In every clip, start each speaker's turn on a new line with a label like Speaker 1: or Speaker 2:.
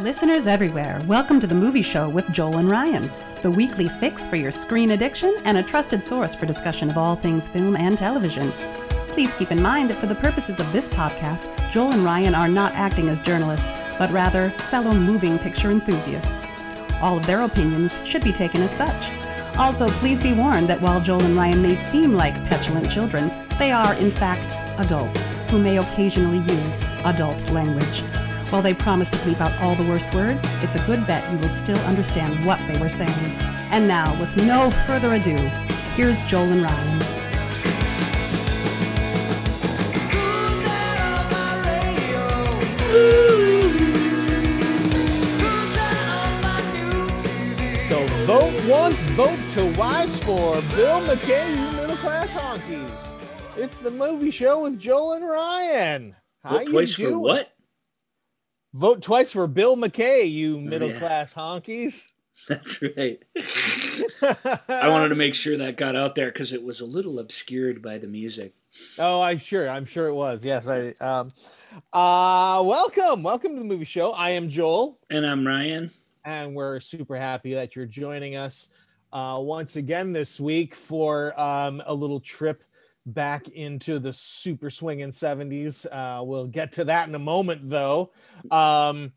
Speaker 1: Listeners everywhere, welcome to the movie show with Joel and Ryan, the weekly fix for your screen addiction and a trusted source for discussion of all things film and television. Please keep in mind that for the purposes of this podcast, Joel and Ryan are not acting as journalists, but rather fellow moving picture enthusiasts. All of their opinions should be taken as such. Also, please be warned that while Joel and Ryan may seem like petulant children, they are, in fact, adults who may occasionally use adult language. While they promise to bleep out all the worst words, it's a good bet you will still understand what they were saying. And now, with no further ado, here's Joel and Ryan.
Speaker 2: So vote once, vote twice for Bill McKay, you middle class honkies. It's the movie show with Joel and Ryan. How
Speaker 3: Vote
Speaker 2: you
Speaker 3: twice for what?
Speaker 2: Vote twice for Bill McKay, you
Speaker 3: Oh,
Speaker 2: middle
Speaker 3: yeah.
Speaker 2: class honkies.
Speaker 3: That's right. I wanted to make sure that got out there because it was a little obscured by the music.
Speaker 2: Oh, I'm sure. I'm sure it was. Yes. I. Um. Uh. Welcome. Welcome to the movie show. I am Joel.
Speaker 3: And I'm Ryan.
Speaker 2: and we're super happy that you're joining us uh, once again this week for um, a little trip back into the super swinging 70s. Uh, we'll get to that in a moment, though. Um,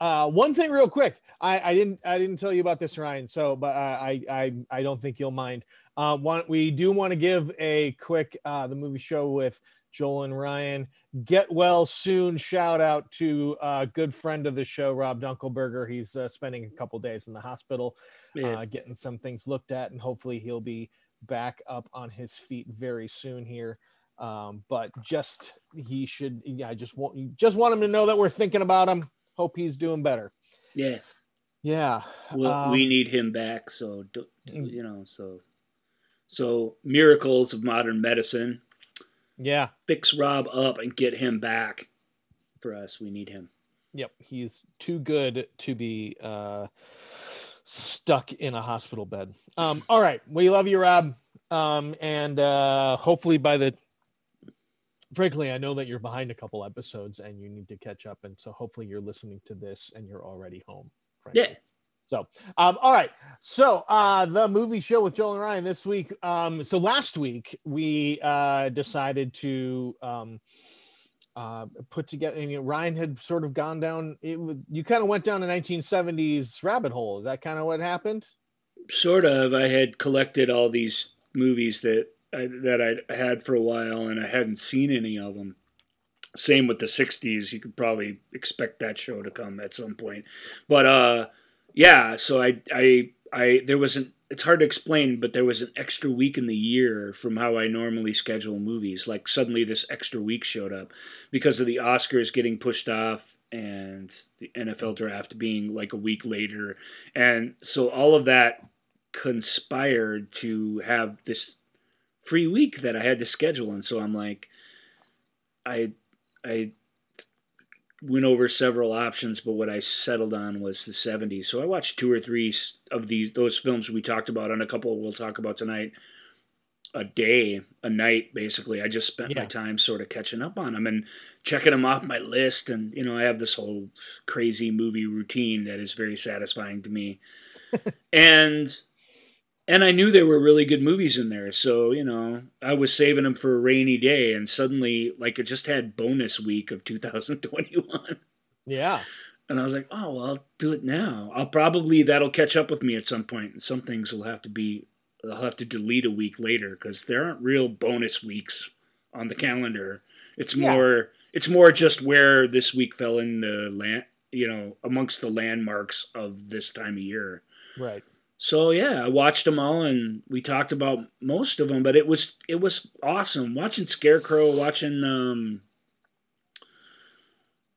Speaker 2: uh, one thing, real quick, I, I didn't I didn't tell you about this, Ryan. So, but I I I, I don't think you'll mind. Uh, one, we do want to give a quick uh, the movie show with Joel and Ryan. Get well soon. Shout out to a good friend of the show, Rob Dunkelberger. He's uh, spending a couple days in the hospital,
Speaker 3: Yeah.
Speaker 2: uh, getting some things looked at, and hopefully he'll be back up on his feet very soon here. Um, but just he should, yeah, I just want just want him to know that we're thinking about him. Hope he's doing better.
Speaker 3: yeah.
Speaker 2: Yeah.
Speaker 3: Well,
Speaker 2: Um,
Speaker 3: we need him back. So,
Speaker 2: Mm.
Speaker 3: you know, so, so miracles of modern medicine.
Speaker 2: Yeah.
Speaker 3: Fix Rob up and get him back for us. We need him.
Speaker 2: Yep, he's too good to be uh, stuck in a hospital bed. Um, all right, we love you, Rob, um, and uh, hopefully by the. Frankly, I know that you're behind a couple episodes and you need to catch up, and so hopefully you're listening to this and you're already home. Frankly.
Speaker 3: Yeah.
Speaker 2: So, um, all right. So, uh, the movie show with Joel and Ryan this week. Um, so last week we uh, decided to um, uh, put together. You know, Ryan had sort of gone down. It you kind of went down a 1970s rabbit hole. Is that kind of what happened?
Speaker 3: Sort of. I had collected all these movies that I, that I had for a while, and I hadn't seen any of them. Same with the '60s. You could probably expect that show to come at some point, but uh, yeah. So I, I, I. There was an. It's hard to explain, but there was an extra week in the year from how I normally schedule movies. Like suddenly, this extra week showed up because of the Oscars getting pushed off and the NFL draft being like a week later, and so all of that conspired to have this free week that I had to schedule, and so I'm like, I I went over several options, but what I settled on was the 70s. So I watched two or three of these those films we talked about, and a couple we'll talk about tonight. A day, a night, basically. I just spent
Speaker 2: Yeah.
Speaker 3: my time sort of catching up on them and checking them off my list. And you know, I have this whole crazy movie routine that is very satisfying to me. and and I knew there were really good movies in there. So, you know, I was saving them for a rainy day and suddenly like it just had bonus week of 2021.
Speaker 2: Yeah.
Speaker 3: And I was like, "Oh, well, I'll do it now. I'll probably that'll catch up with me at some point. And some things will have to be I'll have to delete a week later cuz there aren't real bonus weeks on the calendar. It's
Speaker 2: Yeah.
Speaker 3: more it's more just where this week fell in the land, you know, amongst the landmarks of this time of year.
Speaker 2: Right.
Speaker 3: So yeah, I watched them all, and we talked about most of them. But it was it was awesome watching Scarecrow, watching um,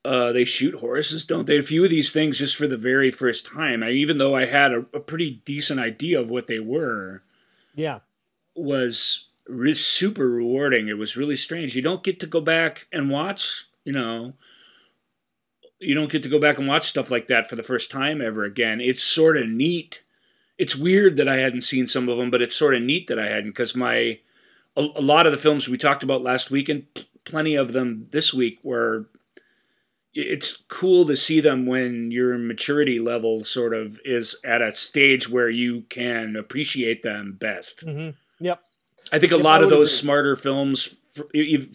Speaker 3: uh, they shoot horses, don't they? A few of these things just for the very first time. I, even though I had a, a pretty decent idea of what they were,
Speaker 2: Yeah.
Speaker 3: was re- super rewarding. It was really strange. You don't get to go back and watch, you know, you don't get to go back and watch stuff like that for the first time ever again. It's sort of neat. It's weird that I hadn't seen some of them, but it's sort of neat that I hadn't because my a, a lot of the films we talked about last week and p- plenty of them this week were it's cool to see them when your maturity level sort of is at a stage where you can appreciate them best.
Speaker 2: Mm-hmm. Yep.
Speaker 3: I think a
Speaker 2: Yep,
Speaker 3: lot of those
Speaker 2: agree.
Speaker 3: smarter films fr-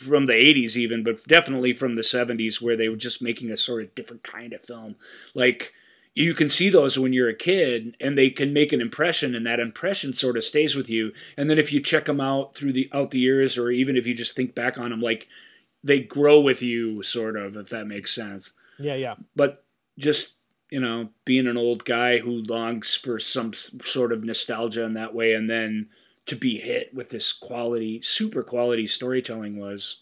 Speaker 3: from the 80s even but definitely from the 70s where they were just making a sort of different kind of film like you can see those when you're a kid and they can make an impression and that impression sort of stays with you and then if you check them out through the out the years or even if you just think back on them like they grow with you sort of if that makes sense
Speaker 2: Yeah, yeah.
Speaker 3: but just you know being an old guy who longs for some sort of nostalgia in that way and then to be hit with this quality super quality storytelling was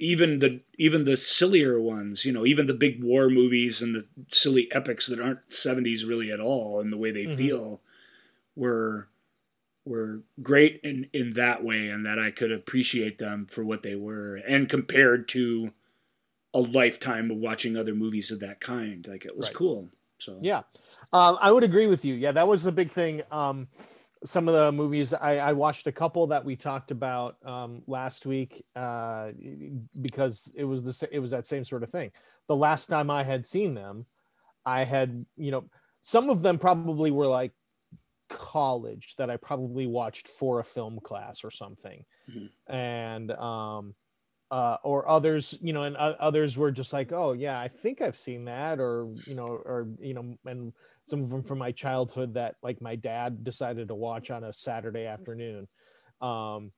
Speaker 3: even the even the sillier ones you know even the big war movies and the silly epics that aren't 70s really at all and the way they
Speaker 2: Mhm.
Speaker 3: feel were were great in in that way and that I could appreciate them for what they were and compared to a lifetime of watching other movies of that kind like it was
Speaker 2: Right.
Speaker 3: cool so
Speaker 2: Yeah, um, I would agree with you. Yeah, that was a big thing. Um, some of the movies I, I watched a couple that we talked about um, last week uh, because it was the it was that same sort of thing. The last time I had seen them, I had you know some of them probably were like college that I probably watched for a film class or something,
Speaker 3: Mhm.
Speaker 2: and um, uh, or others, you know, and uh, others were just like, oh yeah, I think I've seen that, or you know, or you know, and some of them from my childhood that like my dad decided to watch on a Saturday afternoon. Um,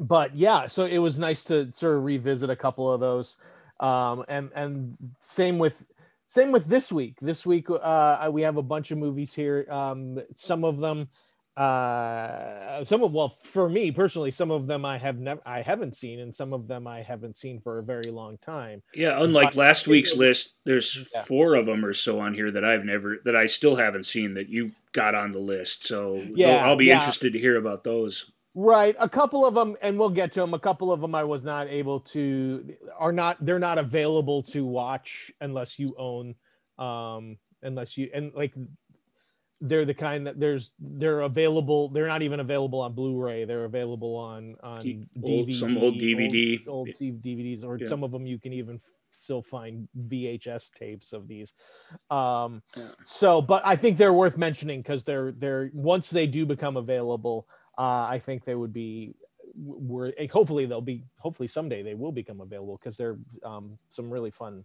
Speaker 2: but yeah, so it was nice to sort of revisit a couple of those, um, and and same with same with this week. This week uh, we have a bunch of movies here. Um, some of them uh some of well for me personally some of them i have never i haven't seen and some of them i haven't seen for a very long time
Speaker 3: yeah unlike
Speaker 2: But-
Speaker 3: last week's list there's
Speaker 2: Yeah.
Speaker 3: four of them or so on here that I've never that I still haven't seen that you got on the list so
Speaker 2: Yeah,
Speaker 3: I'll be
Speaker 2: yeah.
Speaker 3: interested to hear about those
Speaker 2: right a couple of them and we'll get to them a couple of them i was not able to are not they're not available to watch unless you own um unless you and like they're the kind that there's they're available they're not even available on blu-ray they're available on on
Speaker 3: Old-
Speaker 2: DVD,
Speaker 3: some old DVD.
Speaker 2: old, old DVDs or
Speaker 3: Yeah.
Speaker 2: some of them you can even still find VHS tapes of these um
Speaker 3: Yeah.
Speaker 2: so but I think they're worth mentioning because they're they're once they do become available uh I think they would be were hopefully they'll be hopefully someday they will become available because they're um some really fun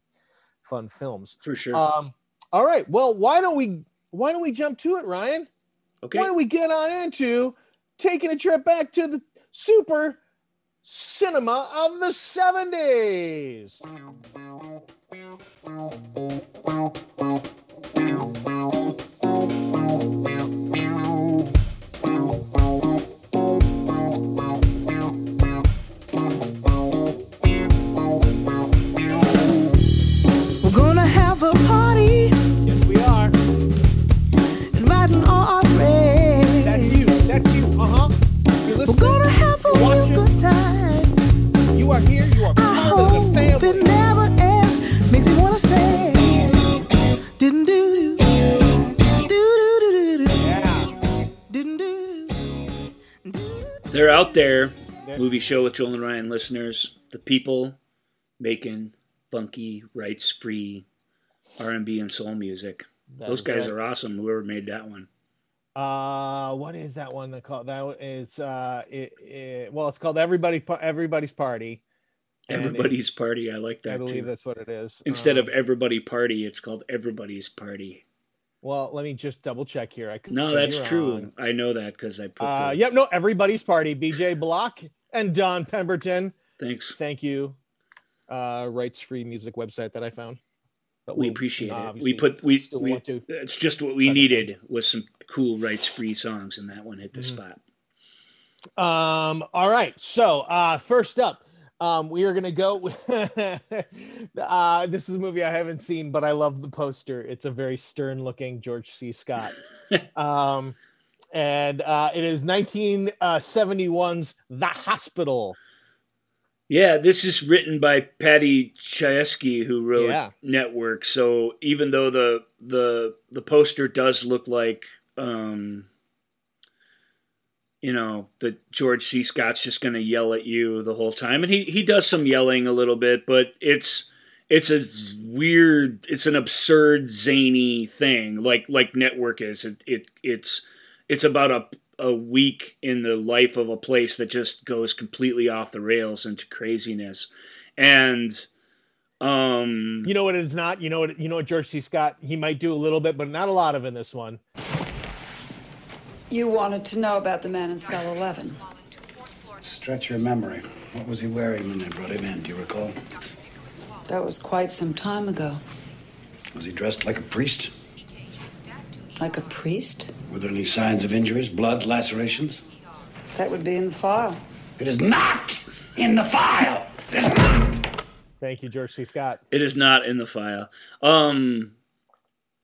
Speaker 2: fun films
Speaker 3: for sure
Speaker 2: um all right well why don't we why don't we jump to it Ryan
Speaker 3: okay
Speaker 2: why don't we get on into taking a trip back to the super cinema of the 70s?
Speaker 3: They're out there movie show with Joel and Ryan listeners the people making funky rights free R&B and soul music
Speaker 2: That
Speaker 3: those guys
Speaker 2: right.
Speaker 3: are awesome whoever made that one
Speaker 2: Uh, what is that one called? That is uh, it, it, well, it's called Everybody's Everybody's Party.
Speaker 3: everybody's party I like that.
Speaker 2: I believe
Speaker 3: too
Speaker 2: that's what it is.
Speaker 3: instead
Speaker 2: Um,
Speaker 3: of everybody party it's called everybody's party
Speaker 2: well, let me just double check here. I could
Speaker 3: no that's true. I know that because I put
Speaker 2: Uh,
Speaker 3: the,
Speaker 2: yep, no, Everybody's Party. BJ Block and Dawn Pemberton.
Speaker 3: thanks
Speaker 2: Thank you. Uh, rights free music website that I found. But
Speaker 3: we
Speaker 2: we'll,
Speaker 3: appreciate it we put we,
Speaker 2: still
Speaker 3: we
Speaker 2: want to.
Speaker 3: it's just what we needed was some cool rights free songs and that one hit the
Speaker 2: Mhm.
Speaker 3: spot
Speaker 2: Um, all right. So uh first up, um, we are gonna go with uh this is a movie I haven't seen, but I love the poster. It's a very stern looking George C. Scott. um and uh it is 1971's The Hospital.
Speaker 3: Yeah, this is written by Paddy Chayefsky, who wrote
Speaker 2: Yeah.
Speaker 3: Network. So even though the the the poster does look like, um, you know, that George C. Scott's just going to yell at you the whole time, and he he does some yelling a little bit, but it's it's a weird it's an absurd zany thing like like network is it, it it's it's about a a week in the life of a place that just goes completely off the rails into craziness and um
Speaker 2: You know what it's not. You know what you know what George C. Scott. He might do a little bit, but not a lot of in this one.
Speaker 4: You wanted to know about the man in cell 11.
Speaker 5: Stretch your memory. What was he wearing when they brought him in? Do you recall?
Speaker 4: That was quite some time ago.
Speaker 5: Was he dressed like a priest?
Speaker 4: Like a priest?
Speaker 5: Were there any signs of injuries, blood, lacerations?
Speaker 4: That would be in the file.
Speaker 5: It is not in the file. It is not.
Speaker 2: Thank you, George C. Scott.
Speaker 3: It is not in the file. Um,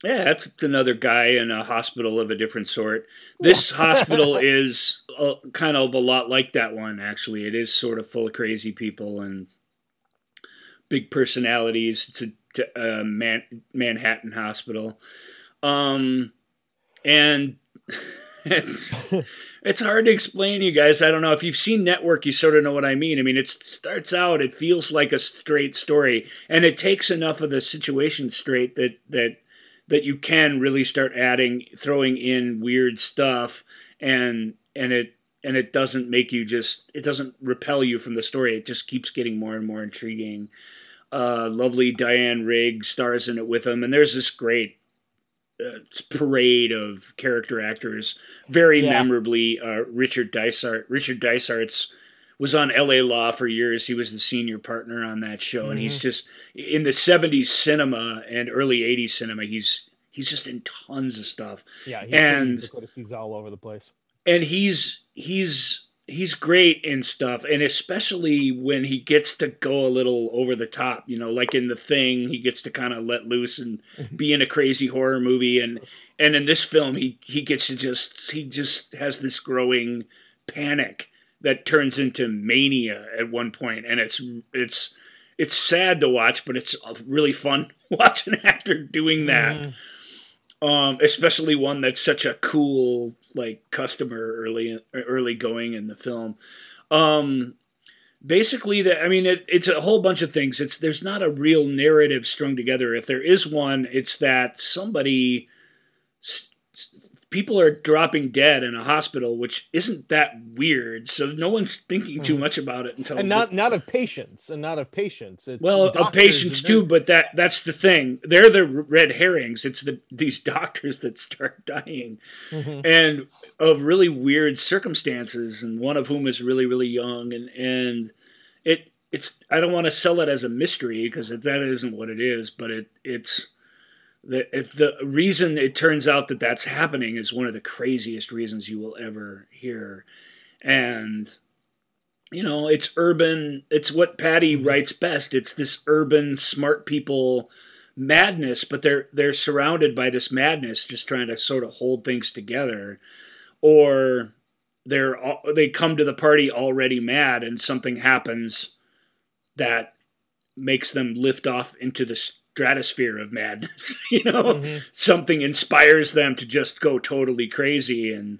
Speaker 3: yeah, that's another guy in a hospital of a different sort. This hospital is uh, kind of a lot like that one, actually. It is sort of full of crazy people and big personalities. It's a t- uh, Man- Manhattan hospital. Um, and it's it's hard to explain to you guys. I don't know if you've seen Network, you sort of know what I mean. I mean, it starts out, it feels like a straight story, and it takes enough of the situation straight that that that you can really start adding, throwing in weird stuff, and and it and it doesn't make you just it doesn't repel you from the story. It just keeps getting more and more intriguing. Uh, lovely Diana Rigg stars in it with him, and there's this great uh, parade of character actors. Very
Speaker 2: Yeah.
Speaker 3: memorably, uh, Richard Dysart. Richard Dysart's was on LA Law for years. He was the senior partner on that show, and he's mm-hmm. just in the '70s cinema and early '80s cinema. He's he's just in tons of stuff,
Speaker 2: Yeah, he's
Speaker 3: And-
Speaker 2: he's all over the place.
Speaker 3: and he's he's he's great in stuff, and especially when he gets to go a little over the top. You know, like in the thing, he gets to kind of let loose and be in a crazy horror movie, and and in this film, he he gets to just he just has this growing panic that turns into mania at one point, and it's it's it's sad to watch, but it's really fun to watch an actor doing that um, especially one that's such a cool like customer early early going in the film. Um, basically, that I mean, it, it's a whole bunch of things. It's there's not a real narrative strung together. If there is one, it's that somebody. s- s- People are dropping dead in a hospital, which isn't that weird. So no one's thinking too much about it until
Speaker 2: and not not of patients and not of patience. It's
Speaker 3: well, of patients too, but that that's the thing. They're the red herrings. It's the these doctors that start dying,
Speaker 2: Mhm.
Speaker 3: and of really weird circumstances, and one of whom is really really young, and and it it's I don't want to sell it as a mystery because that isn't what it is, but it it's. The, if the reason it turns out that that's happening is one of the craziest reasons you will ever hear. And you know, it's urban. It's what Paddy mm-hmm. writes best. It's this urban, smart people madness, but they're they're surrounded by this madness, just trying to sort of hold things together, or they're they come to the party already mad, and something happens that makes them lift off into the stratosphere of madness. you know,
Speaker 2: Mhm.
Speaker 3: something inspires them to just go totally crazy and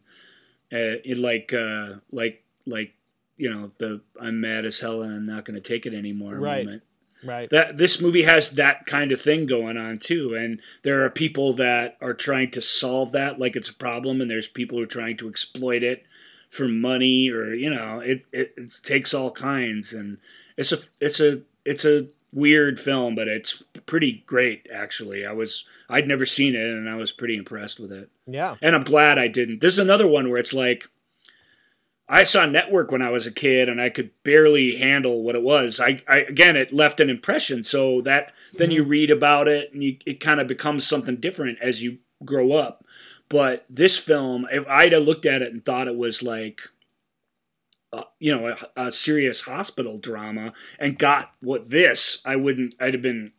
Speaker 3: uh, it like uh, like like you know the I'm mad as hell and I'm not going to take it anymore
Speaker 2: Right.
Speaker 3: moment.
Speaker 2: right.
Speaker 3: That this movie has that kind of thing going on too, and there are people that are trying to solve that like it's a problem, and there's people who are trying to exploit it for money or you know it, it, it takes all kinds, and it's a it's a it's a weird film, but it's pretty great actually. I was I'd never seen it, and I was pretty impressed with it
Speaker 2: yeah.
Speaker 3: and I'm glad I didn't. There's another one where it's like I saw Network when I was a kid, and I could barely handle what it was. I, I again, it left an impression. So that then you mm-hmm. read about it, and you, it kind of becomes something different as you grow up. But this film, if I'd have looked at it and thought it was like, uh, you know, a, a serious hospital drama, and got what this, I wouldn't. I'd have been.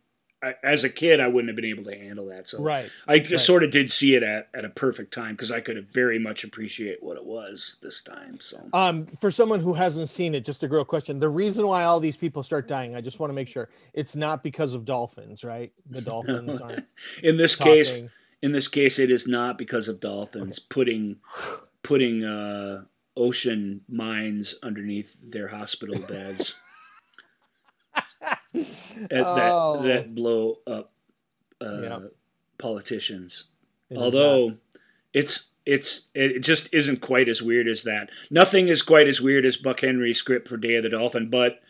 Speaker 3: I- As a kid, I wouldn't have been able to handle that. So
Speaker 2: Right.
Speaker 3: I sort of did see it at, at a perfect time because I could have very much appreciate what it was this time. So
Speaker 2: Um, for someone who hasn't seen it, just a real question: the reason why all these people start dying, I just want to make sure it's not because of dolphins, right? The dolphins aren't
Speaker 3: in this case, in this case, it is not because of dolphins putting putting uh, ocean mines underneath their hospital beds. that
Speaker 2: Oh.
Speaker 3: that blow up uh,
Speaker 2: Yeah.
Speaker 3: politicians.
Speaker 2: It is
Speaker 3: Although it's it's it just isn't quite as weird as that. Nothing is quite as weird as Buck Henry's script for Day of the Dolphin, but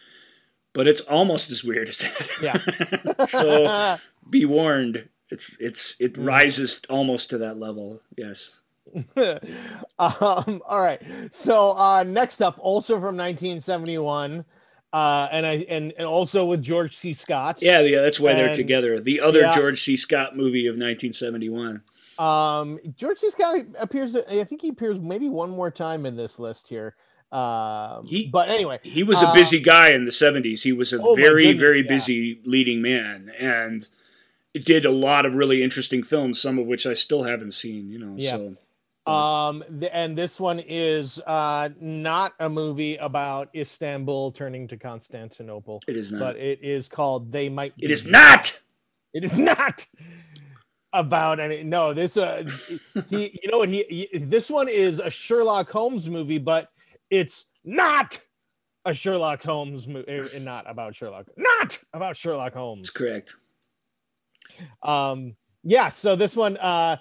Speaker 3: but it's almost as weird as that.
Speaker 2: Yeah.
Speaker 3: so be warned. It's it's it rises almost to that level. Yes.
Speaker 2: um, all right. So uh, next up, also from 1971, uh, and I and, and also with George C. Scott.
Speaker 3: Yeah, yeah, that's why they're together. The other
Speaker 2: yeah.
Speaker 3: George C. Scott movie of 1971.
Speaker 2: Um, George C. Scott appears. I think he appears maybe one more time in this list here. Um,
Speaker 3: He-
Speaker 2: but anyway,
Speaker 3: He was a
Speaker 2: Uh,
Speaker 3: busy guy in the 70s. He was a
Speaker 2: Oh
Speaker 3: very,
Speaker 2: goodness,
Speaker 3: very
Speaker 2: yeah.
Speaker 3: busy leading man and did a lot of really interesting films, some of which I still haven't seen, you know.
Speaker 2: Yeah.
Speaker 3: So
Speaker 2: Um, th- and this one is uh not a movie about Istanbul turning to Constantinople,
Speaker 3: it is not.
Speaker 2: but it is called "They Might."
Speaker 3: it is not.
Speaker 2: It is not about any. No, this uh, he. You know what? He, he. This one is a Sherlock Holmes movie, but it's not a Sherlock Holmes movie. Not about Sherlock. Not about Sherlock Holmes.
Speaker 3: That's correct.
Speaker 2: Um. Yeah. So this one. Uh.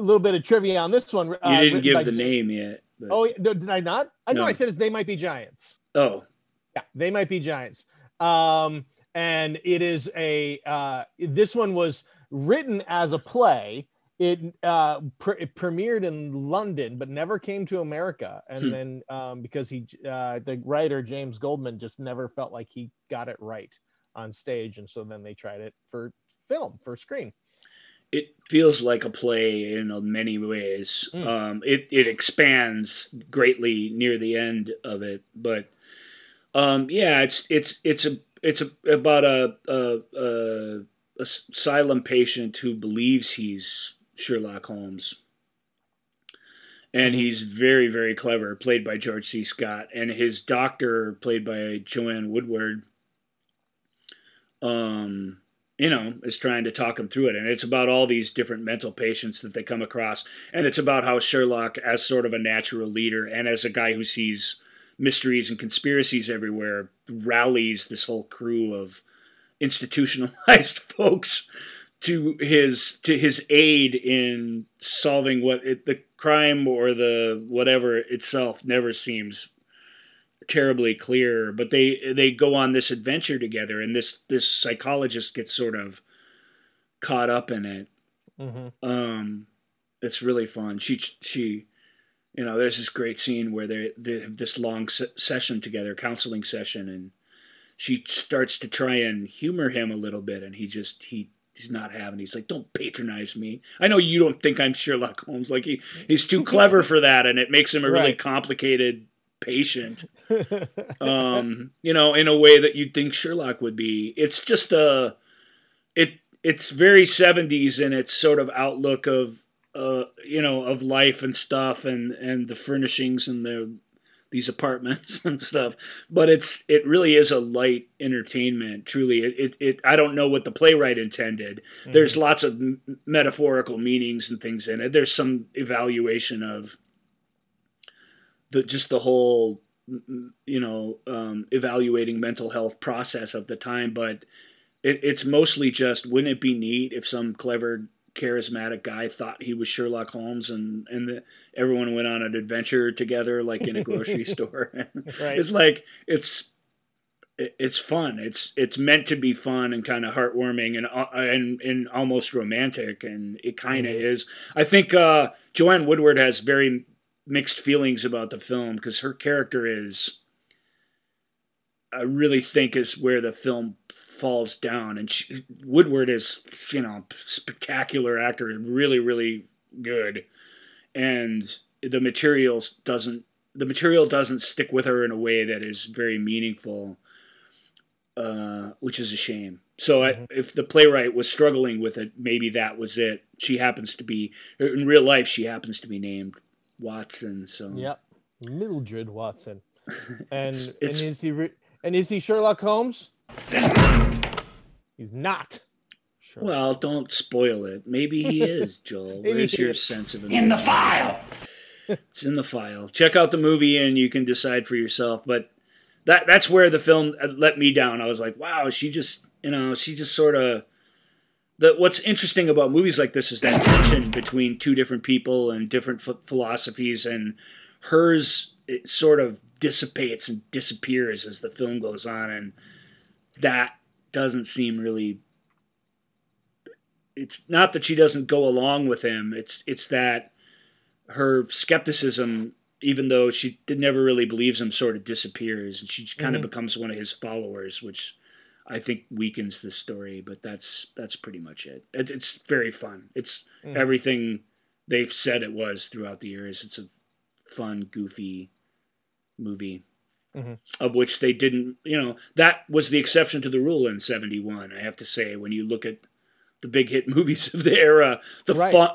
Speaker 2: A little bit of trivia on this one.
Speaker 3: You
Speaker 2: uh,
Speaker 3: didn't give the
Speaker 2: J-
Speaker 3: name yet. But,
Speaker 2: Oh, no, did I not? I know
Speaker 3: No.
Speaker 2: I said it's they might be giants.
Speaker 3: oh,
Speaker 2: Yeah, they might be giants. Um, and it is a uh, this one was written as a play. It uh, pre- it premiered in London, but never came to America. And
Speaker 3: Hmm.
Speaker 2: then um, because he, uh, the writer James Goldman, just never felt like he got it right on stage, and so then they tried it for film for screen.
Speaker 3: It feels like a play in many ways.
Speaker 2: Mm.
Speaker 3: Um, it it expands greatly near the end of it, but um, yeah, it's it's it's a it's a, about a, a, a asylum patient who believes he's Sherlock Holmes, and he's very very clever, played by George C. Scott, and his doctor, played by Joanne Woodward. Um, you know, is trying to talk him through it. And it's about all these different mental patients that they come across. And it's about how Sherlock, as sort of a natural leader and as a guy who sees mysteries and conspiracies everywhere, rallies this whole crew of institutionalized folks to his to his aid in solving what it, the crime or the whatever itself never seems terribly clear but they they go on this adventure together and this this psychologist gets sort of caught up in it.
Speaker 2: Mm-hmm.
Speaker 3: um it's really fun. She she you know there's this great scene where they they have this long se- session together counseling session and she starts to try and humor him a little bit and he just he he's not having it. he's like don't patronize me. I know you don't think i'm sherlock holmes. Like he he's too clever for that and it makes him a really complicated patient um, you know, in a way that you'd think Sherlock would be. It's just a, it it's very seventies in its sort of outlook of, uh, you know, of life and stuff, and and the furnishings and the these apartments and stuff. But it's it really is a light entertainment. Truly, it it, it I don't know what the playwright intended. There's lots of m- metaphorical meanings and things in it. There's some evaluation of the just the whole you know um, evaluating mental health process of the time but it, it's mostly just wouldn't it be neat if some clever charismatic guy thought he was sherlock holmes and and the, everyone went on an adventure together like in a grocery store
Speaker 2: Right.
Speaker 3: it's like it's it's fun it's it's meant to be fun and kind of heartwarming and uh, and and almost romantic and it kind of
Speaker 2: Mhm.
Speaker 3: is i think uh joanne woodward has very mixed feelings about the film because her character is i really think is where the film falls down. And she, woodward is you know spectacular actor really really good. And the materials doesn't the material doesn't stick with her in a way that is very meaningful uh, which is a shame. So I,
Speaker 2: Mhm.
Speaker 3: if the playwright was struggling with it maybe that was it. She happens to be in real life she happens to be named watson so
Speaker 2: Yep, Mildred Watson. And
Speaker 3: It's- it's-
Speaker 2: and is he re- and is he Sherlock Holmes? He's not. Sherlock.
Speaker 3: well don't spoil it maybe he is joel where's your
Speaker 2: is.
Speaker 3: sense of
Speaker 5: In the file.
Speaker 3: It's in the file. Check out the movie and you can decide for yourself. But that that's where the film uh, let me down. I was like, wow, she just you know she just sort of. The, what's interesting about movies like this is that tension between two different people and different ph- philosophies, and hers it sort of dissipates and disappears as the film goes on, and that doesn't seem really. It's not that she doesn't go along with him. It's it's that her skepticism, even though she never really believes him, sort of disappears, and she kind of
Speaker 2: Mhm.
Speaker 3: becomes one of his followers, which I think weakens the story. But that's that's pretty much it. it it's very fun. It's
Speaker 2: Mhm.
Speaker 3: everything they've said it was throughout the years. It's a fun, goofy movie.
Speaker 2: Mhm.
Speaker 3: Of which they didn't, you know, that was the exception to the rule in '71. I have to say, when you look at the big hit movies of the era, the
Speaker 2: Right.
Speaker 3: fun,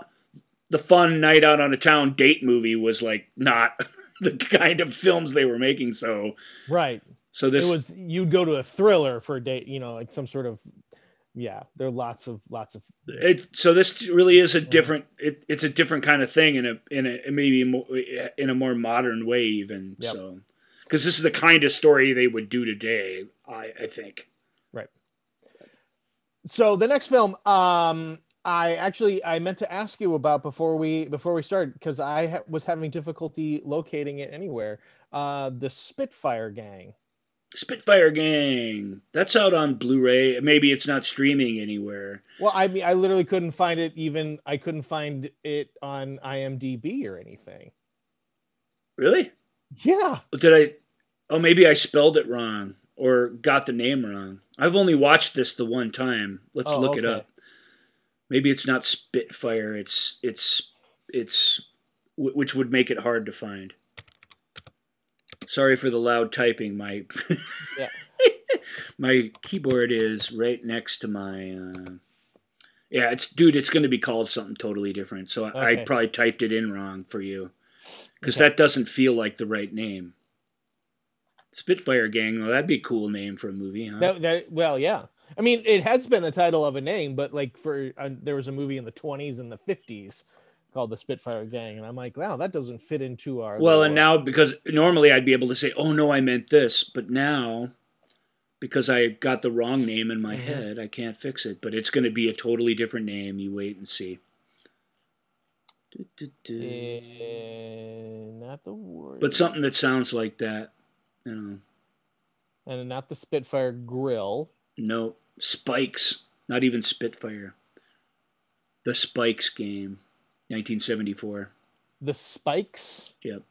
Speaker 3: the fun night out on a town date movie was like not the kind of films they were making. So,
Speaker 2: Right.
Speaker 3: So this
Speaker 2: it was you'd go to a thriller for a date, you know, like some sort of yeah, there are lots of lots of
Speaker 3: it, so this really is a different. It, it's a different kind of thing in a in a maybe more, in a more modern way even.
Speaker 2: Yep.
Speaker 3: So, because this is the kind of story they would do today. I I think. Right.
Speaker 2: So the next film, um, I actually I meant to ask you about before we before we started because I ha- was having difficulty locating it anywhere. Uh, the Spitfire Gang.
Speaker 3: Spitfire Gang. That's out on Blu-ray. Maybe it's not streaming anywhere.
Speaker 2: Well, I mean, I literally couldn't find it. Even I couldn't find it on IMDb or anything.
Speaker 3: Really?
Speaker 2: Yeah.
Speaker 3: Did I? Oh, maybe I spelled it wrong or got the name wrong. I've only watched this the one time. Let's
Speaker 2: Oh,
Speaker 3: look it up. Maybe it's not Spitfire. It's it's it's which would make it hard to find. Sorry for the loud typing. My
Speaker 2: Yeah.
Speaker 3: my keyboard is right next to my. Uh, yeah, it's dude. It's going to be called something totally different. So I, I probably typed it in wrong for you because
Speaker 2: Okay.
Speaker 3: that doesn't feel like the right name. Spitfire Gang. Well, that'd be a cool name for a movie, huh?
Speaker 2: That, that well, yeah. I mean, it has been the title of a name, but like for uh, there was a movie in the 20s and the 50s called the Spitfire Gang, and I'm like, wow, that doesn't fit into our.
Speaker 3: well, and now because normally I'd be able to say, "Oh no, I meant this," but now because I got the wrong name in my
Speaker 2: Mhm.
Speaker 3: head, I can't fix it. But it's going to be a totally different name. You wait and see. Du-du-du.
Speaker 2: Eh, not the word,
Speaker 3: But something that sounds like that. You know,
Speaker 2: and not the Spitfire Grill.
Speaker 3: no spikes. Not even Spitfire. The Spikes Gang, 1974.
Speaker 2: The Spikes.
Speaker 3: Yep.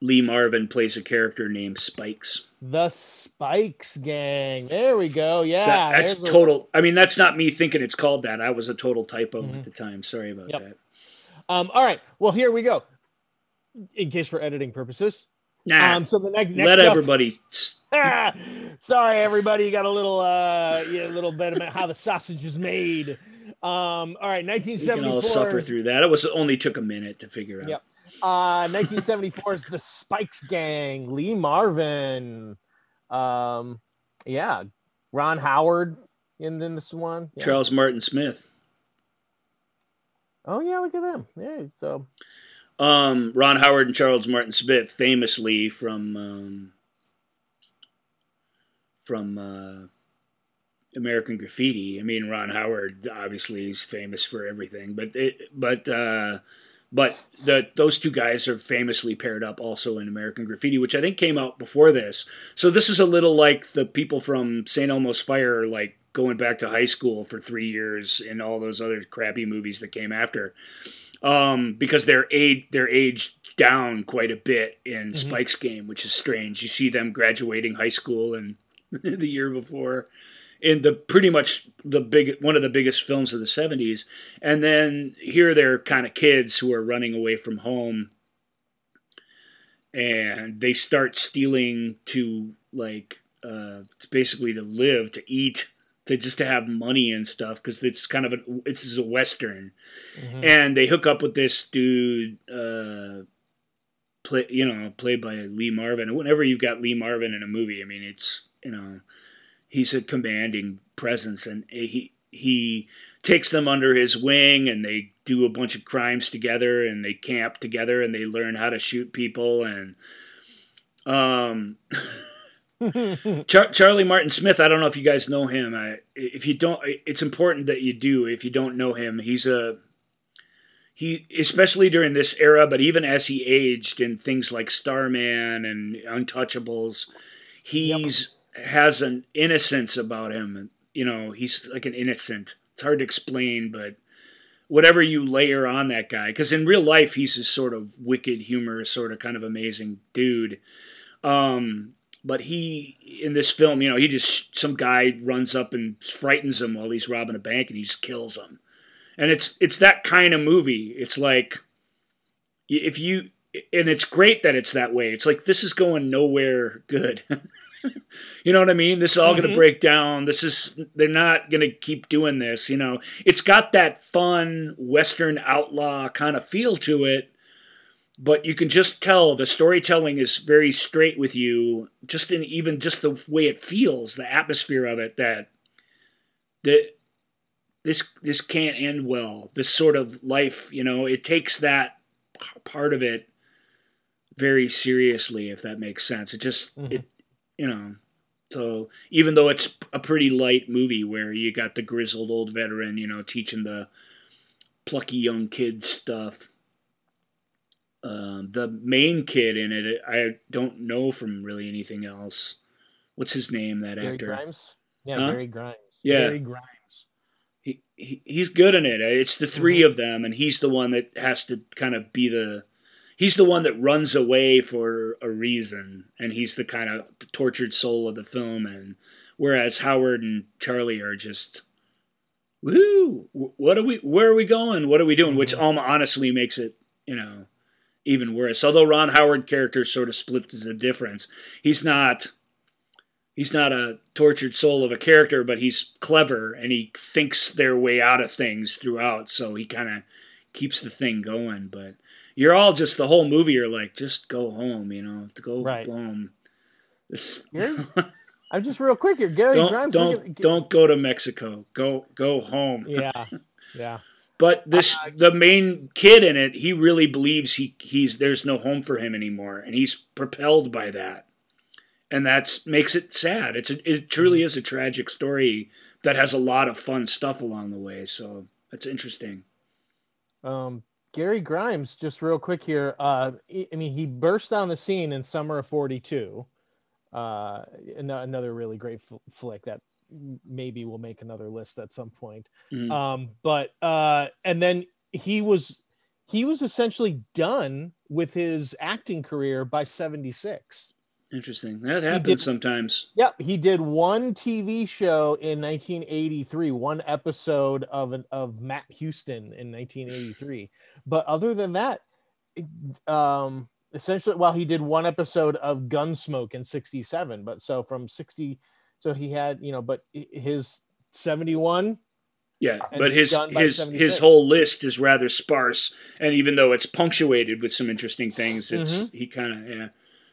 Speaker 3: Lee Marvin plays a character named Spikes.
Speaker 2: The Spikes Gang. There we go. Yeah,
Speaker 3: That- that's total. I mean, that's not me thinking it's called that. I was a total typo
Speaker 2: Mhm.
Speaker 3: at the time. Sorry about
Speaker 2: Yep.
Speaker 3: that.
Speaker 2: Um, all right. Well, here we go. In case for editing purposes.
Speaker 3: Nah,
Speaker 2: Um, so the next, next
Speaker 3: let
Speaker 2: up-
Speaker 3: everybody.
Speaker 2: Ah, sorry, everybody. You got a little, uh, yeah, a little bit about how the sausage is made. Um, all right,
Speaker 3: We can
Speaker 2: 1974.
Speaker 3: all suffer through that. It was it only took a minute to figure out.
Speaker 2: Yep. Uh, 1974 is the Spikes Gang. Lee Marvin. Um, yeah, Ron Howard in, in this one. Yeah.
Speaker 3: Charles Martin Smith.
Speaker 2: Oh yeah, look at them. Yeah, so
Speaker 3: Um, Ron Howard and Charles Martin Smith, famously from um, from uh, American Graffiti. I mean, Ron Howard obviously is famous for everything, but it, but uh, but the those two guys are famously paired up also in American Graffiti, which I think came out before this. So this is a little like the people from St. Elmo's Fire, like going back to high school for three years and all those other crappy movies that came after um, because they're age they're aged down quite a bit in
Speaker 2: Mhm.
Speaker 3: Spikes Gang, which is strange. You see them graduating high school and the year before in the pretty much the big one of the biggest films of the 70s and then here they're kind of kids who are running away from home. And they start stealing to like uh it's basically to live to eat to just to have money and stuff because it's kind of a it's a western.
Speaker 2: Mhm.
Speaker 3: and they hook up with this dude uh play you know played by lee marvin. And whenever you've got lee marvin in a movie i mean it's you know he's a commanding presence and he he takes them under his wing and they do a bunch of crimes together and they camp together and they learn how to shoot people and Um, Char- Charlie Martin Smith. I don't know if you guys know him. I, if you don't, it's important that you do. If you don't know him, he's a he, especially during this era, but even as he aged in things like Starman and Untouchables, he's has an innocence about him. You know, he's like an innocent. It's hard to explain, but whatever you layer on that guy, because in real life he's this sort of wicked, humorous, sort of kind of amazing dude. Um, but he in this film, you know, he just some guy runs up and frightens him while he's robbing a bank, and he just kills him. And it's it's that kind of movie. It's like if you and it's great that it's that way. It's like this is going nowhere good. you know what I mean? This is all going to break down. This is they're not going to keep doing this, you know. It's got that fun western outlaw kind of feel to it, but you can just tell the storytelling is very straight with you, just in even just the way it feels, the atmosphere of it that that this this can't end well. This sort of life, you know, it takes that part of it very seriously if that makes sense. It just
Speaker 2: Mhm.
Speaker 3: it you know, so even though it's a pretty light movie where you got the grizzled old veteran, you know, teaching the plucky young kids stuff, um, the main kid in it, I don't know from really anything else. What's his name? That
Speaker 2: Gary
Speaker 3: actor.
Speaker 2: Grimes. Yeah,
Speaker 3: Huh?
Speaker 2: Gary Grimes.
Speaker 3: Yeah.
Speaker 2: Gary Grimes.
Speaker 3: He, he he's good in it. It's the 3 of them, and he's the one that has to kind of be the. He's the one that runs away for a reason, and he's the kind of tortured soul of the film. And whereas Howard and Charlie are just, woo, what are we? Where are we going? What are we doing? Which um, honestly makes it, you know, even worse. Although Ron Howard character sort of splits the difference. He's not he's not a tortured soul of a character, but he's clever and he thinks their way out of things throughout. So he kind of keeps the thing going. But you're all just the whole movie. You're like, just go home, you know, to go
Speaker 2: Right.
Speaker 3: home. This,
Speaker 2: I'm just real quick here. Gary
Speaker 3: don't
Speaker 2: Grimes.
Speaker 3: don't don't go to Mexico. Go go home.
Speaker 2: Yeah. Yeah.
Speaker 3: But this
Speaker 2: Uh,
Speaker 3: the main kid in it, he really believes he he's there's no home for him anymore, and he's propelled by that, and that's makes it sad. It's a, it truly is a tragic story that has a lot of fun stuff along the way. So that's interesting.
Speaker 2: Um, Gary Grimes, just real quick here. Uh, I mean, he burst on the scene in Summer of '42. Uh, another really great f- flick that maybe we'll make another list at some point.
Speaker 3: Mhm.
Speaker 2: Um, but uh, and then he was he was essentially done with his acting career by '76.
Speaker 3: Interesting. That happens
Speaker 2: did-
Speaker 3: sometimes.
Speaker 2: Yep, he did one TV show in 1983, one episode of an, of Matt Houston in 1983. But other than that, um, essentially, well, he did one episode of Gunsmoke in 67. But so from 60, so he had, you know, but his 71,
Speaker 3: Yeah, but his his
Speaker 2: 76.
Speaker 3: his whole list is rather sparse, and even though it's punctuated with some interesting things, it's he kind of yeah,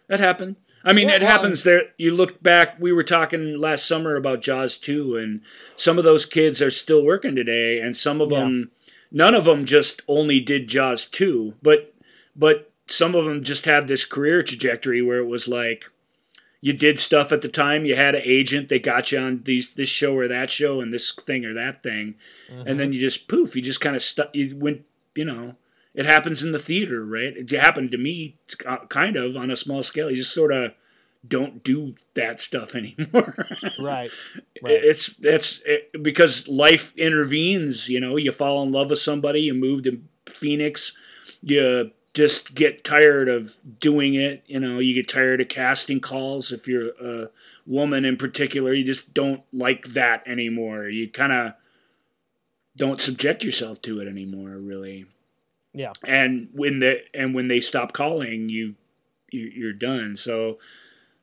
Speaker 3: that happened. I mean,
Speaker 2: Mm-hmm. Yeah,
Speaker 3: it
Speaker 2: well,
Speaker 3: happens. There, you look back. We were talking last summer about Jaws two, and some of those kids are still working today, and some of
Speaker 2: Yeah.
Speaker 3: them, none of them just only did Jaws two, but but some of them just had this career trajectory where it was like you did stuff at the time. You had an agent. They got you on these this show or that show and this thing or that thing, and then you just poof. You just kind of stuck. You went. You know, it happens in the theater, right? It happened to me, kind of on a small scale. You just sort of don't do that stuff anymore.
Speaker 2: right? Right.
Speaker 3: It's it's it, because life intervenes. You know, you fall in love with somebody. You move to Phoenix. You just get tired of doing it. You know, you get tired of casting calls. If you're a woman in particular, you just don't like that anymore. You kind of don't subject yourself to it anymore, really.
Speaker 2: Yeah.
Speaker 3: And when the and when they stop calling, you, you you're done. So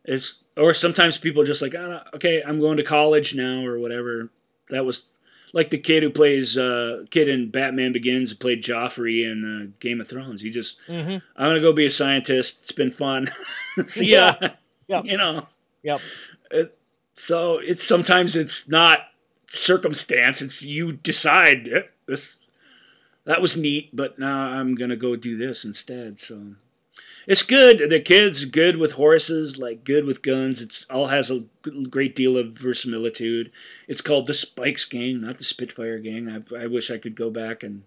Speaker 3: it's or sometimes people are just like, oh, okay, I'm going to college now or whatever. That was like the kid who plays uh kid in Batman Begins who played Joffrey in uh, Game of Thrones. He just
Speaker 2: Mhm.
Speaker 3: I'm gonna go be a scientist. It's been fun. See ya.
Speaker 2: Yep.
Speaker 3: You know.
Speaker 2: Yep.
Speaker 3: So it's sometimes it's not circumstance. It's you decide this. That was neat, but now I'm gonna go do this instead. So It's good. The kid's good with horses, like good with guns. It's all has a great deal of verisimilitude. It's called the Spikes Gang, not the Spitfire Gang. I, I wish I could go back and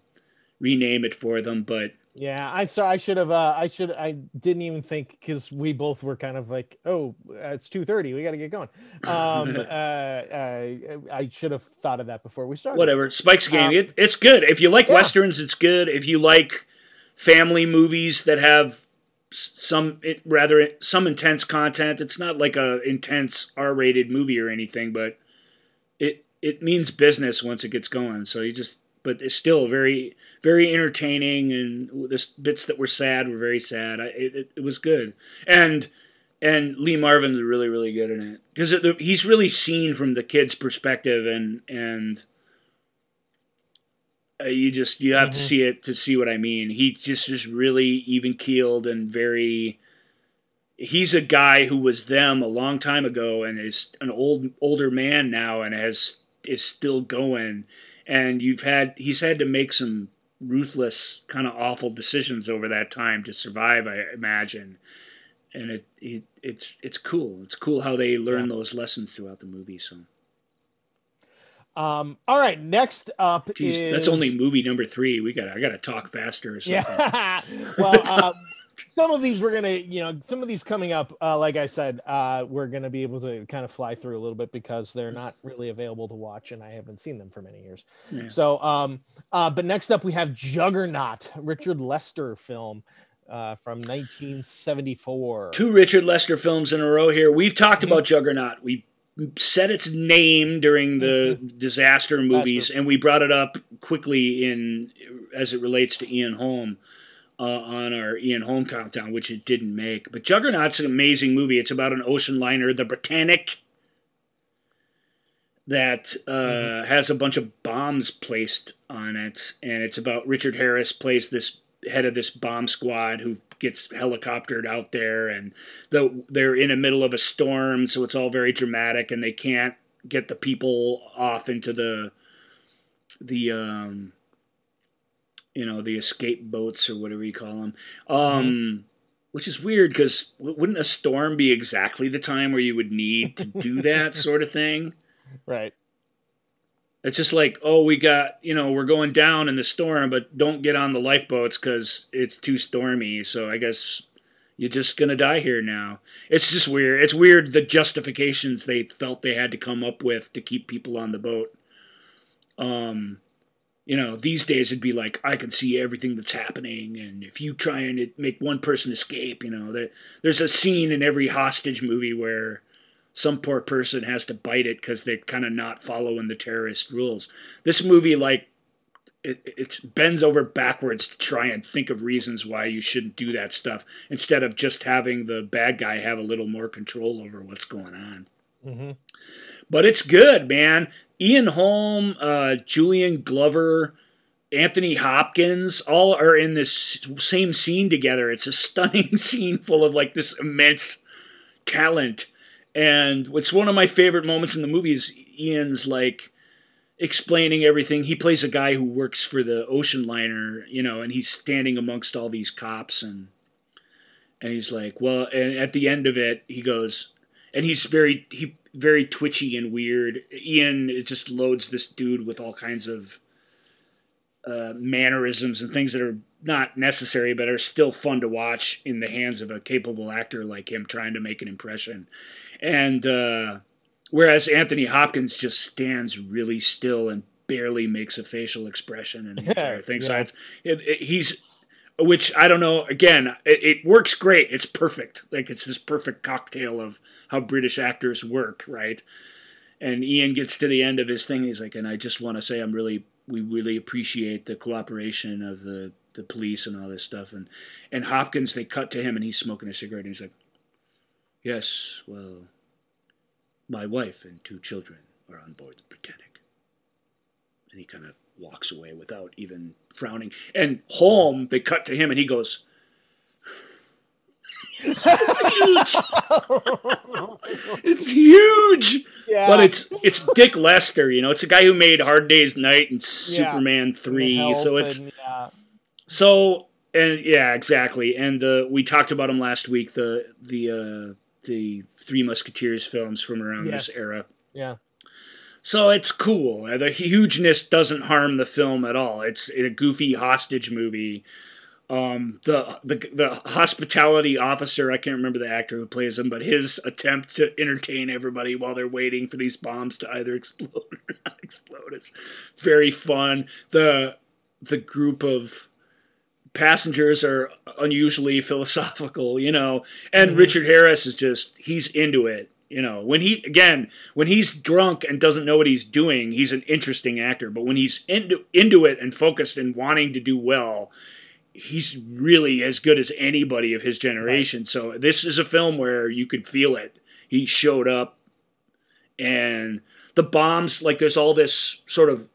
Speaker 3: rename it for them, but
Speaker 2: Yeah, I saw. I should have. Uh, I should. I didn't even think because we both were kind of like, oh, it's two thirty. We got to get going. Um, uh, uh, I should have thought of that before we started.
Speaker 3: whatever. Spikes Gang.
Speaker 2: Um,
Speaker 3: it, it's good. If you like
Speaker 2: yeah.
Speaker 3: westerns, it's good. If you like family movies that have some it, rather some intense content, it's not like a intense R-rated movie or anything, but it it means business once it gets going. So you just but it's still very very entertaining and the bits that were sad were very sad. I, it, it, was good. And and Lee Marvin's really really good in it because he's really seen from the kid's perspective and and uh, you just you have to
Speaker 2: Mhm.
Speaker 3: see it to see what I mean. He just is really even keeled and very. He's a guy who was them a long time ago and is an old older man now and has is still going. And you've had he's had to make some ruthless kind of awful decisions over that time to survive. I imagine, and it, it it's it's cool. It's cool how they learn those lessons throughout the movie. So.
Speaker 2: Um, all right. Next up
Speaker 3: Jeez,
Speaker 2: is
Speaker 3: that's only movie number three. We got I got to talk faster or something.
Speaker 2: Yeah. well, um, some of these we're gonna, you know, some of these coming up. Uh, like I said, uh, we're gonna be able to kind of fly through a little bit because they're not really available to watch, and I haven't seen them for many years.
Speaker 3: Yeah.
Speaker 2: So, um, uh, but next up we have Juggernaut, Richard Lester film. Uh, from 1974.
Speaker 3: Two Richard Lester films in a row here. We've talked about Juggernaut. We said its name during the disaster movies, and we brought it up quickly in as it relates to Ian Holm uh, on our Ian Holm countdown, which it didn't make. But Juggernaut's an amazing movie. It's about an ocean liner, the Britannic, that uh, has a bunch of bombs placed on it, and it's about Richard Harris plays this head of this bomb squad who gets helicoptered out there, and the, they're in the middle of a storm, so it's all very dramatic, and they can't get the people off into the the um, you know the escape boats or whatever you call them. Um, Which is weird because wouldn't a storm be exactly the time where you would need to do that sort of thing?
Speaker 2: Right.
Speaker 3: It's just like, oh, we got, you know, we're going down in the storm, but don't get on the lifeboats because it's too stormy. So I guess you're just going to die here now. It's just weird. It's weird the justifications they felt they had to come up with to keep people on the boat. Um, you know, these days it'd be like, I can see everything that's happening. And if you try and make one person escape, you know, there, there's a scene in every hostage movie where some poor person has to bite it because they're kind of not following the terrorist rules. This movie, like, it, it bends over backwards to try and think of reasons why you shouldn't do that stuff instead of just having the bad guy have a little more control over what's going on.
Speaker 2: Mm-hmm.
Speaker 3: But it's good, man. Ian Holm, uh, Julian Glover, Anthony Hopkins, all are in this same scene together. It's a stunning scene full of like this immense talent. And what's one of my favorite moments in the movie is Ian's like explaining everything. He plays a guy who works for the ocean liner, you know, and he's standing amongst all these cops and and he's like, well, and at the end of it, he goes, and he's very he very twitchy and weird. Ian just loads this dude with all kinds of uh, mannerisms and things that are not necessary, but are still fun to watch in the hands of a capable actor like him trying to make an impression. And uh, whereas Anthony Hopkins just stands really still and barely makes a facial expression and the entire thing. So
Speaker 2: Yeah.
Speaker 3: it's, it, it, he's, which I don't know. Again, it, it works great. It's perfect. Like it's this perfect cocktail of how British actors work, right? And Ian gets to the end of his thing. He's like, and I just want to say, I'm really, we really appreciate the cooperation of the the police and all this stuff. And and Hopkins, they cut to him, and he's smoking a cigarette. And he's like, yes, well, my wife and two children are on board the Britannic. And he kind of walks away without even frowning. And Holm, they cut to him, and he goes. It's huge, it's huge.
Speaker 2: Yeah.
Speaker 3: but it's it's Dick Lester. You know, it's a guy who made Hard Day's Night and
Speaker 2: Yeah.
Speaker 3: Superman three.
Speaker 2: Help
Speaker 3: So it's
Speaker 2: and, yeah.
Speaker 3: so and yeah, exactly. And the we talked about them last week. The the uh, the Three Musketeers films from around
Speaker 2: Yes.
Speaker 3: this era.
Speaker 2: Yeah.
Speaker 3: So it's cool. The hugeness doesn't harm the film at all. It's a goofy hostage movie. Um, the, the the hospitality officer, I can't remember the actor who plays him, but his attempt to entertain everybody while they're waiting for these bombs to either explode or not explode is very fun. The the group of passengers are unusually philosophical, you know, and Richard Harris is just he's into it. You know, when he again, when he's drunk and doesn't know what he's doing, he's an interesting actor. But when he's into into it and focused and wanting to do well, he's really as good as anybody of his generation. So this is a film where you could feel it. He showed up, and the bombs like there's all this sort of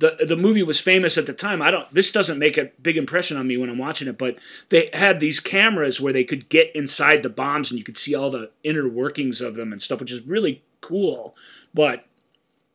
Speaker 3: the the movie was famous at the time. I don't. This doesn't make a big impression on me when I'm watching it, but they had these cameras where they could get inside the bombs and you could see all the inner workings of them and stuff, which is really cool. But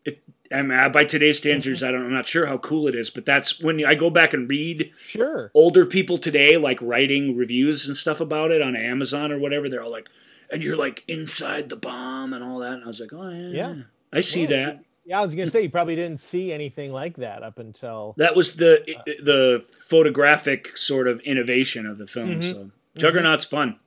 Speaker 3: it, I mean, uh, by today's standards, mm-hmm. I don't. I'm not sure how cool it is, but that's when I go back and read
Speaker 2: Sure.
Speaker 3: older people today, like writing reviews and stuff about it on Amazon or whatever. They're all like, and you're like inside the bomb and all that. And I was like, oh yeah,
Speaker 2: Yeah.
Speaker 3: I see
Speaker 2: Well,
Speaker 3: that.
Speaker 2: Yeah, I was gonna say you probably didn't see anything like that up until
Speaker 3: That was the the photographic sort of innovation of the film.
Speaker 2: Mhm.
Speaker 3: So Juggernaut's fun.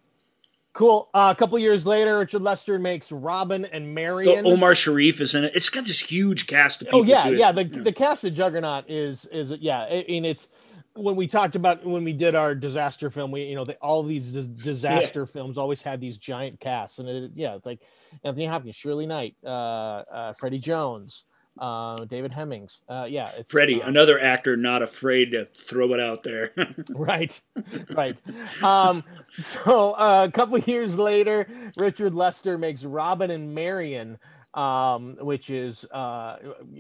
Speaker 2: cool. Uh, a couple years later, Richard Lester makes Robin and
Speaker 3: The
Speaker 2: Marian.
Speaker 3: Omar Sharif is in it. It's got this huge cast of people.
Speaker 2: oh yeah, yeah. The the cast of Juggernaut is is yeah. I mean, it's when we talked about when we did our disaster film. We you know the, all of these dis- disaster films always had these giant casts, and it, yeah, it's like Anthony Hopkins, Shirley Knight, uh, uh, Freddie Jones, uh, David Hemmings. Uh, yeah, it's
Speaker 3: Freddie,
Speaker 2: uh,
Speaker 3: another actor not afraid to throw it out there.
Speaker 2: right right um so uh, a couple years later richard lester makes robin and marian um which is uh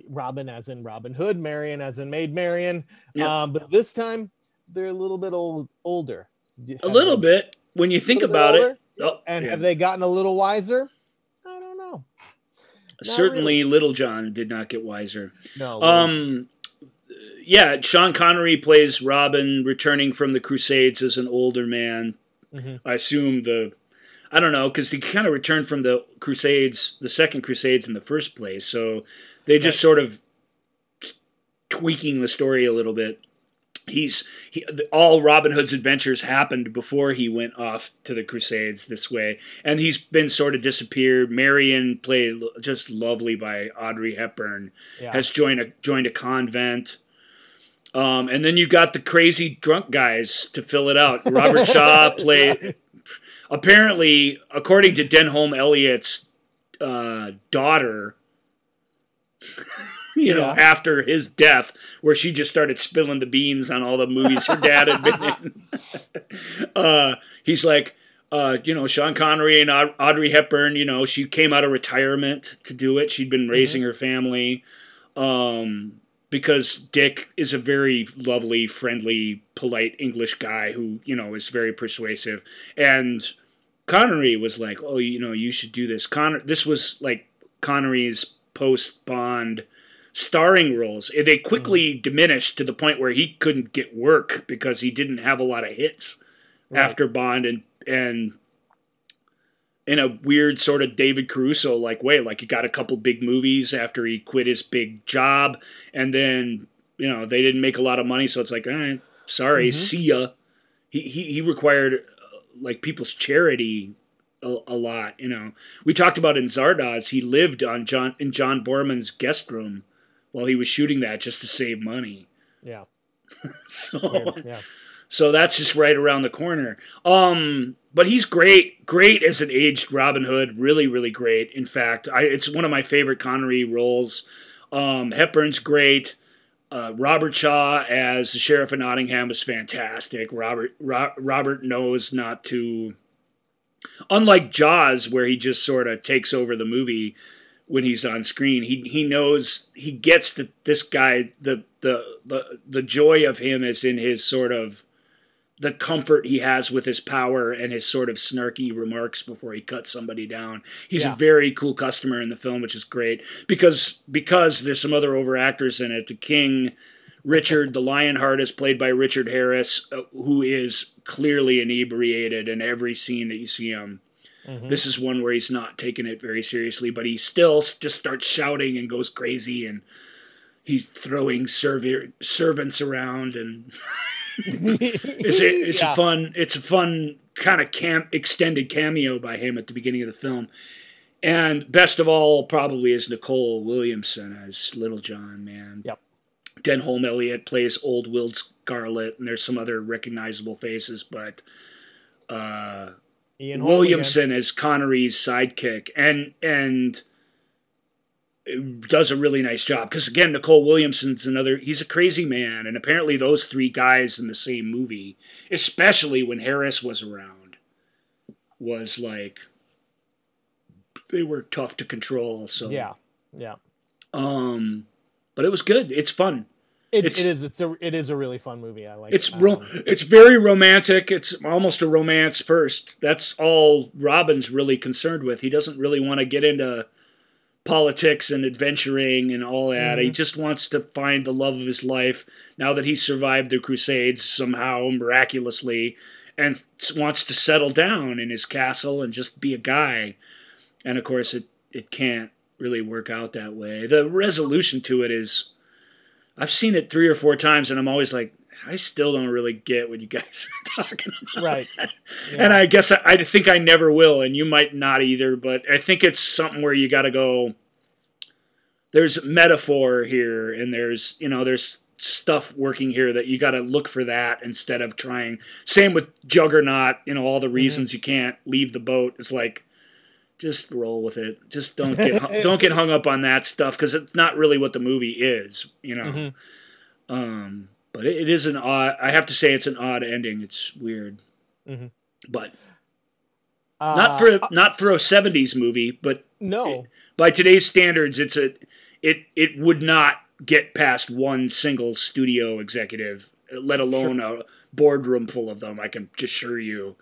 Speaker 2: robin as in robin hood marion as in maid marion
Speaker 3: Yeah.
Speaker 2: um but this time they're a little bit old older
Speaker 3: a little bit when you think about it. Oh,
Speaker 2: and
Speaker 3: yeah.
Speaker 2: have they gotten a little wiser i don't know not
Speaker 3: certainly Little John did not get wiser.
Speaker 2: no
Speaker 3: Um, yeah, Sean Connery plays Robin, returning from the Crusades as an older man.
Speaker 2: Mhm.
Speaker 3: I assume the, I don't know, because he kind of returned from the Crusades, the second Crusades in the first place. So they just sort of tweaking the story a little bit. He's he, all Robin Hood's adventures happened before he went off to the Crusades this way, and he's been sort of disappeared. Marion played just lovely by Audrey Hepburn
Speaker 2: yeah.
Speaker 3: has joined a joined a convent. Um, and then you got the crazy drunk guys to fill it out. Robert Shaw played. Apparently, according to Denholm Elliott's uh, daughter, you know, after his death, where she just started spilling the beans on all the movies her dad had been in. uh, he's like, uh, you know, Sean Connery and Audrey Hepburn, you know, she came out of retirement to do it. She'd been raising her family. Um, because Dick is a very lovely, friendly, polite English guy who, you know, is very persuasive. And Connery was like, "Oh, you know, you should do this." Conner this was like Connery's post Bond starring roles. They quickly mm-hmm. diminished to the point where he couldn't get work because he didn't have a lot of hits
Speaker 2: Right.
Speaker 3: after Bond and and in a weird sort of David Caruso like way. Like he got a couple big movies after he quit his big job, and then you know they didn't make a lot of money, so it's like, all right, sorry,
Speaker 2: Mhm.
Speaker 3: see ya. He he, he required uh, like people's charity a, a lot. You know, we talked about in Zardoz, he lived on John in John Boorman's guest room while he was shooting that just to save money.
Speaker 2: yeah
Speaker 3: So
Speaker 2: weird, yeah
Speaker 3: so that's just right around the corner. Um, but he's great, great as an aged Robin Hood. Really, really great. In fact, I, it's one of my favorite Connery roles. Um, Hepburn's great. Uh, Robert Shaw as the sheriff of Nottingham is fantastic. Robert Ro- Robert knows not to, unlike Jaws, where he just sort of takes over the movie when he's on screen. He he knows he gets that this guy the the the the joy of him is in his sort of the comfort he has with his power and his sort of snarky remarks before he cuts somebody down. He's
Speaker 2: Yeah.
Speaker 3: a very cool customer in the film, which is great because because there's some other over actors in it. The King Richard, the Lionheart, is played by Richard Harris, uh, who is clearly inebriated in every scene that you see him.
Speaker 2: Mhm.
Speaker 3: This is one where he's not taking it very seriously, but he still just starts shouting and goes crazy, and he's throwing servi- servants around, and it's a, it's
Speaker 2: Yeah.
Speaker 3: a fun it's a fun kind of cam extended cameo by him at the beginning of the film. And best of all, probably is Nicol Williamson as Little John, man.
Speaker 2: Yep.
Speaker 3: Denholm Elliott plays Old Will Scarlet, and there's some other recognizable faces, but uh,
Speaker 2: Ian
Speaker 3: Williamson as Connery's sidekick, and and does a really nice job because again, Nicol Williamson's another. He's a crazy man, and apparently those three guys in the same movie, especially when Harris was around, was like they were tough to control. So
Speaker 2: Yeah, yeah.
Speaker 3: um, but it was good. It's fun.
Speaker 2: It,
Speaker 3: It's-
Speaker 2: it is. It's a. It is a really fun movie. I like.
Speaker 3: It's
Speaker 2: um,
Speaker 3: ro- it's very romantic. It's almost a romance first. That's all Robin's really concerned with. He doesn't really want to get into politics and adventuring and all that. He mm-hmm. just wants to find the love of his life now that he's survived the Crusades somehow miraculously, and wants to settle down in his castle and just be a guy. And of course, it it can't really work out that way. The resolution to it is I've seen it three or four times, and I'm always like, I still don't really get what you guys are talking about.
Speaker 2: right.
Speaker 3: And I guess I, I think I never will, and you might not either. But I think it's something where you got to go. There's metaphor here, and there's you know there's stuff working here that you got to look for that instead of trying. Same with Juggernaut. You know all the reasons you can't leave the boat. It's like just roll with it. Just don't get don't get hung up on that stuff because it's not really what the movie is. You know.
Speaker 2: Mhm.
Speaker 3: Um, but it, it is an odd. I have to say, it's an odd ending. It's weird,
Speaker 2: Mhm.
Speaker 3: but
Speaker 2: Uh,
Speaker 3: not for a, not for a '70s movie. But
Speaker 2: no.
Speaker 3: by today's standards, it's a it it would not get past one single studio executive, let alone a boardroom full of them. I can assure you.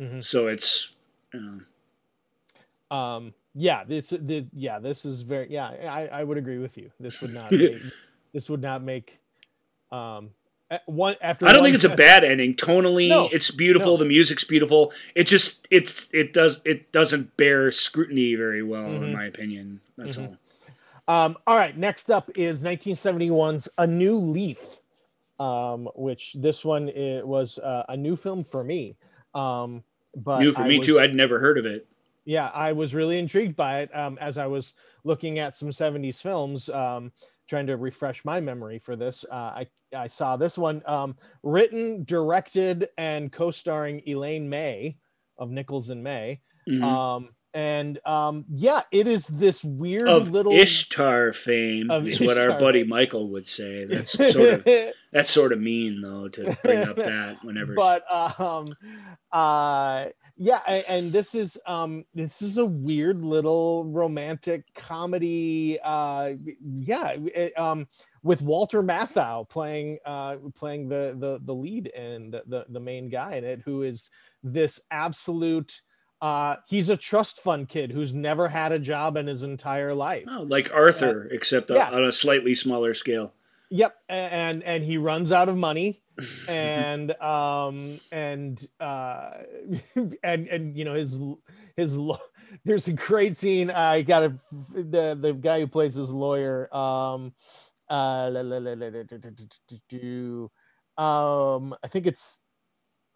Speaker 2: Mhm.
Speaker 3: So it's. You know,
Speaker 2: Um. Yeah. This. The. Yeah. This is very. Yeah. I. I would agree with you. This would not. make, this would not make. Um. One after.
Speaker 3: I don't think it's a bad ending. Tonally,
Speaker 2: No,
Speaker 3: it's beautiful.
Speaker 2: no.
Speaker 3: The music's beautiful. It just it's it does it doesn't bear scrutiny very well, in
Speaker 2: Mhm.
Speaker 3: my opinion. That's
Speaker 2: Mhm.
Speaker 3: all.
Speaker 2: Um, all right, next up is 1971's A New Leaf, um, which this one it was uh, a new film for me. Um, but
Speaker 3: New for
Speaker 2: I
Speaker 3: me
Speaker 2: was-
Speaker 3: too. I'd never heard of it.
Speaker 2: yeah, I was really intrigued by it um, as I was looking at some 70s films, um, trying to refresh my memory for this. Uh, I, I saw this one um, written, directed, and co starring Elaine May of Nichols and May.
Speaker 3: Mhm.
Speaker 2: Um, and um, yeah, it is this weird
Speaker 3: of
Speaker 2: little
Speaker 3: Ishtar fame is what our buddy. Michael would say. That's sort of that's sort of mean though to bring up that whenever.
Speaker 2: but um uh yeah and this is um this is a weird little romantic comedy uh yeah it, um with Walter Matthau playing uh playing the the the lead and the the main guy in it who is this absolute uh he's a trust fund kid who's never had a job in his entire life
Speaker 3: Oh, like Arthur, except
Speaker 2: yeah.
Speaker 3: on a slightly smaller scale.
Speaker 2: Yep, and and he runs out of money, and um and uh and and you know his his lo- there's a great scene. I got a the the guy who plays his lawyer. Um, uh, um, I think it's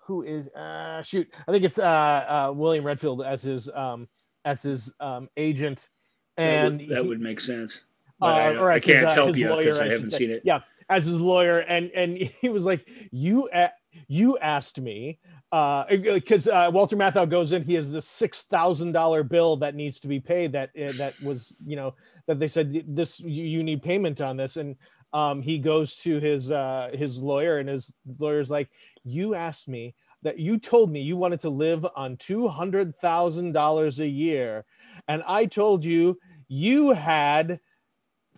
Speaker 2: who is uh shoot. I think it's uh, uh William Redfield as his um as his um agent,
Speaker 3: That
Speaker 2: and
Speaker 3: would, that
Speaker 2: he-
Speaker 3: would make sense.
Speaker 2: Uh,
Speaker 3: I,
Speaker 2: or
Speaker 3: I can't
Speaker 2: uh,
Speaker 3: help
Speaker 2: his
Speaker 3: you
Speaker 2: lawyer,
Speaker 3: because I
Speaker 2: should
Speaker 3: haven't
Speaker 2: say.
Speaker 3: seen it.
Speaker 2: Yeah, as his lawyer, and and he was like, "You, a- you asked me," because uh, Walter Matthau goes in. He has this six thousand dollar bill that needs to be paid. That uh, that was, you know, that they said this you, you need payment on this, and um, he goes to his uh, his lawyer, and his lawyer's like, "You asked me." That you told me you wanted to live on two hundred thousand dollars a year, and I told you you had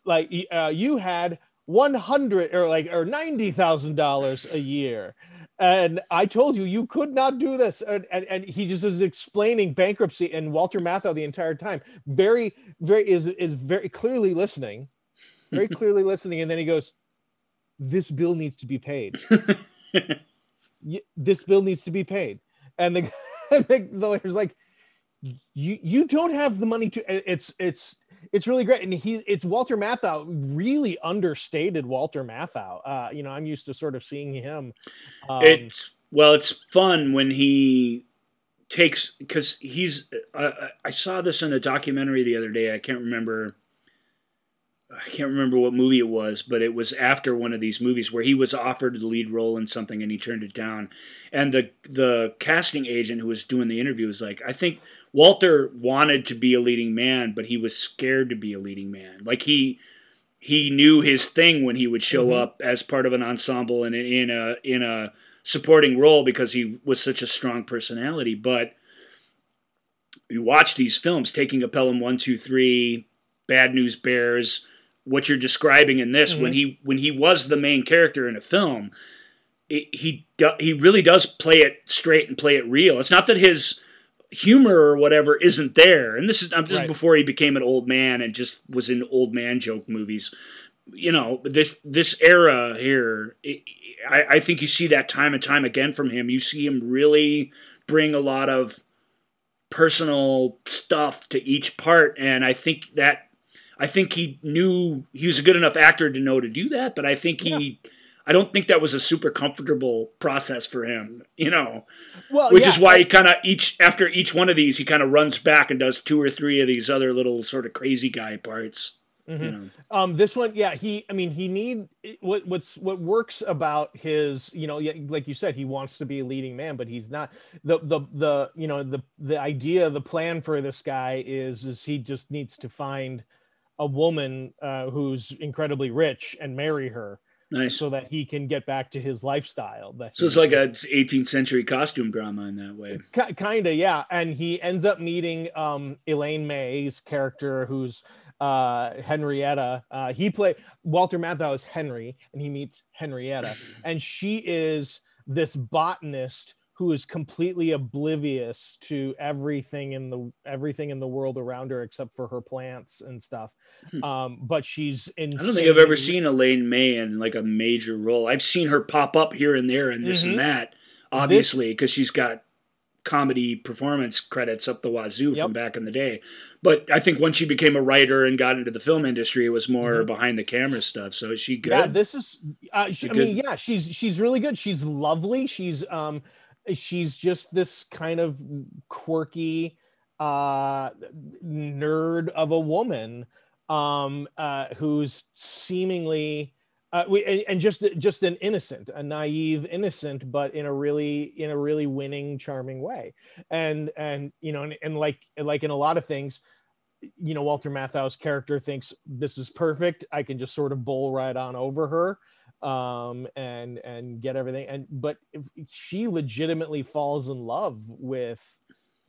Speaker 2: like uh, you had 100 or like or 90 thousand dollars a year and i told you you could not do this and, and, and he just is explaining bankruptcy and walter matthau the entire time very very is is very clearly listening very clearly listening and then he goes this bill needs to be paid. This bill needs to be paid. And the, and the, the lawyer's like, you you don't have the money to it's it's it's really great and he it's walter matthau really understated walter matthau uh you know i'm used to sort of seeing him um,
Speaker 3: it's well, it's fun when he takes because he's. I- I saw this in a documentary the other day. I can't remember. I can't remember what movie it was, but it was after one of these movies where he was offered the lead role in something and he turned it down. And the the casting agent who was doing the interview was like, "I think Walter wanted to be a leading man, but he was scared to be a leading man. Like he he knew his thing when he would show
Speaker 2: Mhm.
Speaker 3: up as part of an ensemble and in a in a supporting role because he was such a strong personality. But you watch these films, Taking a Pelham One Two Three, Bad News Bears, what you're describing in this when mm-hmm. he when he was the main character in a film, it, he do, he really does play it straight and play it real. It's not that his humor or whatever isn't there, and this is I'm just
Speaker 2: Right.
Speaker 3: before he became an old man and just was in old man joke movies. You know this this era here. It, I, I think you see that time and time again from him. You see him really bring a lot of personal stuff to each part, and I think that I think he knew he was a good enough actor to know to do that. But I think he, I don't think that was a super comfortable process for him. You know,
Speaker 2: well
Speaker 3: which
Speaker 2: yeah,
Speaker 3: is why he kind of each after each one of these he kind of runs back and does two or three of these other little sort of crazy guy parts.
Speaker 2: Mhm.
Speaker 3: You know,
Speaker 2: um this one yeah he i mean he need what what's what works about his you know like you said he wants to be a leading man but he's not the the the you know the the idea the plan for this guy is is he just needs to find a woman uh, who's incredibly rich and marry her
Speaker 3: nice. So,
Speaker 2: so that he can get back to his lifestyle that
Speaker 3: it's like a 18th century costume drama in that way.
Speaker 2: Ki kind of yeah and he ends up meeting um elaine may's character who's uh henrietta uh he played walter matthau is henry and he meets henrietta and she is this botanist who is completely oblivious to everything in the everything in the world around her except for her plants and stuff
Speaker 3: Hmm.
Speaker 2: um but she's in
Speaker 3: I don't think I've ever seen Elaine May in like a major role. I've seen her pop up here and there and this
Speaker 2: Mhm.
Speaker 3: and that, obviously, because she's got comedy performance credits up the wazoo
Speaker 2: Yep.
Speaker 3: from back in the day. But I think once she became a writer and got into the film industry, it was more
Speaker 2: Mhm.
Speaker 3: behind the camera stuff. So is she good?
Speaker 2: Yeah, this is. Uh, she, I
Speaker 3: Good.
Speaker 2: mean, yeah, she's she's really good. She's lovely. She's um, she's just this kind of quirky, uh, nerd of a woman, um, uh, who's seemingly. Uh, we, and, and just just an innocent, a naive innocent, but in a really in a really winning, charming way, and and you know, and, and like like in a lot of things, you know Walter Matthau's character thinks this is perfect. I can just sort of bowl right on over her um and and get everything and but if she legitimately falls in love with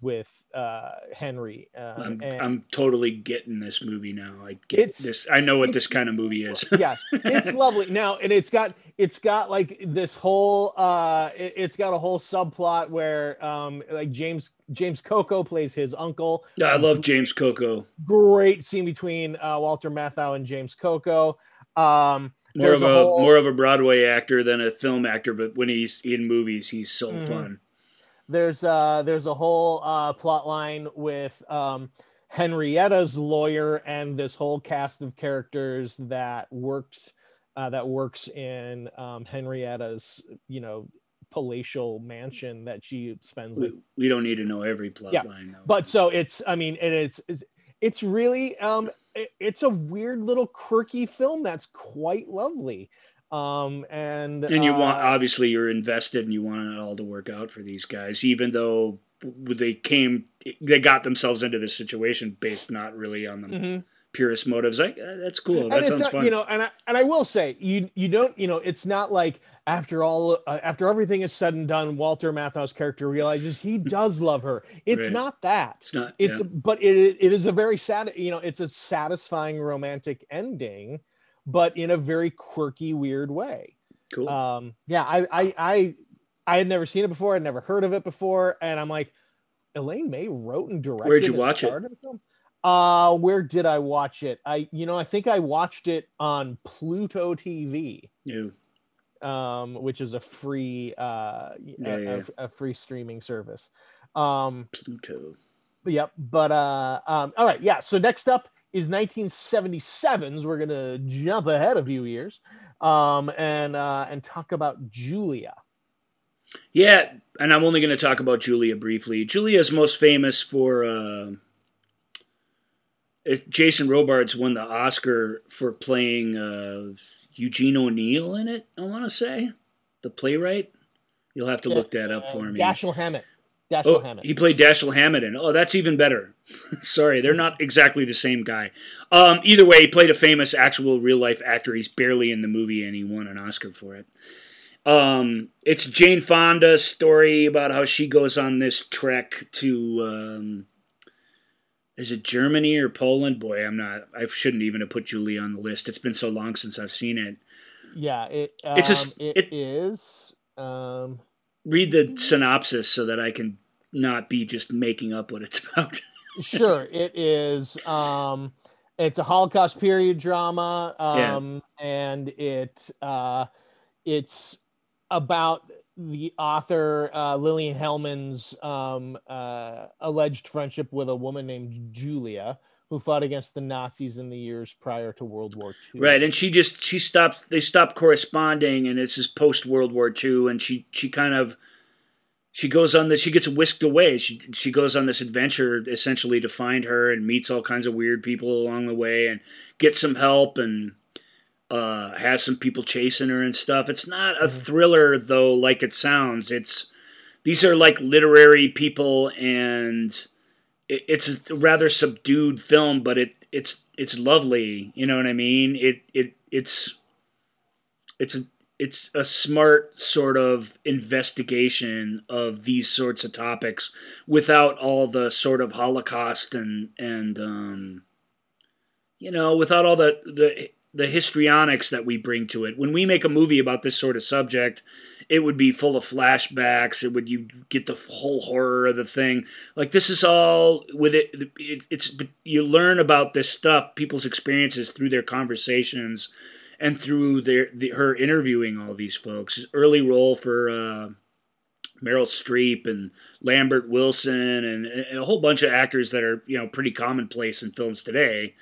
Speaker 2: with uh Henry um,
Speaker 3: I'm,
Speaker 2: and
Speaker 3: I'm totally getting this movie now. I get this. I know what this kind of movie is.
Speaker 2: yeah it's lovely now and it's got it's got like this whole uh it, it's got a whole subplot where um like James James Coco plays his uncle
Speaker 3: yeah, I love James Coco.
Speaker 2: great scene between uh Walter Matthau and James Coco um
Speaker 3: More of a,
Speaker 2: whole-
Speaker 3: more of a Broadway actor than a film actor, but when he's in movies, he's so
Speaker 2: Mhm.
Speaker 3: fun.
Speaker 2: there's uh there's a whole uh plot line with um henrietta's lawyer and this whole cast of characters that works uh, that works in um henrietta's you know palatial mansion that she spends
Speaker 3: We, we don't need to know every plot
Speaker 2: Yeah,
Speaker 3: line. Though.
Speaker 2: but so it's i mean it's it's- it's really um it- it's a weird little quirky film that's quite lovely um and
Speaker 3: and you want
Speaker 2: uh,
Speaker 3: obviously you're invested and you want it all to work out for these guys, even though they came they got themselves into this situation based not really on the
Speaker 2: mhm.
Speaker 3: Purest motives. Like uh, that's cool.
Speaker 2: and
Speaker 3: That sounds
Speaker 2: not,
Speaker 3: fun.
Speaker 2: you know and I, and I will say you you don't you know it's not like after all uh, after everything is said and done walter matthau's character realizes he does love her it's
Speaker 3: Right.
Speaker 2: not that
Speaker 3: it's not.
Speaker 2: it's
Speaker 3: yeah.
Speaker 2: but it, it is a very sad you know it's a satisfying romantic ending but in a very quirky weird way
Speaker 3: cool.
Speaker 2: um yeah i i i, I had never seen it before i'd never heard of it before and i'm like elaine may wrote and directed
Speaker 3: Where'd you watch it?
Speaker 2: Starred in the film. uh where did i watch it i you know i think i watched it on pluto tv
Speaker 3: you
Speaker 2: um, which is a free uh,
Speaker 3: Yeah,
Speaker 2: a,
Speaker 3: yeah.
Speaker 2: a- a free streaming service. Um,
Speaker 3: Pluto.
Speaker 2: Yep. But uh um all right, yeah. So next up is 1977's. We're gonna jump ahead a few years um and uh and talk about Julia.
Speaker 3: Yeah, and I'm only going to talk about Julia briefly. Julia is most famous for uh, Jason Robards won the Oscar for playing uh, Eugene O'Neill in it. I want to say the playwright. You'll have to look that up
Speaker 2: Uh,
Speaker 3: for me.
Speaker 2: Dashiell Hammett. Dashiell
Speaker 3: Oh,
Speaker 2: Hammett.
Speaker 3: he played Dashiell Hammett in. Oh, that's even better. Sorry, they're not exactly the same guy. Um, either way, he played a famous, actual, real life actor. He's barely in the movie, and he won an Oscar for it. Um, it's Jane Fonda's story about how she goes on this trek to. Um, is it Germany or Poland? Boy, I'm not. I shouldn't even have put Julie on the list. It's been so long since I've seen it.
Speaker 2: yeah, it um,
Speaker 3: It's just-
Speaker 2: it
Speaker 3: it-
Speaker 2: is um
Speaker 3: Read the synopsis so that I can not be just making up what it's about.
Speaker 2: sure it is um it's a holocaust period drama
Speaker 3: Yeah.
Speaker 2: um and it uh it's about the author uh lillian hellman's um uh alleged friendship with a woman named julia who fought against the nazis in the years prior to world war ii
Speaker 3: Right, and she just she stopped. They stopped corresponding, and this is post World War II, and she she kind of she goes on this. She gets whisked away. She she goes on this adventure essentially to find her, and meets all kinds of weird people along the way, and gets some help, and uh, has some people chasing her and stuff. It's not a thriller though, like it sounds. It's these are like literary people, and it, it's a rather subdued film, but it it's it's lovely. You know what I mean? It it it's it's a it's a smart sort of investigation of these sorts of topics without all the sort of Holocaust and and um, you know without all the the the histrionics that we bring to it. When we make a movie about this sort of subject, it would be full of flashbacks. It would you get the whole horror of the thing. Like this is all with it. it it's you learn about this stuff, people's experiences through their conversations, and through their the, her interviewing all these folks. Early role for. Uh, Meryl Streep and Lambert Wilson and, and a whole bunch of actors that are you know pretty commonplace in films today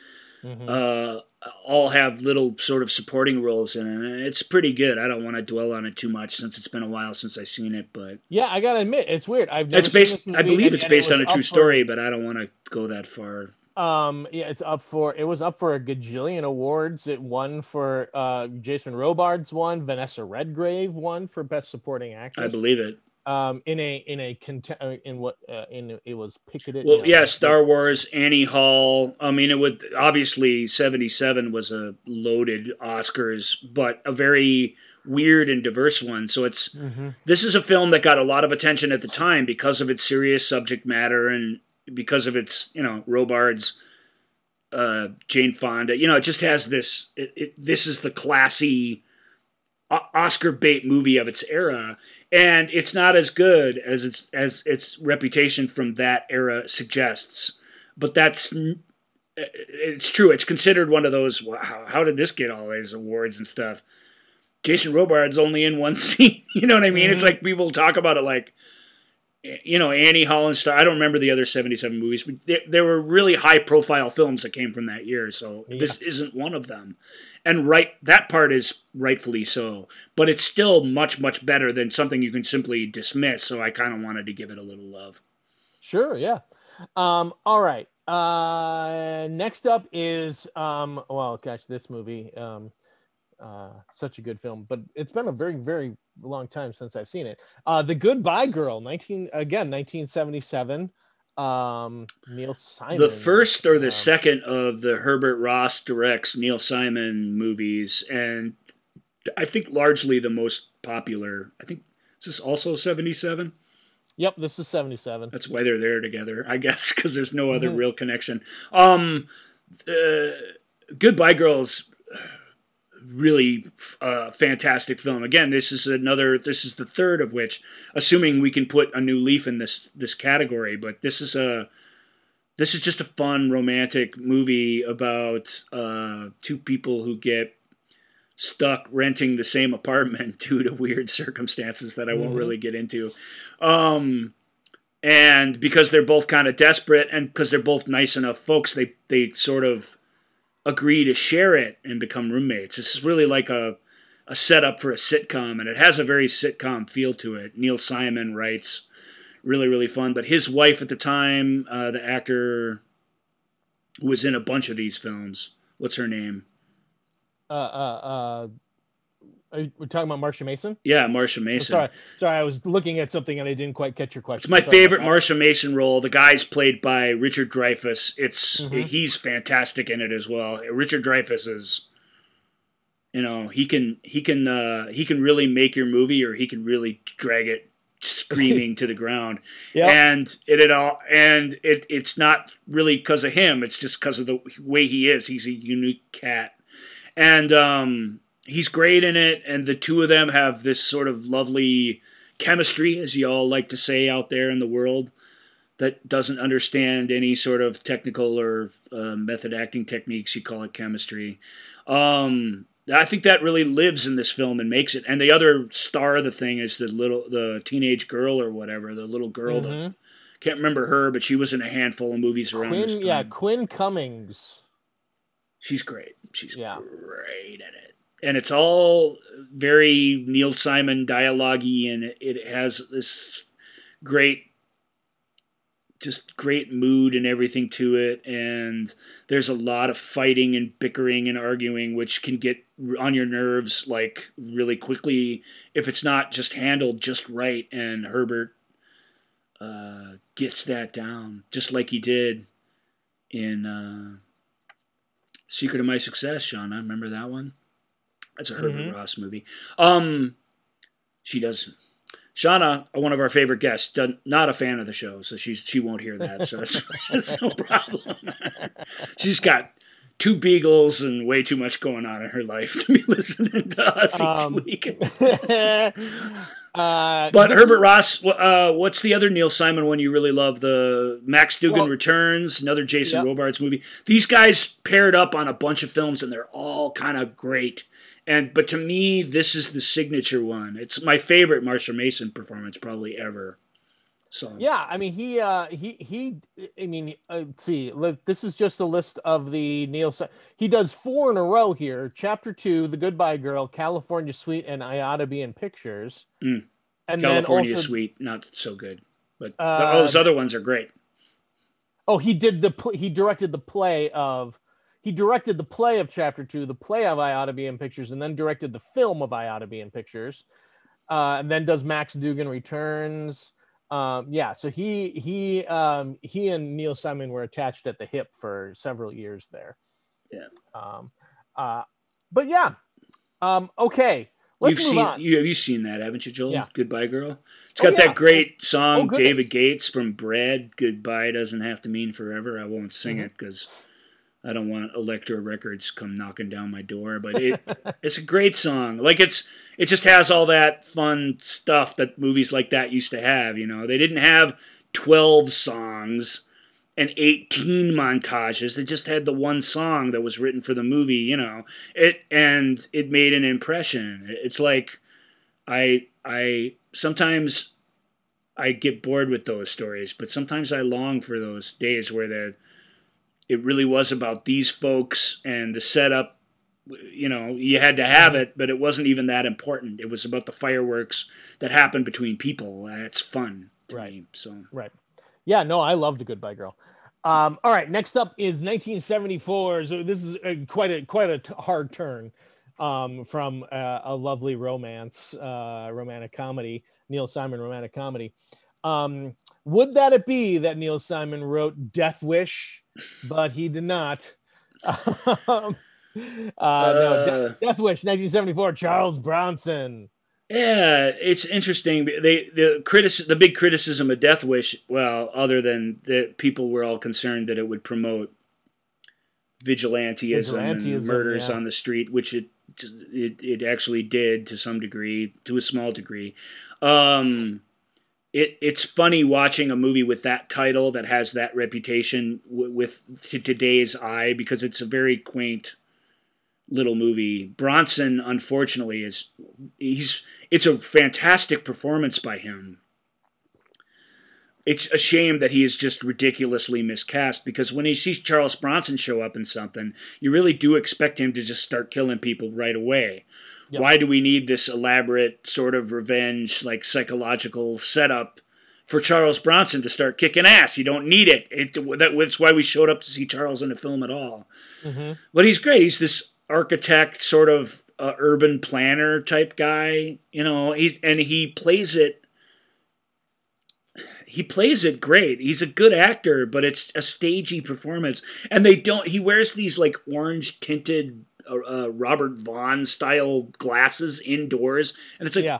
Speaker 2: Mhm.
Speaker 3: uh, all have little sort of supporting roles in it. And it's pretty good. I don't want to dwell on it too much since it's been a while since I've seen it, but
Speaker 2: yeah i gotta admit it's weird i've never
Speaker 3: it's
Speaker 2: seen
Speaker 3: based. I believe it's
Speaker 2: and it
Speaker 3: based on a true
Speaker 2: up for-
Speaker 3: story, but I don't want to go that far.
Speaker 2: Um, yeah, it's up for it was up for a gajillion awards. It won for uh Jason Robards won, Vanessa Redgrave won for best supporting actress.
Speaker 3: I believe it.
Speaker 2: Um, in a in a cont- uh, in what uh, in it was picketed.
Speaker 3: Well, yeah, Star Wars, Annie Hall. I mean, it would obviously '77 was a loaded Oscars, but a very weird and diverse one. So it's
Speaker 2: Mhm.
Speaker 3: this is a film that got a lot of attention at the time because of its serious subject matter and because of its you know Robards, uh, Jane Fonda. You know, it just has this. It, it, this is the classy Oscar bait movie of its era, and it's not as good as its as its reputation from that era suggests. But that's it's true. It's considered one of those. Wow, how did this get all these awards and stuff? Jason Robards only in one scene. You know what I mean? It's
Speaker 2: Mhm.
Speaker 3: like people talk about it like, you know, Annie Hall and Star. I don't remember the other '77 movies, but there, there were really high-profile films that came from that year. So this isn't one of them. And right, that part is rightfully so, but it's still much, much better than something you can simply dismiss. So I kind of wanted to give it a little love.
Speaker 2: Sure, yeah. Um, all right. Uh, next up is um, well, gosh, this movie, um, uh, such a good film, but it's been a very, very long time since I've seen it. Uh, The Goodbye Girl, nineteen again, nineteen seventy seven. Um, Neil Simon.
Speaker 3: The first or the
Speaker 2: um,
Speaker 3: second of the Herbert Ross directs Neil Simon movies, and I think largely the most popular. I think is this also '77.
Speaker 2: Yep, this is seventy seven.
Speaker 3: That's why they're there together, I guess, because there's no other
Speaker 2: Mhm.
Speaker 3: real connection. Um, uh, Goodbye Girls, really uh, fantastic film. Again, this is another. This is the third of which, assuming we can put a new leaf in this this category. But this is a this is just a fun romantic movie about uh, two people who get stuck renting the same apartment due to weird circumstances that I won't
Speaker 2: Mhm.
Speaker 3: really get into. Um, and because they're both kind of desperate and because they're both nice enough folks, they they sort of agree to share it and become roommates. This is really like a a setup for a sitcom, and it has a very sitcom feel to it. Neil Simon writes, really really fun. But his wife at the time, uh, the actor, who was in a bunch of these films. What's her name?
Speaker 2: Uh, uh, uh, are you, we're talking about Marsha Mason.
Speaker 3: Yeah, Marsha
Speaker 2: I'm
Speaker 3: Mason.
Speaker 2: sorry, sorry, I was looking at something and I didn't quite catch your question.
Speaker 3: It's my
Speaker 2: Sorry
Speaker 3: favorite. Marsha Mason role. The guy's played by Richard Dreyfuss. It's
Speaker 2: Mhm.
Speaker 3: he's fantastic in it as well. Richard Dreyfuss is, you know, he can he can uh, he can really make your movie, or he can really drag it screaming to the ground.
Speaker 2: Yep.
Speaker 3: And it it all and it it's not really because of him. It's just because of the way he is. He's a unique cat, and um, he's great in it. And the two of them have this sort of lovely chemistry, as you all like to say out there in the world, that doesn't understand any sort of technical or uh, method acting techniques. You call it chemistry. Um, I think that really lives in this film and makes it. And the other star of the thing is the little, the teenage girl or whatever, the little girl. That,
Speaker 2: Mhm.
Speaker 3: can't remember her, but she was in a handful of movies around
Speaker 2: Quinn, yeah. Quinn Cummings.
Speaker 3: She's great. She's
Speaker 2: Yeah.
Speaker 3: great in it. And it's all very Neil Simon dialogue and it, has this great just great mood and everything to it and there's a lot of fighting and bickering and arguing which can get on your nerves like really quickly if it's not just handled just right and Herbert uh, gets that down just like he did in uh, Secret of My Success, Sean. I remember that one. That's a Herbert
Speaker 2: Mhm.
Speaker 3: Ross movie. Um, she does. Shauna, one of our favorite guests, done, not a fan of the show, so she's she won't hear that. So that's, that's no problem. she's got two beagles and way too much going on in her life to be listening to us each
Speaker 2: Um,
Speaker 3: week.
Speaker 2: uh,
Speaker 3: But Herbert Ross, uh, what's the other Neil Simon one you really love? The Max Dugan
Speaker 2: Well-
Speaker 3: Returns, another Jason
Speaker 2: Yep.
Speaker 3: Robards movie. These guys paired up on a bunch of films, and they're all kind of great. And but to me, this is the signature one. It's my favorite Marsha Mason performance probably ever. So
Speaker 2: Yeah, I mean he uh he he I mean uh, let's see this is just a list of the Neil he does four in a row here. Chapter 2, The Goodbye Girl, California Suite and I Ought to Be in Pictures.
Speaker 3: Mm.
Speaker 2: And
Speaker 3: California
Speaker 2: then also
Speaker 3: Suite, not so good, but
Speaker 2: Uh,
Speaker 3: those other ones are great.
Speaker 2: Oh, he did the he directed the play of he directed the play of chapter 2, the play of I Ought to Be in Pictures and then directed the film of I Ought to Be in Pictures. Uh and then does Max Dugan Returns. Um, yeah, so he he um, he and Neil Simon were attached at the hip for several years there.
Speaker 3: Yeah.
Speaker 2: Um, uh, but yeah. Um, okay. Let's
Speaker 3: You've
Speaker 2: move
Speaker 3: seen
Speaker 2: on.
Speaker 3: you have you seen that, haven't you, Joel?
Speaker 2: Yeah.
Speaker 3: Goodbye Girl. It's got
Speaker 2: yeah.
Speaker 3: that great song,
Speaker 2: Oh.
Speaker 3: David Gates from Bread. Goodbye doesn't have to mean forever. I won't sing
Speaker 2: Mhm.
Speaker 3: it because I don't want Elektra Records come knocking down my door. But it, it's a great song. Like it's it just has all that fun stuff that movies like that used to have. You know, they didn't have twelve songs and 18 montages they just had the one song that was written for the movie you know it and it made an impression it's like i i sometimes i get bored with those stories but sometimes i long for those days where the it really was about these folks and the setup you know you had to have it but it wasn't even that important it was about the fireworks that happened between people that's fun
Speaker 2: Right.
Speaker 3: me so
Speaker 2: Right. Yeah, no, I love the Goodbye Girl. Um, all right, next up is 1974. So this is a, quite a quite a t- hard turn um, from uh, a lovely romance, uh, romantic comedy, Neil Simon romantic comedy. Um, would that it be that Neil Simon wrote Death Wish, but he did not? um, uh, no,
Speaker 3: Uh,
Speaker 2: Death Wish, 1974, Charles Bronson.
Speaker 3: Yeah, it's interesting. They the critic the big criticism of Death Wish, well, other than that people were all concerned that it would promote vigilanteism, and murders
Speaker 2: yeah.
Speaker 3: on the street, which it, it it actually did to some degree, to a small degree. Um, it it's funny watching a movie with that title that has that reputation w- with to today's eye because it's a very quaint little movie. Bronson, unfortunately, is he's it's a fantastic performance by him. It's a shame that he is just ridiculously miscast because when he sees Charles Bronson show up in something, you really do expect him to just start killing people right away.
Speaker 2: Yep.
Speaker 3: Why do we need this elaborate sort of revenge, like psychological setup for Charles Bronson to start kicking ass? You don't need it. it that, that's why we showed up to see Charles in the film at all.
Speaker 2: Mm-hmm.
Speaker 3: But he's great. He's this architect, sort of uh, urban planner type guy, you know. He and he plays it. He plays it great. He's a good actor, but it's a stagey performance. And they don't. He wears these like orange tinted uh, Robert Vaughn style glasses indoors, and it's like
Speaker 2: yeah.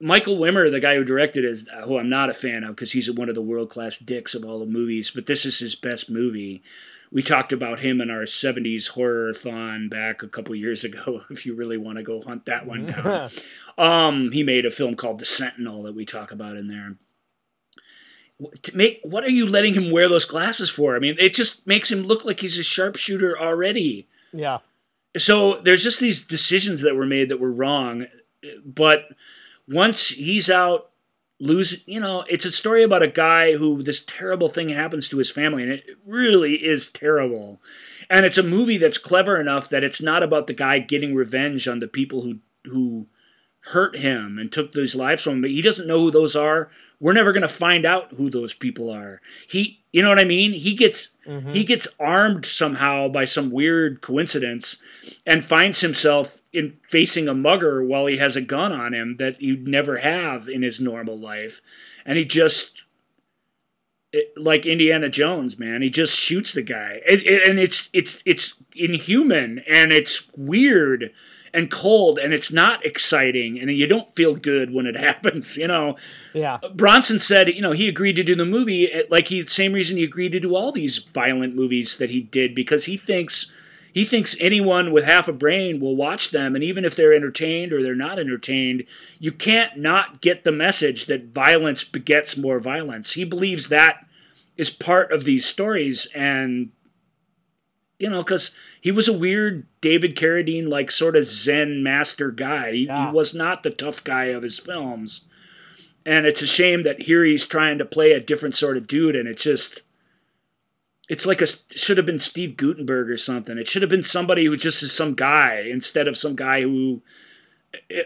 Speaker 3: Michael Winner, the guy who directed it, uh, who I'm not a fan of because he's one of the world class dicks of all the movies, but this is his best movie. We talked about him in our 70s horror thon back a couple years ago, if you really want to go hunt that one down. um, he made a film called The Sentinel that we talk about in there. To make, what are you letting him wear those glasses for? I mean, it just makes him look like he's a sharpshooter already
Speaker 2: yeah.
Speaker 3: So there's just these decisions that were made that were wrong but once he's out lose you know it's a story about a guy who this terrible thing happens to his family and it really is terrible. And it's a movie that's clever enough that it's not about the guy getting revenge on the people who who hurt him and took those lives from him but he doesn't know who those are. We're never going to find out who those people are. He you know what i mean? He gets
Speaker 2: Mhm.
Speaker 3: he gets armed somehow by some weird coincidence and finds himself in facing a mugger while he has a gun on him that he'd never have in his normal life. And he just it, like Indiana Jones, man. He just shoots the guy, it, it, and it's it's it's inhuman and it's weird and cold and it's not exciting and you don't feel good when it happens. You know,
Speaker 2: Yeah.
Speaker 3: Bronson said, you know, he agreed to do the movie eh, like he same reason he agreed to do all these violent movies that he did because he thinks he thinks anyone with half a brain will watch them and even if they're entertained or they're not entertained, you can't not get the message that violence begets more violence. He believes that is part of these stories and you know, because he was a weird David Carradine, like sort of Zen master guy. He,
Speaker 2: Yeah.
Speaker 3: he was not the tough guy of his films. And it's a shame that here he's trying to play a different sort of dude, and it's just, it's like a should have been Steve Guttenberg or something. It should have been somebody who just is some guy instead of some guy who,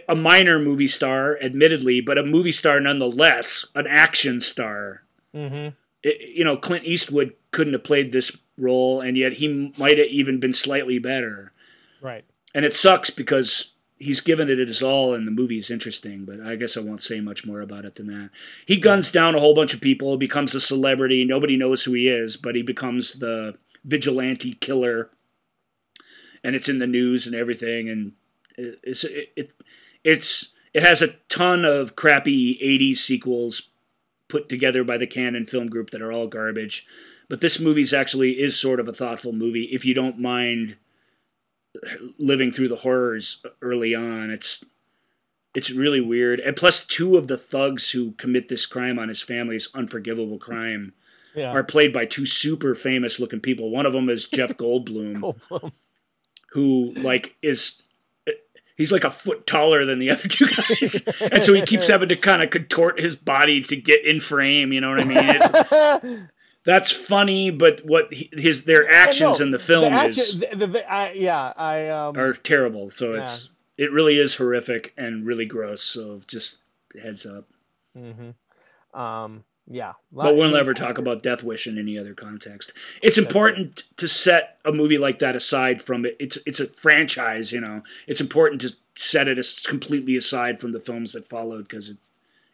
Speaker 3: a minor movie star, admittedly, but a movie star nonetheless, an action star
Speaker 2: Mm-hmm.
Speaker 3: it, you know, Clint Eastwood couldn't have played this role, and yet he might have even been slightly better.
Speaker 2: Right.
Speaker 3: And it sucks because he's given it his all, and the movie's interesting. But I guess I won't say much more about it than that. He guns down a whole bunch of people, becomes a celebrity. Nobody knows who he is, but he becomes the vigilante killer, and it's in the news and everything. And it- it's it, it it's it has a ton of crappy '80s sequels put together by the Cannon Film Group that are all garbage. But this movie's actually is sort of a thoughtful movie if you don't mind living through the horrors early on. It's it's really weird. And plus two of the thugs who commit this crime on his family's unforgivable crime
Speaker 2: Yeah.
Speaker 3: are played by two super famous looking people. One of them is Jeff Goldblum
Speaker 2: Goldblum.
Speaker 3: who like is he's like a foot taller than the other two guys and so he keeps having to kind of contort his body to get in frame you know what i mean that's funny but what his their actions
Speaker 2: No,
Speaker 3: in the film
Speaker 2: action-
Speaker 3: is
Speaker 2: the- the- the- I- yeah, I um,
Speaker 3: are terrible so it's it really is horrific and really gross so just heads up
Speaker 2: mhm. um, yeah.
Speaker 3: but we'll never talk about Death Wish in any other context. It's important to set a movie like that aside from it. It's it's a franchise, you know. It's important to set it as completely aside from the films that followed because it,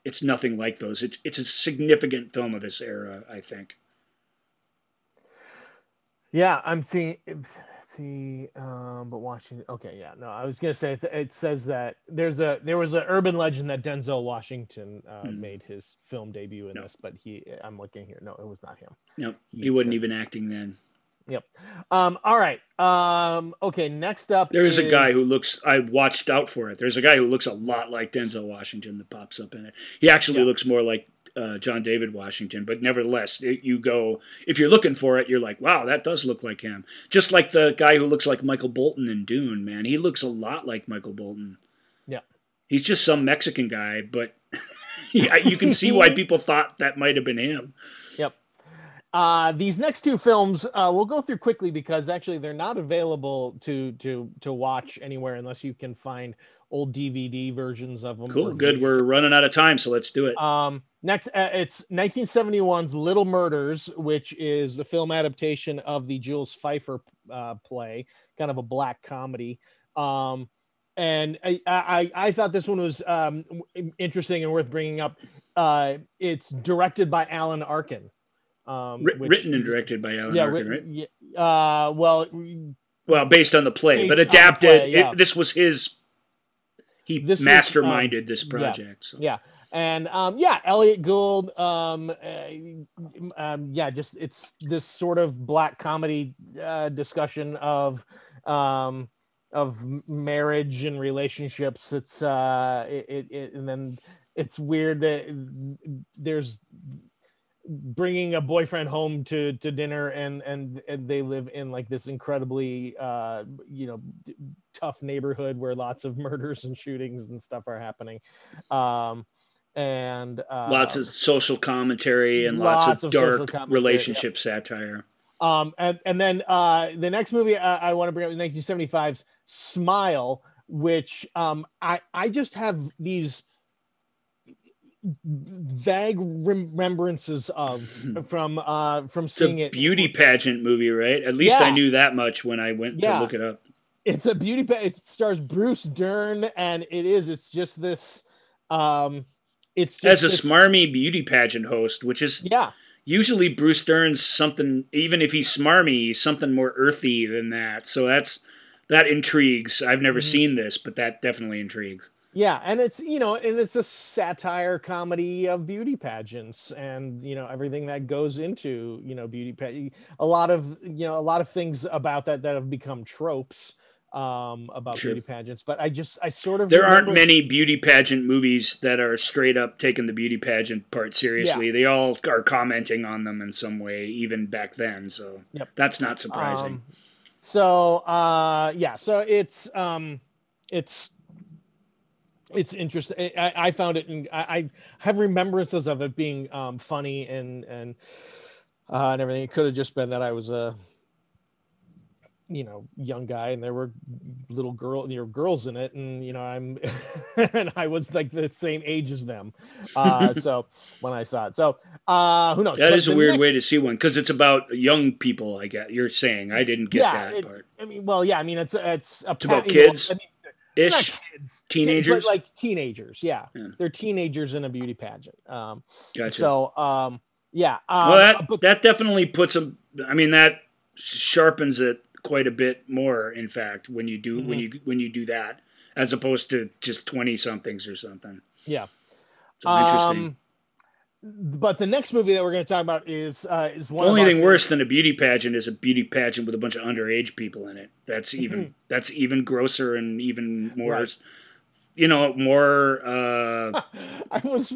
Speaker 3: it's nothing like those. It's it's a significant film of this era, I think.
Speaker 2: Yeah, I'm seeing. See, um, but watching. Okay, yeah, no, I was gonna say it, it says that there's a there was an urban legend that Denzel Washington uh,
Speaker 3: Mhm.
Speaker 2: made his film debut in
Speaker 3: No.
Speaker 2: this, but he, I'm looking here. No, it was not him.
Speaker 3: No,
Speaker 2: He
Speaker 3: he wasn't even acting then.
Speaker 2: Yep. Um. All right. Um. Okay. Next up,
Speaker 3: There is a guy who looks. I watched out for it. There's a guy who looks a lot like Denzel Washington that pops up in it. He actually
Speaker 2: Yeah.
Speaker 3: looks more like uh, John David Washington, but nevertheless, it, you go if you're looking for it, you're like, wow, that does look like him. Just like the guy who looks like Michael Bolton in Dune, man, he looks a lot like Michael Bolton.
Speaker 2: Yeah.
Speaker 3: He's just some Mexican guy, but yeah, you can see why people thought that might have been him.
Speaker 2: Yep. Uh, these next two films uh, we'll go through quickly because actually they're not available to to to watch anywhere unless you can find old DVD versions of them.
Speaker 3: Cool, good. We're running out of time, so let's do it.
Speaker 2: Um, next, uh, it's 1971's Little Murders, which is the film adaptation of the Jules Feiffer uh, play, kind of a black comedy. Um, and I, I, I thought this one was um, interesting and worth bringing up. Uh, it's directed by Alan Arkin. Um, which-
Speaker 3: written and directed by Alan
Speaker 2: yeah,
Speaker 3: Arkin,
Speaker 2: written-
Speaker 3: right?
Speaker 2: yeah, uh, well,
Speaker 3: Well, based on the play, but adapted.
Speaker 2: play, yeah.
Speaker 3: it- this was his. He
Speaker 2: This is,
Speaker 3: masterminded
Speaker 2: um,
Speaker 3: this
Speaker 2: yeah.
Speaker 3: project. so.
Speaker 2: yeah and um yeah elliott gould um, uh, um yeah just it's this sort of black comedy uh discussion of um of marriage and relationships it's uh it, it, it and then it's weird that there's bringing a boyfriend home to to dinner and and, and they live in like this incredibly uh you know d- tough neighborhood where lots of murders and shootings and stuff are happening um and uh
Speaker 3: lots of social commentary and
Speaker 2: lots
Speaker 3: lots,
Speaker 2: of
Speaker 3: dark relationship satire.
Speaker 2: um and and then uh the next movie i, I want to bring up is 1975's smile which um i i just have these vague remembrances of from uh from
Speaker 3: It's
Speaker 2: seeing
Speaker 3: a
Speaker 2: it
Speaker 3: beauty pageant movie, right? At least I knew that much when I went
Speaker 2: Yeah.
Speaker 3: to look it up.
Speaker 2: it's a beauty pa- it stars bruce dern and it is it's just this um it's
Speaker 3: As a
Speaker 2: this-
Speaker 3: smarmy beauty pageant host, which is
Speaker 2: yeah
Speaker 3: usually Bruce Dern's something, even if he's smarmy, something more earthy than that. So that's that intrigues. I've never
Speaker 2: Mhm.
Speaker 3: seen this, but that definitely intrigues.
Speaker 2: Yeah, and it's you know, and it's a satire comedy of beauty pageants and you know everything that goes into you know beauty pageant. A lot of you know a lot of things about that that have become tropes um about
Speaker 3: Sure.
Speaker 2: beauty pageants. But I just I sort of
Speaker 3: There aren't many beauty pageant movies that are straight up taking the beauty pageant part seriously. They all are commenting on them in some way, even back then. So
Speaker 2: Yep.
Speaker 3: that's not surprising.
Speaker 2: Um, so uh yeah, so it's um it's it's interesting. I, I found it, and I, I have remembrances of it being um, funny and and uh, and everything. It could have just been that I was a you know young guy, and there were little girl, you know, girls in it, and you know I'm and I was like the same age as them. Uh, so when I saw it, so uh, who knows?
Speaker 3: that
Speaker 2: But
Speaker 3: is a weird
Speaker 2: next-
Speaker 3: way to see one because it's about young people. I get you're saying. I didn't get
Speaker 2: Yeah,
Speaker 3: that
Speaker 2: it-
Speaker 3: part.
Speaker 2: I mean, well, yeah, I mean, it's it's a
Speaker 3: It's about
Speaker 2: you know,
Speaker 3: kids?
Speaker 2: I mean,
Speaker 3: Ish.
Speaker 2: kids,
Speaker 3: Teenagers?
Speaker 2: but like teenagers. Yeah.
Speaker 3: Yeah.
Speaker 2: they're teenagers in a beauty pageant. Um,
Speaker 3: Gotcha.
Speaker 2: so um, yeah. Um,
Speaker 3: well, that
Speaker 2: but
Speaker 3: that definitely puts them. I mean, that sharpens it quite a bit more. In fact, when you do when
Speaker 2: Mhm.
Speaker 3: you when you do that, as opposed to just twenty somethings or something.
Speaker 2: yeah.
Speaker 3: So interesting.
Speaker 2: But the next movie that we're going to talk about is uh, is
Speaker 3: The
Speaker 2: one.
Speaker 3: only
Speaker 2: of
Speaker 3: thing worse than a beauty pageant is a beauty pageant with a bunch of underage people in it. That's even
Speaker 2: Mhm.
Speaker 3: that's even grosser and even more,
Speaker 2: Right.
Speaker 3: you know, more. Uh,
Speaker 2: I was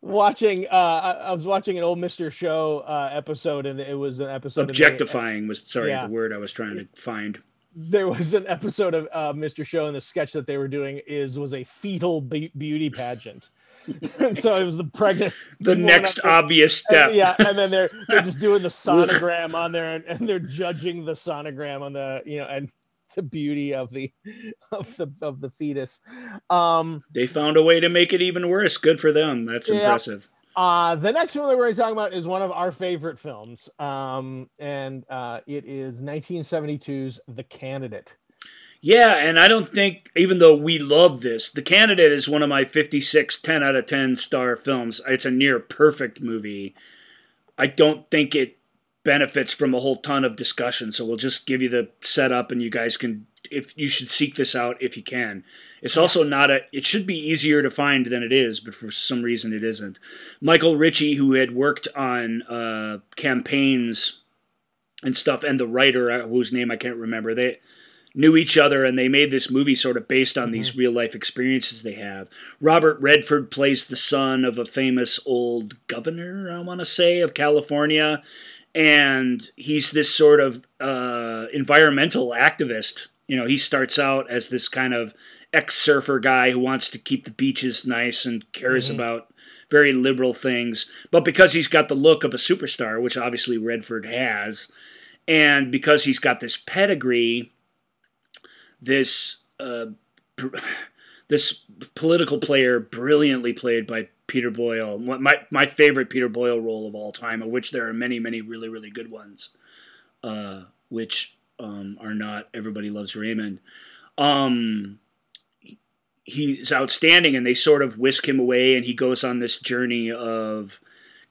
Speaker 2: watching. Uh, I was watching an old Mister Show uh, episode, and it was an episode. in the-
Speaker 3: objectifying was sorry
Speaker 2: Yeah.
Speaker 3: the word I was trying to find.
Speaker 2: there was an episode of uh, Mr. Show and the sketch that they were doing is was a fetal be- beauty pageant. And so it was the pregnant.
Speaker 3: The next
Speaker 2: there-
Speaker 3: obvious
Speaker 2: and-
Speaker 3: step.
Speaker 2: yeah, and then they're they're just doing the sonogram on there, and, and they're judging the sonogram on the you know and the beauty of the of the of the fetus. Um,
Speaker 3: They found a way to make it even worse. Good for them. That's
Speaker 2: Yeah.
Speaker 3: impressive.
Speaker 2: Uh, the next one that we're going to talk about is one of our favorite films, um, and uh, it is 1972's The Candidate.
Speaker 3: Yeah, and I don't think, even though we love this, The Candidate is one of my 56 10 out of 10 star films. It's a near perfect movie. I don't think it benefits from a whole ton of discussion, so we'll just give you the setup and you guys can if you should seek this out if you can. It's also not a it should be easier to find than it is, but for some reason it isn't. Michael Ritchie, who had worked on uh, campaigns and stuff, and the writer uh, whose name I can't remember, they knew each other and they made this movie sort of based on these real life experiences they have. Robert Redford plays the son of a famous old governor, I want to say, of California. And he's this sort of uh, environmental activist. You know, he starts out as this kind of ex surfer guy who wants to keep the beaches nice and cares about very liberal things. But because he's got the look of a superstar, which obviously Redford has, and because he's got this pedigree, this uh, this political player, brilliantly played by Peter Boyle, my my favorite Peter Boyle role of all time, of which there are many, many really, really good ones, uh, which um, are not Everybody Loves Raymond. Um, he's outstanding, and they sort of whisk him away, and he goes on this journey of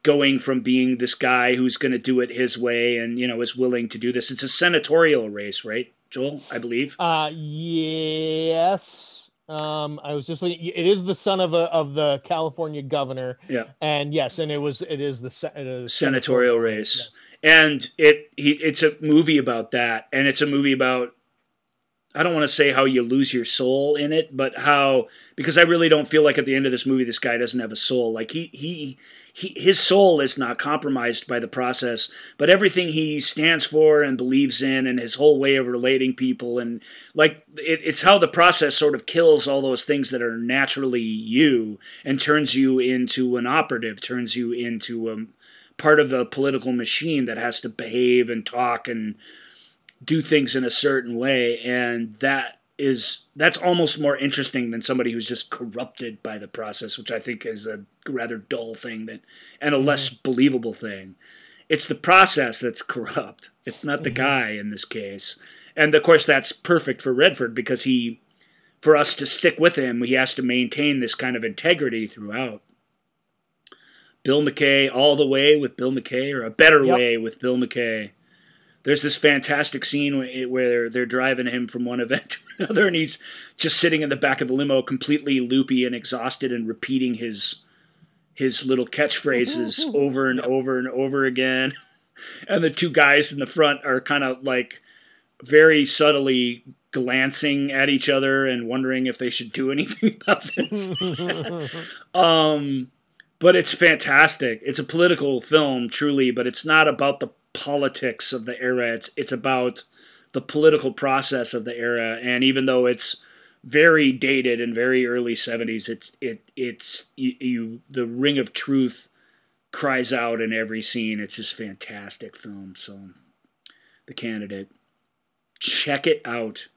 Speaker 3: going from being this guy who's going to do it his way and you know is willing to do this. It's a senatorial race, right, Joel? I believe.
Speaker 2: Uh, yes. Um, I was just looking. It is the son of a of the California governor,
Speaker 3: Yeah.
Speaker 2: and yes, and it was it is the se- it is
Speaker 3: senatorial race. And it he it's a movie about that, and it's a movie about I don't want to say how you lose your soul in it, but how because I really don't feel like at the end of this movie this guy doesn't have a soul. Like he he he his soul is not compromised by the process, but everything he stands for and believes in, and his whole way of relating people, and like it, it's how the process sort of kills all those things that are naturally you and turns you into an operative, turns you into a part of the political machine that has to behave and talk and do things in a certain way and that is that's almost more interesting than somebody who's just corrupted by the process which i think is a rather dull thing that and a less mm. believable thing. It's the process that's corrupt. It's not the mm-hmm. guy in this case. And of course that's perfect for redford because he for us to stick with him he has to maintain this kind of integrity throughout. Bill mckay all the way with bill mckay or a better
Speaker 2: Yep.
Speaker 3: way with bill mckay there's this fantastic scene where- where they're driving him from one event to another, and he's just sitting in the back of the limo, completely loopy and exhausted, and repeating his his little catchphrases over and over and over again. And the two guys in the front are kind of like very subtly glancing at each other and wondering if they should do anything about this. um, but it's fantastic. It's a political film, truly, but it's not about the politics of the era. It's it's about the political process of the era. And even though it's very dated and very early '70s, it's it it's you, you the ring of truth cries out in every scene. It's just fantastic film. So, the candidate, check it out.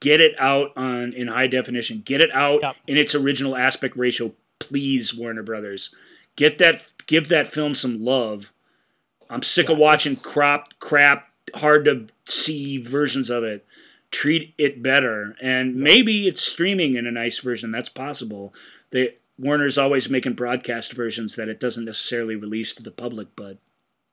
Speaker 3: Get it out on in high definition. Get it out
Speaker 2: Yep.
Speaker 3: in its original aspect ratio, please, Warner Brothers. Get that. Give that film some love. I'm sick of watching
Speaker 2: it's-
Speaker 3: crop, crap, hard to see versions of it. Treat it better, and maybe it's streaming in a nice version. That's possible. They Warner's always making broadcast versions that it doesn't necessarily release to the public, but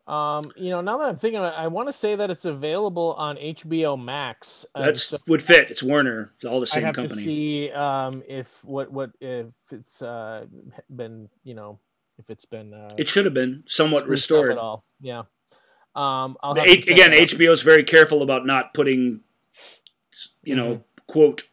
Speaker 2: Um, you know, now that I'm thinking, I, I want to say that it's available on HBO Max. and
Speaker 3: that's
Speaker 2: so
Speaker 3: would fit. It's Warner. It's all the same I
Speaker 2: have
Speaker 3: company.
Speaker 2: to see um, if what what if it's uh, been you know if it's been uh,
Speaker 3: It should have been somewhat restored.
Speaker 2: at all. Yeah. Um,
Speaker 3: H- again. HBO is very careful about not putting, you know,
Speaker 2: Mm-hmm.
Speaker 3: quote,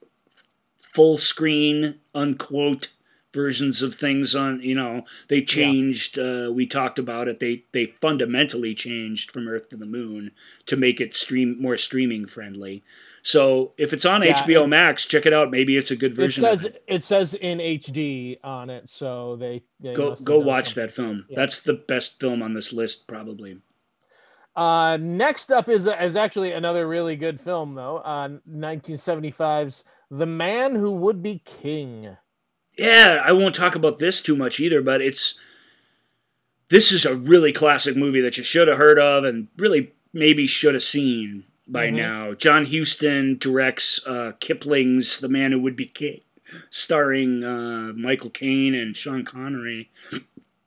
Speaker 3: full screen, unquote, versions of things on. You know, they changed. Uh, we talked about it. They they fundamentally changed from Earth to the Moon to make it stream more streaming friendly. So if it's on
Speaker 2: Yeah,
Speaker 3: HBO
Speaker 2: and-
Speaker 3: Max, check it out. Maybe it's a good
Speaker 2: It
Speaker 3: version. of
Speaker 2: says
Speaker 3: it.
Speaker 2: it says in HD on it, so they, they
Speaker 3: Go go watch
Speaker 2: something.
Speaker 3: that film.
Speaker 2: Yeah.
Speaker 3: That's the best film on this list, probably.
Speaker 2: Uh, next up is is actually another really good film though. Uh, 1975's The Man Who Would Be King.
Speaker 3: Yeah, I won't talk about this too much either, but it's this is a really classic movie that you should have heard of and really maybe should have seen by
Speaker 2: Mhm.
Speaker 3: now. John Huston directs uh, Kipling's The Man Who Would Be King, starring uh, Michael Caine and Sean Connery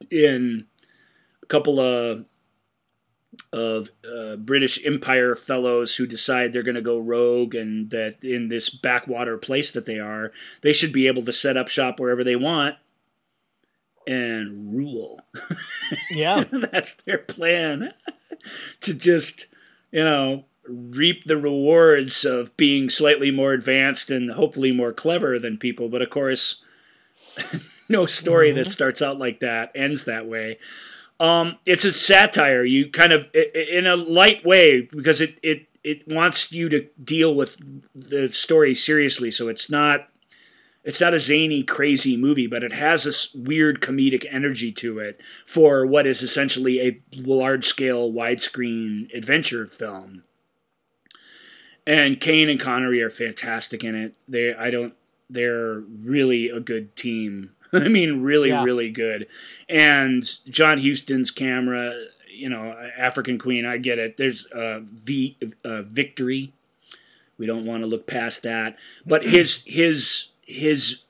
Speaker 3: in a couple of of uh, British Empire fellows who decide they're going to go rogue and that in this backwater place that they are, they should be able to set up shop wherever they want and rule.
Speaker 2: Yeah.
Speaker 3: That's their plan to just, you know, reap the rewards of being slightly more advanced and hopefully more clever than people. But of course, no story that starts out like that ends that way. Um, it's a satire. You kind of in a light way because it it it wants you to deal with the story seriously. So it's not it's not a zany, crazy movie, but it has this weird comedic energy to it for what is essentially a large scale, widescreen adventure film. And Caine and Connery are fantastic in it. They, I don't, they're really a good team. I mean, really,
Speaker 2: Yeah.
Speaker 3: really good. And John Huston's camera, you know, African Queen, I get it. There's uh, V, uh, Victory. We don't want to look past that. But his his his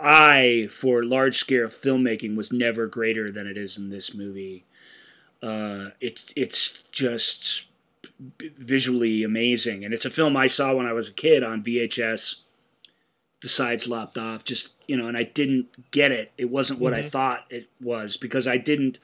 Speaker 3: eye for large scale filmmaking was never greater than it is in this movie. Uh, it's it's just visually amazing, and it's a film I saw when I was a kid on VHS. The sides lopped off, just you know, and I didn't get it. It wasn't what I thought it was because I didn't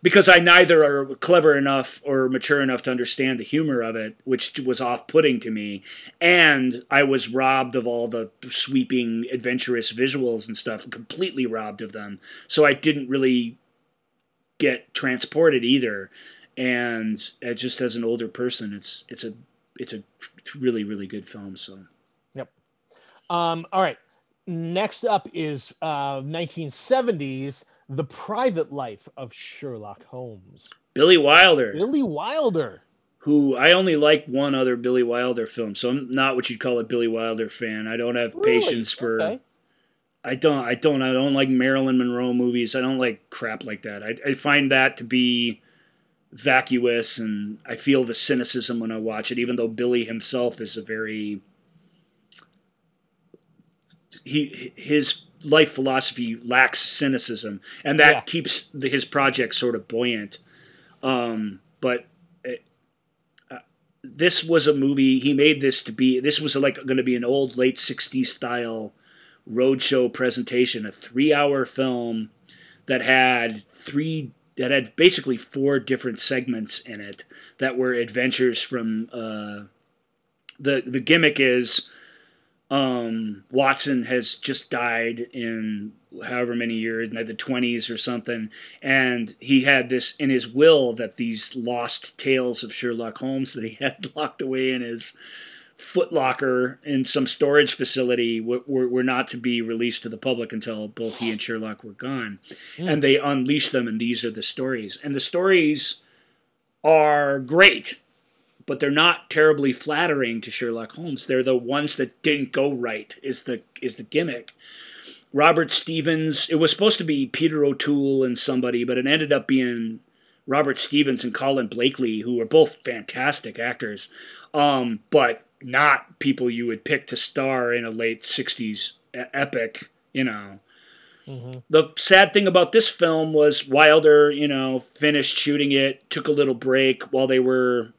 Speaker 3: because I neither are clever enough or mature enough to understand the humor of it, which was off-putting to me, and I was robbed of all the sweeping, adventurous visuals and stuff, completely robbed of them. So I didn't really get transported either. And just as an older person, it's it's a it's a really really good film. So yep.
Speaker 2: Um, all right. Next up is uh, 1970s The Private Life of Sherlock Holmes.
Speaker 3: Billy Wilder.
Speaker 2: Billy Wilder.
Speaker 3: who I only like one other Billy Wilder film, so I'm not what you'd call a Billy Wilder fan. I don't have
Speaker 2: Really?
Speaker 3: patience for.
Speaker 2: Okay.
Speaker 3: I don't. I don't. I don't like Marilyn Monroe movies. I don't like crap like that. I, I find that to be vacuous, and I feel the cynicism when I watch it. Even though Billy himself is a very he his life philosophy lacks cynicism, and that
Speaker 2: Yeah.
Speaker 3: keeps the, his project sort of buoyant. Um, but this was a movie he made this to be this was like going to be an old late 60s style roadshow presentation a three hour film that had three that had basically four different segments in it that were adventures from uh, the the gimmick is um, Watson has just died in however many years, in the 20s or something, and he had this in his will that these lost tales of Sherlock Holmes that he had locked away in his footlocker in some storage facility were, were, were not to be released to the public until both he and Sherlock were gone. And they unleashed them, and these are the stories. And the stories are great but they're not terribly flattering to Sherlock Holmes. They're the ones that didn't go right. Is the is the gimmick. Robert Stephens. It was supposed to be Peter O'Toole and somebody, but it ended up being Robert Stephens and Colin Blakely, who were both fantastic actors, um, but not people you would pick to star in a late '60s e- epic. You know. The sad thing about this film was Wilder, you know, finished shooting it, took a little break while they were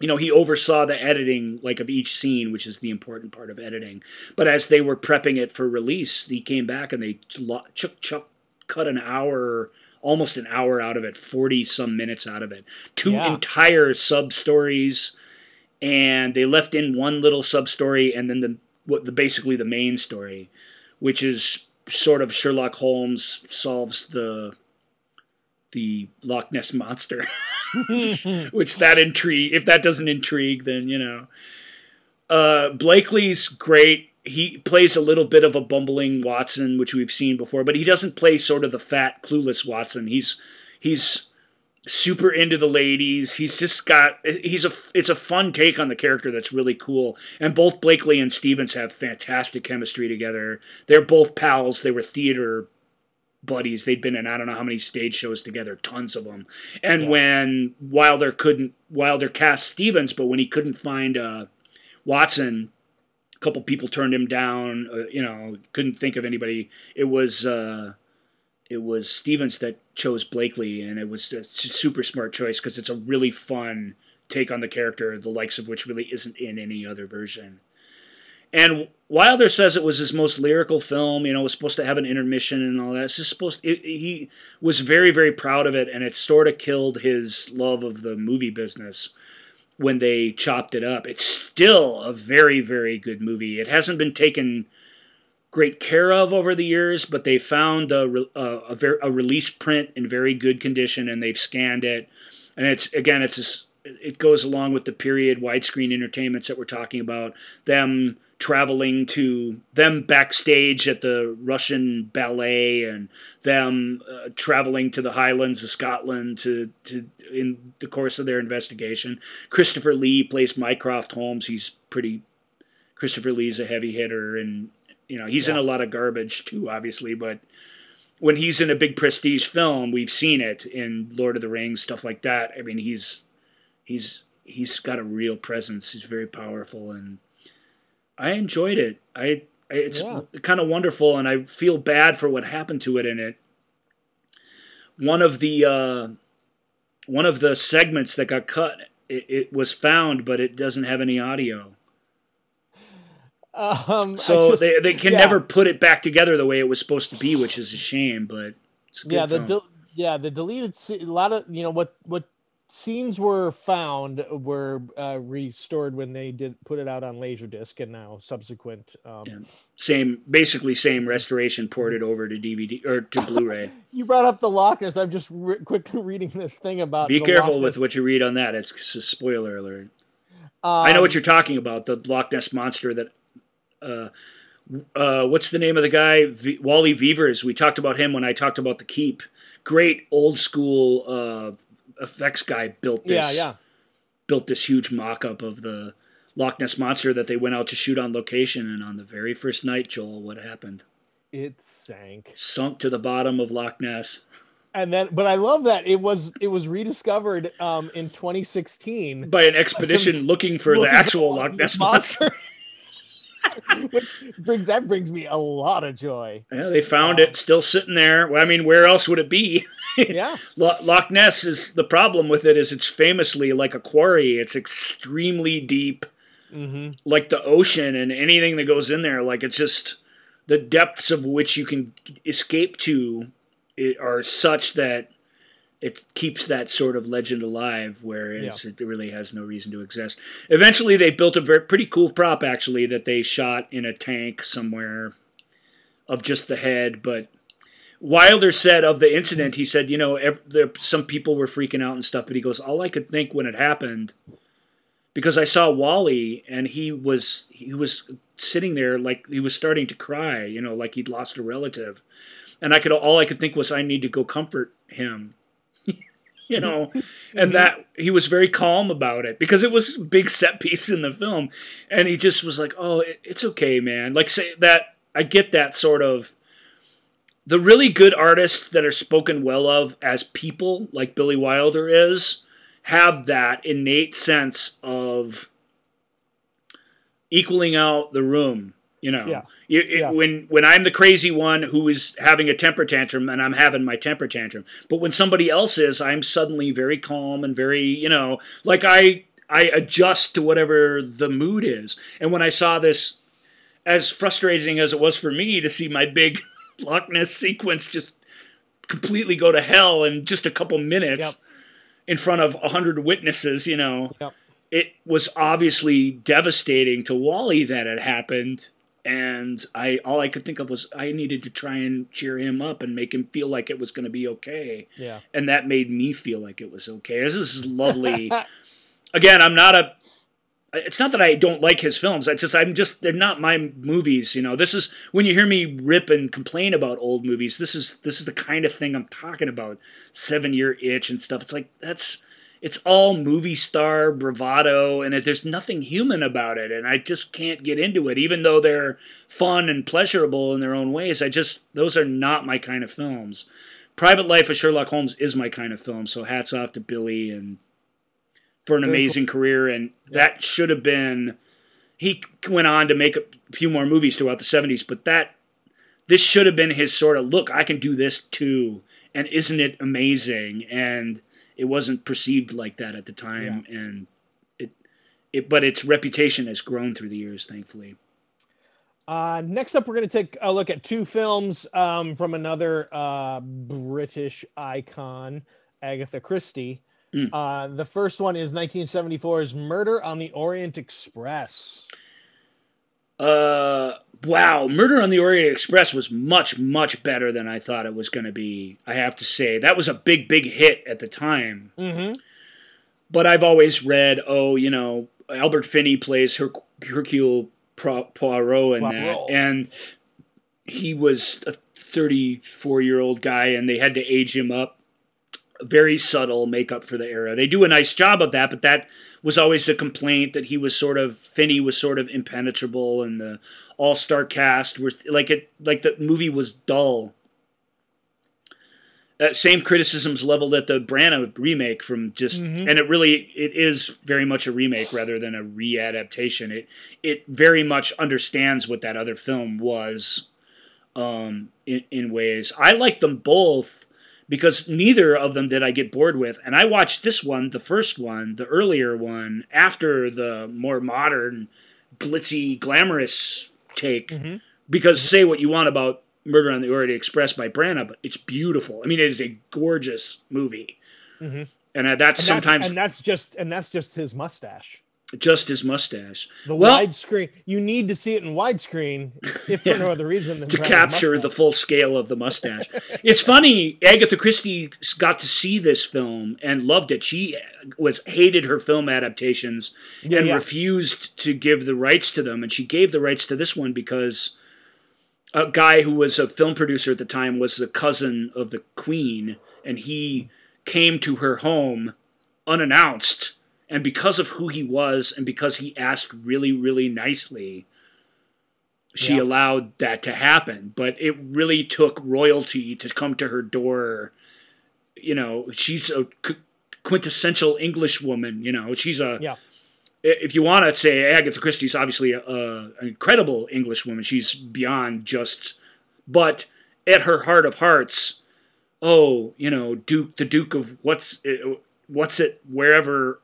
Speaker 3: you know, he oversaw the editing like of each scene, which is the important part of editing. But as they were prepping it for release, he came back and they chuck chuck cut an hour, almost an hour out of it, forty some minutes out of it, two
Speaker 2: Yeah.
Speaker 3: entire sub stories, and they left in one little sub story and then the what the basically the main story, which is sort of Sherlock Holmes solves the the Loch Ness monster. which that intrigue if that doesn't intrigue then you know. Uh blakely's great. He plays a little bit of a bumbling watson which we've seen before but he doesn't play sort of the fat clueless watson. He's he's super into the ladies. He's just got he's a it's a fun take on the character that's really cool. And both blakely and stephens have fantastic chemistry together. They're both pals. They were theater buddies. They'd been in I don't know how many stage shows together, tons of them. And when Wilder couldn't, Wilder cast Stephens, but when he couldn't find uh, Watson, a couple people turned him down. Uh, you know, couldn't think of anybody. It was uh, it was Stephens that chose Blakely, and it was a super smart choice because it's a really fun take on the character, the likes of which really isn't in any other version. And Wilder says it was his most lyrical film. You know, it was supposed to have an intermission and all that. It's just supposed. It, he was very, very proud of it, and it sort of killed his love of the movie business. when they chopped it up. It's still a very, very good movie. It hasn't been taken great care of over the years, but they found a, a, a, ver- a release print in very good condition and they've scanned it. And it's, again, it's a it goes along with the period widescreen entertainments that we're talking about. Them traveling to them backstage at the Russian ballet and them uh, traveling to the Highlands of Scotland to, to in the course of their investigation. Christopher Lee plays Mycroft Holmes. He's pretty. Christopher Lee's a heavy hitter, and you know he's in a lot of garbage too, obviously. But when he's in a big prestige film, we've seen it in Lord of the Rings, stuff like that. I mean, he's he's he's got a real presence. He's very powerful, and I enjoyed it. I, I it's
Speaker 2: Yeah.
Speaker 3: kind of wonderful, and I feel bad for what happened to it in it. One of the uh, one of the segments that got cut, it, it was found, but it doesn't have any audio.
Speaker 2: Um,
Speaker 3: So
Speaker 2: just-
Speaker 3: they, they can
Speaker 2: yeah.
Speaker 3: never put it back together the way it was supposed to be, which is a shame. But it's a good
Speaker 2: yeah the del- yeah the deleted a lot of you know what what scenes were found were uh, restored when they did put it out on laserdisc and now subsequent um,
Speaker 3: Yeah. same, basically same restoration ported over to DVD or to Blu-ray.
Speaker 2: you brought up the Loch Ness i'm just re- quickly reading this thing about
Speaker 3: Be careful with what you read on that. It's a spoiler alert. I know
Speaker 2: Um,
Speaker 3: what you're talking about. The Loch Ness monster that. Uh, uh, what's the name of the guy? V- Wally Veevers. We talked about him when I talked about the Keep. Great old school uh, effects guy built this.
Speaker 2: yeah yeah
Speaker 3: Built this huge mock-up of the Loch Ness monster that they went out to shoot on location. And on the very first night, Joel, what happened?
Speaker 2: it sank
Speaker 3: Sunk to the bottom of Loch Ness.
Speaker 2: and then but i love that it was it was rediscovered um in 2016
Speaker 3: by an expedition
Speaker 2: Some-
Speaker 3: looking for the
Speaker 2: looking for
Speaker 3: actual
Speaker 2: the
Speaker 3: Loch Ness monster.
Speaker 2: Which brings that brings me a lot of joy
Speaker 3: Yeah, they found it still sitting there. Well, I mean, where else would it be?
Speaker 2: yeah
Speaker 3: Loch Ness is the problem with it is it's famously like a quarry. It's extremely deep,
Speaker 2: mm-hmm.
Speaker 3: like the ocean, and anything that goes in there, like it's just the depths of which you can escape to it are such that it keeps that sort of legend alive, whereas it really has no reason to exist. Eventually, they built a very pretty cool prop actually that they shot in a tank somewhere of just the head, but. Wilder said of the incident, he said, you know, ev- there, some people were freaking out and stuff, but he goes, all I could think when it happened, because I saw Wally and he was he was sitting there like he was starting to cry, you know, like he'd lost a relative, and I could all I could think was I need to go comfort him, you know, and mm-hmm. that he was very calm about it because it was a big set piece in the film, and he just was like, oh, it, it's okay, man, like say that I get that sort of the really good artists that are spoken well of as people, like Billy Wilder is, have that innate sense of equaling out the room. You know,
Speaker 2: Yeah.
Speaker 3: You- it-
Speaker 2: Yeah.
Speaker 3: when when I'm the crazy one who is having a temper tantrum and I'm having my temper tantrum, but when somebody else is, I'm suddenly very calm and very, you know, like I I adjust to whatever the mood is. And when I saw this, as frustrating as it was for me to see my big Loch Ness sequence just completely go to hell in just a couple minutes
Speaker 2: Yep.
Speaker 3: in front of a hundred witnesses, you know,
Speaker 2: Yep.
Speaker 3: it was obviously devastating to Wally that it happened. And I all I could think of was I needed to try and cheer him up and make him feel like it was going to be okay.
Speaker 2: yeah
Speaker 3: And that made me feel like it was okay. This is lovely. Again, I'm not a it's not that I don't like his films. It's just I'm just they're not my movies. You know, this is when you hear me rip and complain about old movies. This is this is the kind of thing I'm talking about. Seven Year Itch and stuff. It's like that's it's all movie star bravado, and it, there's nothing human about it. And I just can't get into it, even though they're fun and pleasurable in their own ways. I just those are not my kind of films. Private Life of Sherlock Holmes is my kind of film. So hats off to Billy and for an
Speaker 2: Very cool.
Speaker 3: amazing career, and that should have been. He went on to make a few more movies throughout the '70s, but that this should have been his sort of look. I can do this too, and isn't it amazing? And it wasn't perceived like that at the time, and it, it, but its reputation has grown through the years, thankfully.
Speaker 2: Uh, next up, we're going to take a look at two films um, from another uh, British icon, Agatha Christie.
Speaker 3: Mm.
Speaker 2: Uh, the first one is 1974's Murder on the Orient Express.
Speaker 3: Uh, wow, Murder on the Orient Express was much, much better than I thought it was going to be. I have to say that was a big, big hit at the time.
Speaker 2: Mm-hmm.
Speaker 3: But I've always read, oh, you know, Albert Finney plays Her- Hercule Poirot in that, and he was a 34 year old guy, and they had to age him up. Very subtle makeup for the era. They do a nice job of that, but that was always a complaint that he was sort of Finney was sort of impenetrable, and the all star cast were like it like the movie was dull. Uh, same criticisms leveled at the Branagh remake from just,
Speaker 2: Mhm.
Speaker 3: and it really it is very much a remake rather than a readaptation. It it very much understands what that other film was, um, in, in ways. I like them both because neither of them did I get bored with. And I watched this one, the first one, the earlier one, after the more modern, glitzy, glamorous take.
Speaker 2: Mhm.
Speaker 3: Because say what you want about Murder on the Orient Express by Branagh, but it's beautiful. I mean, it is a gorgeous movie.
Speaker 2: Mhm.
Speaker 3: And uh, that's
Speaker 2: And that's,
Speaker 3: sometimes
Speaker 2: and that's just and that's just his mustache.
Speaker 3: Just his mustache.
Speaker 2: The
Speaker 3: Well-
Speaker 2: widescreen. You need to see it in widescreen, if for
Speaker 3: Yeah.
Speaker 2: no other reason than
Speaker 3: to capture
Speaker 2: mustache.
Speaker 3: the full scale of the mustache. it's funny, Agatha Christie got to see this film and loved it. She was hated her film adaptations
Speaker 2: Yeah,
Speaker 3: and
Speaker 2: yeah.
Speaker 3: refused to give the rights to them, and she gave the rights to this one because a guy who was a film producer at the time was the cousin of the queen, and he came to her home unannounced. And because of who he was, and because he asked really, really nicely, she
Speaker 2: Yeah.
Speaker 3: allowed that to happen. But it really took royalty to come to her door. You know, she's a quintessential English woman. You know, she's a.
Speaker 2: Yeah.
Speaker 3: If you want to say Agatha Christie's obviously a, a, an incredible English woman, she's beyond just. But at her heart of hearts, oh, you know, Duke, the Duke of what's it, what's it, wherever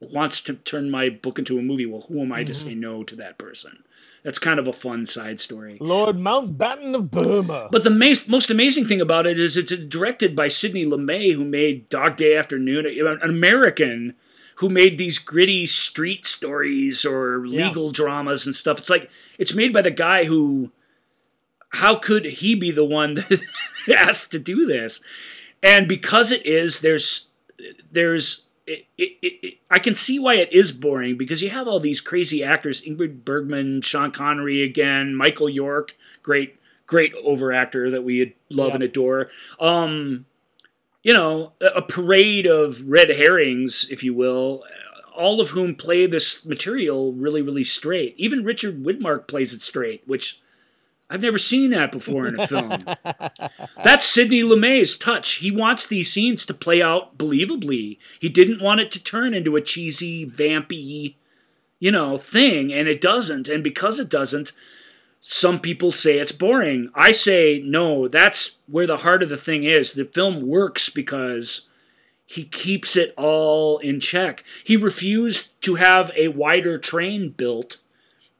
Speaker 3: wants to turn my book into a movie. Well, who am I to
Speaker 2: Mm-hmm.
Speaker 3: say no to that person? That's kind of a fun side story.
Speaker 2: Lord Mountbatten of Burma.
Speaker 3: But the mas- most amazing thing about it is it's directed by Sidney Lumet, who made Dog Day Afternoon, an American who made these gritty street stories or
Speaker 2: Yeah.
Speaker 3: legal dramas and stuff. It's like it's made by the guy who. How could he be the one that asked to do this? And because it is, there's, there's, it, it, I can see why it is boring because you have all these crazy actors: Ingrid Bergman, Sean Connery again, Michael York, great great over actor that we love
Speaker 2: Yeah.
Speaker 3: and adore. Um, you know, a, a parade of red herrings, if you will, all of whom play this material really, really straight. Even Richard Widmark plays it straight, which I've never seen that before in a film. That's Sidney Lumet's touch. He wants these scenes to play out believably. He didn't want it to turn into a cheesy, vampy, you know, thing, and it doesn't. And because it doesn't, some people say it's boring. I say no, that's where the heart of the thing is. The film works because he keeps it all in check. He refused to have a wider train built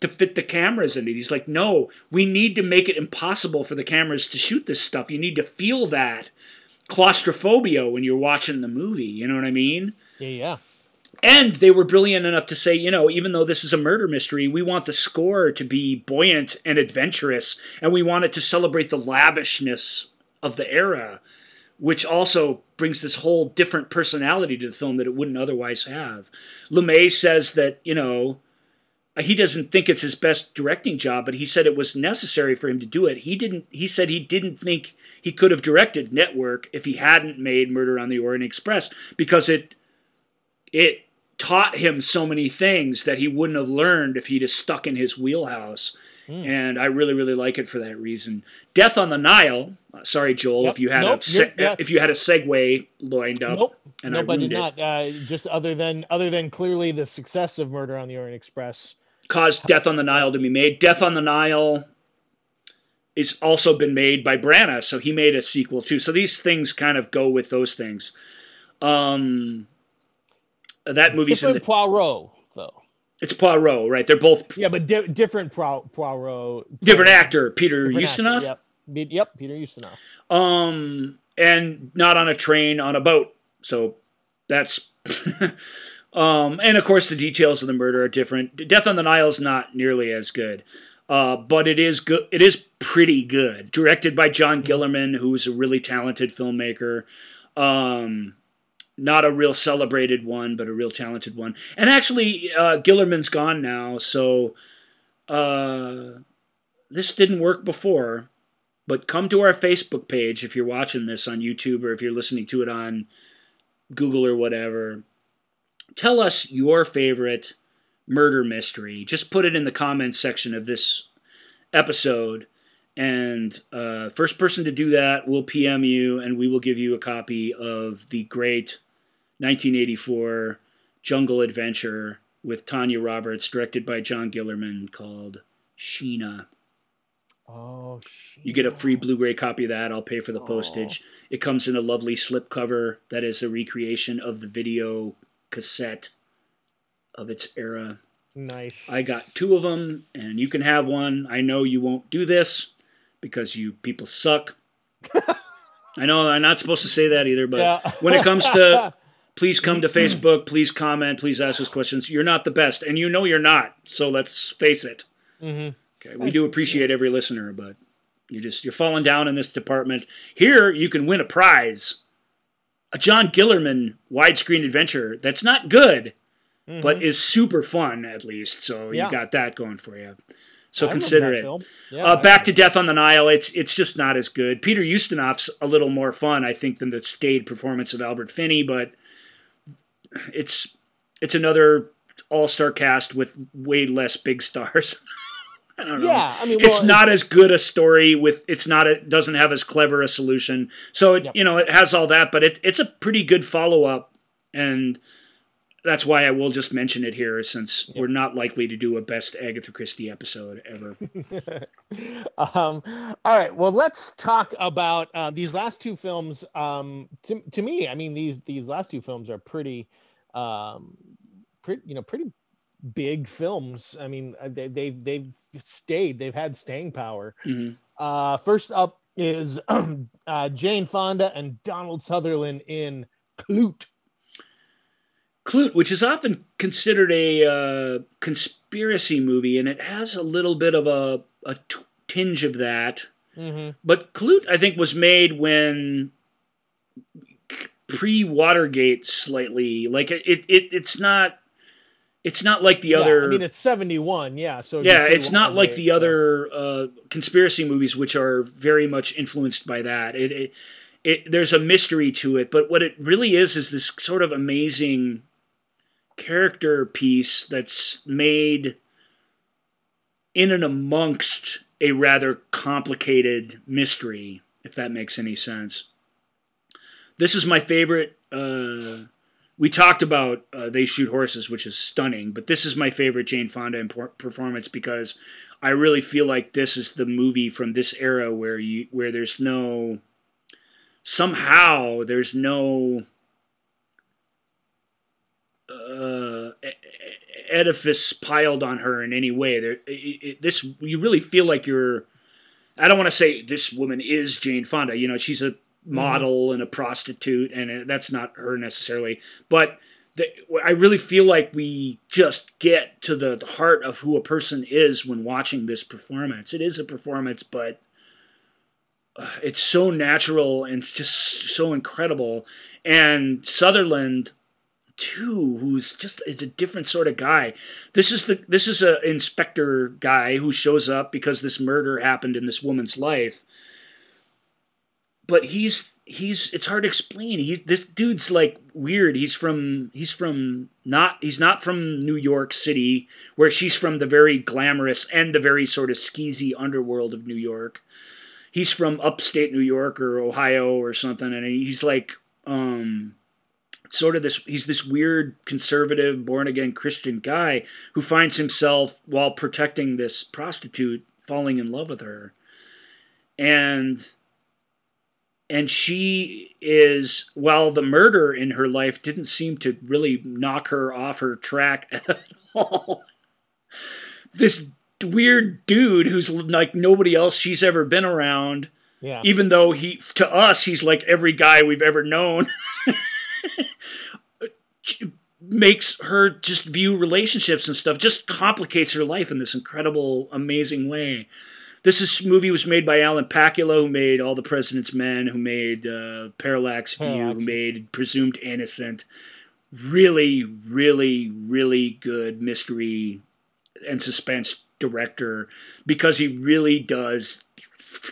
Speaker 3: to fit the cameras in it. He's like, no, we need to make it impossible for the cameras to shoot this stuff. You need to feel that claustrophobia when you're watching the movie. You know what I mean?
Speaker 2: yeah, yeah.
Speaker 3: And they were brilliant enough to say, you know, even though this is a murder mystery, we want the score to be buoyant and adventurous, and we want it to celebrate the lavishness of the era, which also brings this whole different personality to the film that it wouldn't otherwise have. Lumet says that, you know, he doesn't think it's his best directing job, but he said it was necessary for him to do it. He didn't. He said he didn't think he could have directed Network if he hadn't made Murder on the Orient Express because it it taught him so many things that he wouldn't have learned if he'd have stuck in his wheelhouse.
Speaker 2: Hmm.
Speaker 3: And I really, really like it for that reason. Death on the Nile. uh, sorry, Joel,
Speaker 2: Yep.
Speaker 3: if you had
Speaker 2: Nope,
Speaker 3: a se-
Speaker 2: yeah.
Speaker 3: if you had a segue lined up.
Speaker 2: Nope.
Speaker 3: and I,
Speaker 2: did not. Uh, just other than other than clearly the success of Murder on the Orient Express.
Speaker 3: Caused Death on the Nile to be made. Death on the Nile is also been made by Branagh, so he made a sequel too. So these things kind of go with those things. Um, that movie's in
Speaker 2: Different
Speaker 3: the,
Speaker 2: Poirot, though.
Speaker 3: it's Poirot, right? They're both
Speaker 2: Yeah, but di- different Pro- Poirot.
Speaker 3: different actor, Peter
Speaker 2: Different actor,
Speaker 3: Ustinov.
Speaker 2: Yep. Yep, Peter Ustinov.
Speaker 3: Um, and not on a train, on a boat. So that's um, and of course the details of the murder are different. Death on the Nile is not nearly as good. Uh, but it is good. It is pretty good. Directed by John Guillermin, who's a really talented filmmaker. Um, not a real celebrated one, but a real talented one. And actually, uh, Guillermin's gone now, so uh, this didn't work before. But come to our Facebook page if you're watching this on YouTube or if you're listening to it on Google or whatever. Tell us your favorite murder mystery. Just put it in the comments section of this episode. And uh, first person to do that will PM you, and we will give you a copy of the great 1984 Jungle Adventure with Tanya Roberts, directed by John Guillermin, called Sheena.
Speaker 2: Oh,
Speaker 3: You get a free Blu-ray copy of that. I'll pay for the postage. It comes in a lovely slipcover that is a recreation of the video cassette of its era.
Speaker 2: nice.
Speaker 3: I got two of them, and you can have one. I know you won't do this because you people suck. I know I'm not supposed to say that either, but
Speaker 2: Yeah.
Speaker 3: when it comes to please come to Facebook, please comment, please ask us questions. You're not the best, and you know you're not. So let's face it.
Speaker 2: Mhm.
Speaker 3: Okay, we do appreciate every listener, but you just you're falling down in this department. Here, you can win a prize, a John Guillermin widescreen adventure that's not good, but is super fun at least. So
Speaker 2: Mm-hmm. Yeah.
Speaker 3: you got that going for you. So
Speaker 2: I
Speaker 3: consider it.
Speaker 2: Yeah,
Speaker 3: Uh, back to Death on the Nile. It's it's just not as good. Peter Ustinov's a little more fun, I think, than the staid performance of Albert Finney, but it's it's another all star cast with way less big stars. I don't know.
Speaker 2: Yeah, I mean,
Speaker 3: it's
Speaker 2: well,
Speaker 3: not as good a story with it's not it doesn't have as clever a solution. So it,
Speaker 2: Yep.
Speaker 3: you know it has all that, but it, it's a pretty good follow up, and that's why I will just mention it here since we're not likely to do a best Agatha Christie episode ever.
Speaker 2: um, all right. Well, let's talk about uh, these last two films. Um, to, to me, I mean these these last two films are pretty, um, pretty you know pretty big films. I mean uh, they they've they've stayed. They've had staying power.
Speaker 3: Mhm.
Speaker 2: Uh, first up is uh, Jane Fonda and Donald Sutherland in Klute.
Speaker 3: Klute, which is often considered a uh, conspiracy movie, and it has a little bit of a, a t- tinge of that.
Speaker 2: Mm-hmm.
Speaker 3: But Klute, I think, was made when pre Watergate, slightly. Like it, it, it's not, it's not like the
Speaker 2: Yeah,
Speaker 3: other.
Speaker 2: I mean it's seventy one. Yeah. So
Speaker 3: yeah, it's not like the
Speaker 2: so-
Speaker 3: other uh, conspiracy movies, which are very much influenced by that. It, it, it, there's a mystery to it, but what it really is is this sort of amazing character piece that's made in and amongst a rather complicated mystery, if that makes any sense. This is my favorite. Uh, we talked about uh, They Shoot Horses, which is stunning, but this is my favorite Jane Fonda performance because I really feel like this is the movie from this era where you where there's no somehow there's no uh, edifice piled on her in any way. There, it, it, this you really feel like you're. I don't want to say this woman is Jane Fonda. You know, she's a model and a prostitute, and that's not her necessarily. But the, I really feel like we just get to the heart of who a person is when watching this performance. It is a performance, but uh, it's so natural and just so incredible. And Sutherland too, who's just is a different sort of guy. This is the this is a inspector guy who shows up because this murder happened in this woman's life. But he's he's it's hard to explain. He this dude's like weird. He's from he's from not he's not from New York City where she's from the very glamorous and the very sort of skeezy underworld of New York. He's from upstate New York or Ohio or something and he's like um sort of this he's this weird conservative born again christian guy who finds himself while protecting this prostitute falling in love with her and and she is while the murder in her life didn't seem to really knock her off her track at all this weird dude who's like nobody else she's ever been around
Speaker 2: Yeah.
Speaker 3: even though he to us he's like every guy we've ever known makes her just view relationships and stuff, just complicates her life in this incredible, amazing way. This is, movie was made by Alan Pakula, who made All the President's Men, who made uh, Parallax View, who made Presumed Innocent. Really, really, really good mystery and suspense director because he really does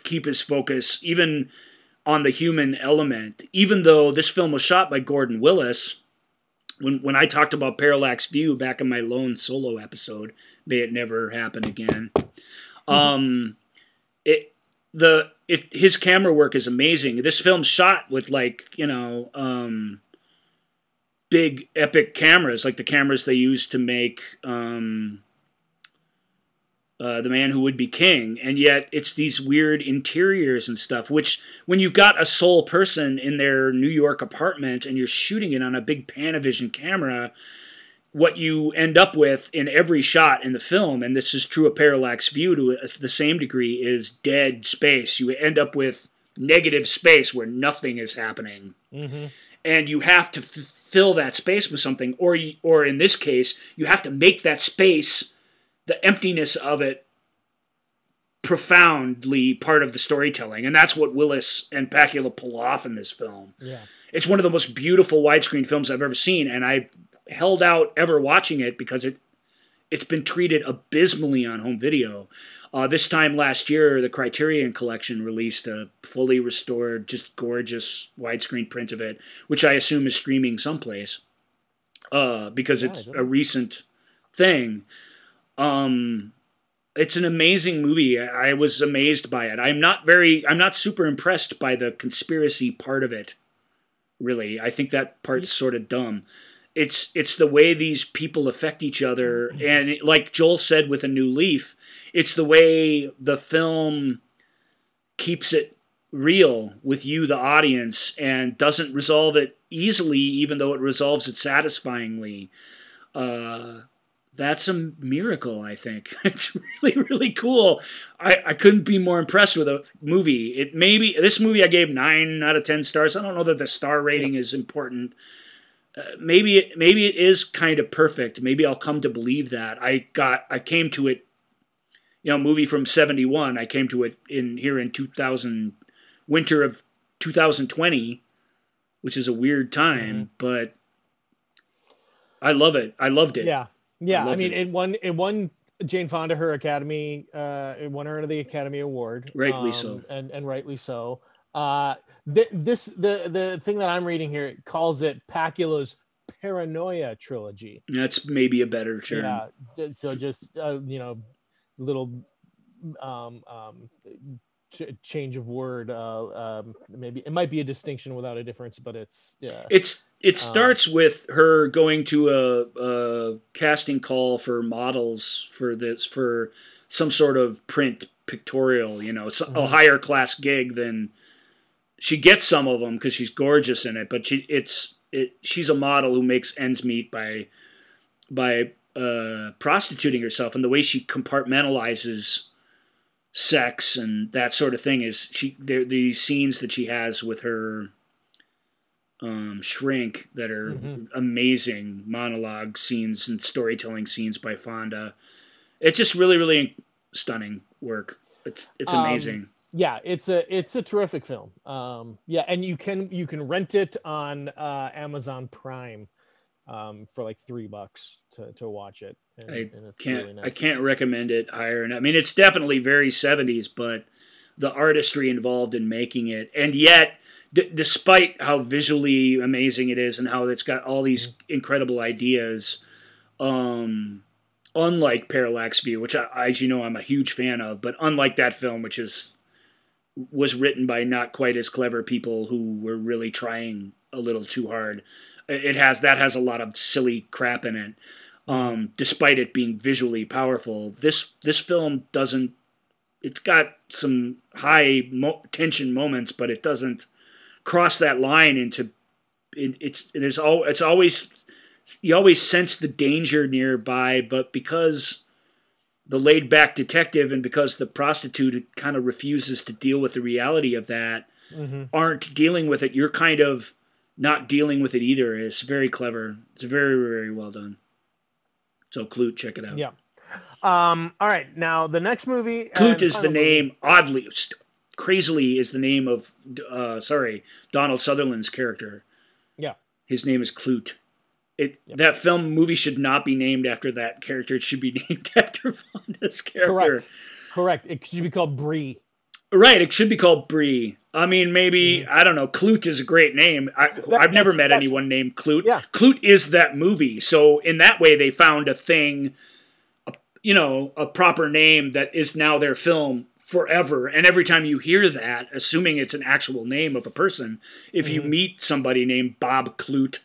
Speaker 3: keep his focus even on the human element. Even though this film was shot by Gordon Willis, when when I talked about Parallax View back in my lone solo episode, may it never happen again. Um, it the it his camera work is amazing. This film's shot with like you know um, big epic cameras, like the cameras they used to make um, uh, the man who would be king, and yet it's these weird interiors and stuff. Which, when you've got a sole person in their New York apartment and you're shooting it on a big Panavision camera, what you end up with in every shot in the film, and this is true of Parallax View to the same degree, is dead space. You end up with negative space where nothing is happening
Speaker 2: Mm-hmm.
Speaker 3: and you have to f- fill that space with something or you, or in this case you have to make that space the emptiness of it profoundly part of the storytelling and that's what Willis and Pakula pull off in this film
Speaker 2: Yeah.
Speaker 3: it's one of the most beautiful widescreen films I've ever seen and I held out ever watching it because it it's been treated abysmally on home video uh, this time last year, the Criterion Collection released a fully restored, just gorgeous widescreen print of it, which I assume is streaming someplace uh, because
Speaker 2: Yeah,
Speaker 3: it's a recent thing. Um, it's an amazing movie. I I was amazed by it. I'm not very, I'm not super impressed by the conspiracy part of it. Really, I think that part's sort of dumb. It's it's the way these people affect each other, and it, like Joel said with a new leaf, it's the way the film keeps it real with you, the audience, and doesn't resolve it easily, even though it resolves it satisfyingly. Uh, that's a miracle, I think. It's really, really cool. I, I couldn't be more impressed with a movie. It maybe this movie I gave nine out of ten stars. I don't know that the star rating is important. Maybe it maybe it is kind of perfect. Maybe I'll come to believe that. I got I came to it, you know, movie from '71. I came to it in here in 2000, winter of 2020, which is a weird time, but I love it. I loved it.
Speaker 2: Yeah, yeah. I,
Speaker 3: loved
Speaker 2: mean,
Speaker 3: it.
Speaker 2: it won. It won Jane Fonda her Academy. Uh, it won her the Academy Award.
Speaker 3: Rightly so.
Speaker 2: um, and and rightly so. Uh, th- this the the thing that I'm reading here it calls it Pakula's Paranoia trilogy.
Speaker 3: That's maybe a better term.
Speaker 2: Yeah. So just uh, you know, little um um ch- change of word. Uh, um, maybe it might be a distinction without a difference, but it's yeah.
Speaker 3: It's it
Speaker 2: Um,
Speaker 3: starts with her going to a, a casting call for models for this for some sort of print pictorial, you know, a
Speaker 2: Mhm.
Speaker 3: higher class gig than she gets some of them because she's gorgeous in it, but she it's it she's a model who makes ends meet by by uh, prostituting herself, and the way she compartmentalizes sex and that sort of thing is she there these scenes that she has with her um, shrink that are
Speaker 2: Mhm.
Speaker 3: amazing monologue scenes and storytelling scenes by Fonda. It's just really, really stunning work. It's it's
Speaker 2: Um,
Speaker 3: amazing.
Speaker 2: Yeah it's a it's a terrific film. Um yeah and you can you can rent it on uh amazon prime um for like three bucks to to watch it and,
Speaker 3: I
Speaker 2: and it's
Speaker 3: can't
Speaker 2: really
Speaker 3: I can't recommend it higher. And I mean, it's definitely very seventies, but the artistry involved in making it, and yet, d- despite how visually amazing it is and how it's got all these incredible ideas, um, unlike Parallax View, which I, as you know, I'm a huge fan of, but unlike that film, which is was written by not quite as clever people who were really trying a little too hard. It has that has a lot of silly crap in it um, despite it being visually powerful. This this film doesn't. It's got some high mo- tension moments, but it doesn't cross that line into. It, it's there's all it's always you always sense the danger nearby, but because the laid back detective and because the prostitute kind of refuses to deal with the reality of that,
Speaker 2: Mhm.
Speaker 3: aren't dealing with it, you're kind of not dealing with it either it's very clever. It's very very well done. So Klute, check it out.
Speaker 2: Yeah. Um, all right. Now the next movie. Klute
Speaker 3: is the
Speaker 2: final movie-
Speaker 3: name. Oddly, st- crazily is the name of uh, sorry Donald Sutherland's character.
Speaker 2: Yeah.
Speaker 3: His name is Klute. It that film movie should not be named after that character. It should be named after Fonda's character.
Speaker 2: Correct. Correct. It should be called Bree.
Speaker 3: Right. It should be called Bree. I mean, maybe I don't know. Klute is a great name. I, I've never met anyone named Klute.
Speaker 2: Yeah.
Speaker 3: Klute is that movie. So in that way, they found a thing, a, you know, a proper name that is now their film forever. And every time you hear that, assuming it's an actual name of a person, if you
Speaker 2: Mm-hmm.
Speaker 3: meet somebody named Bob Klute.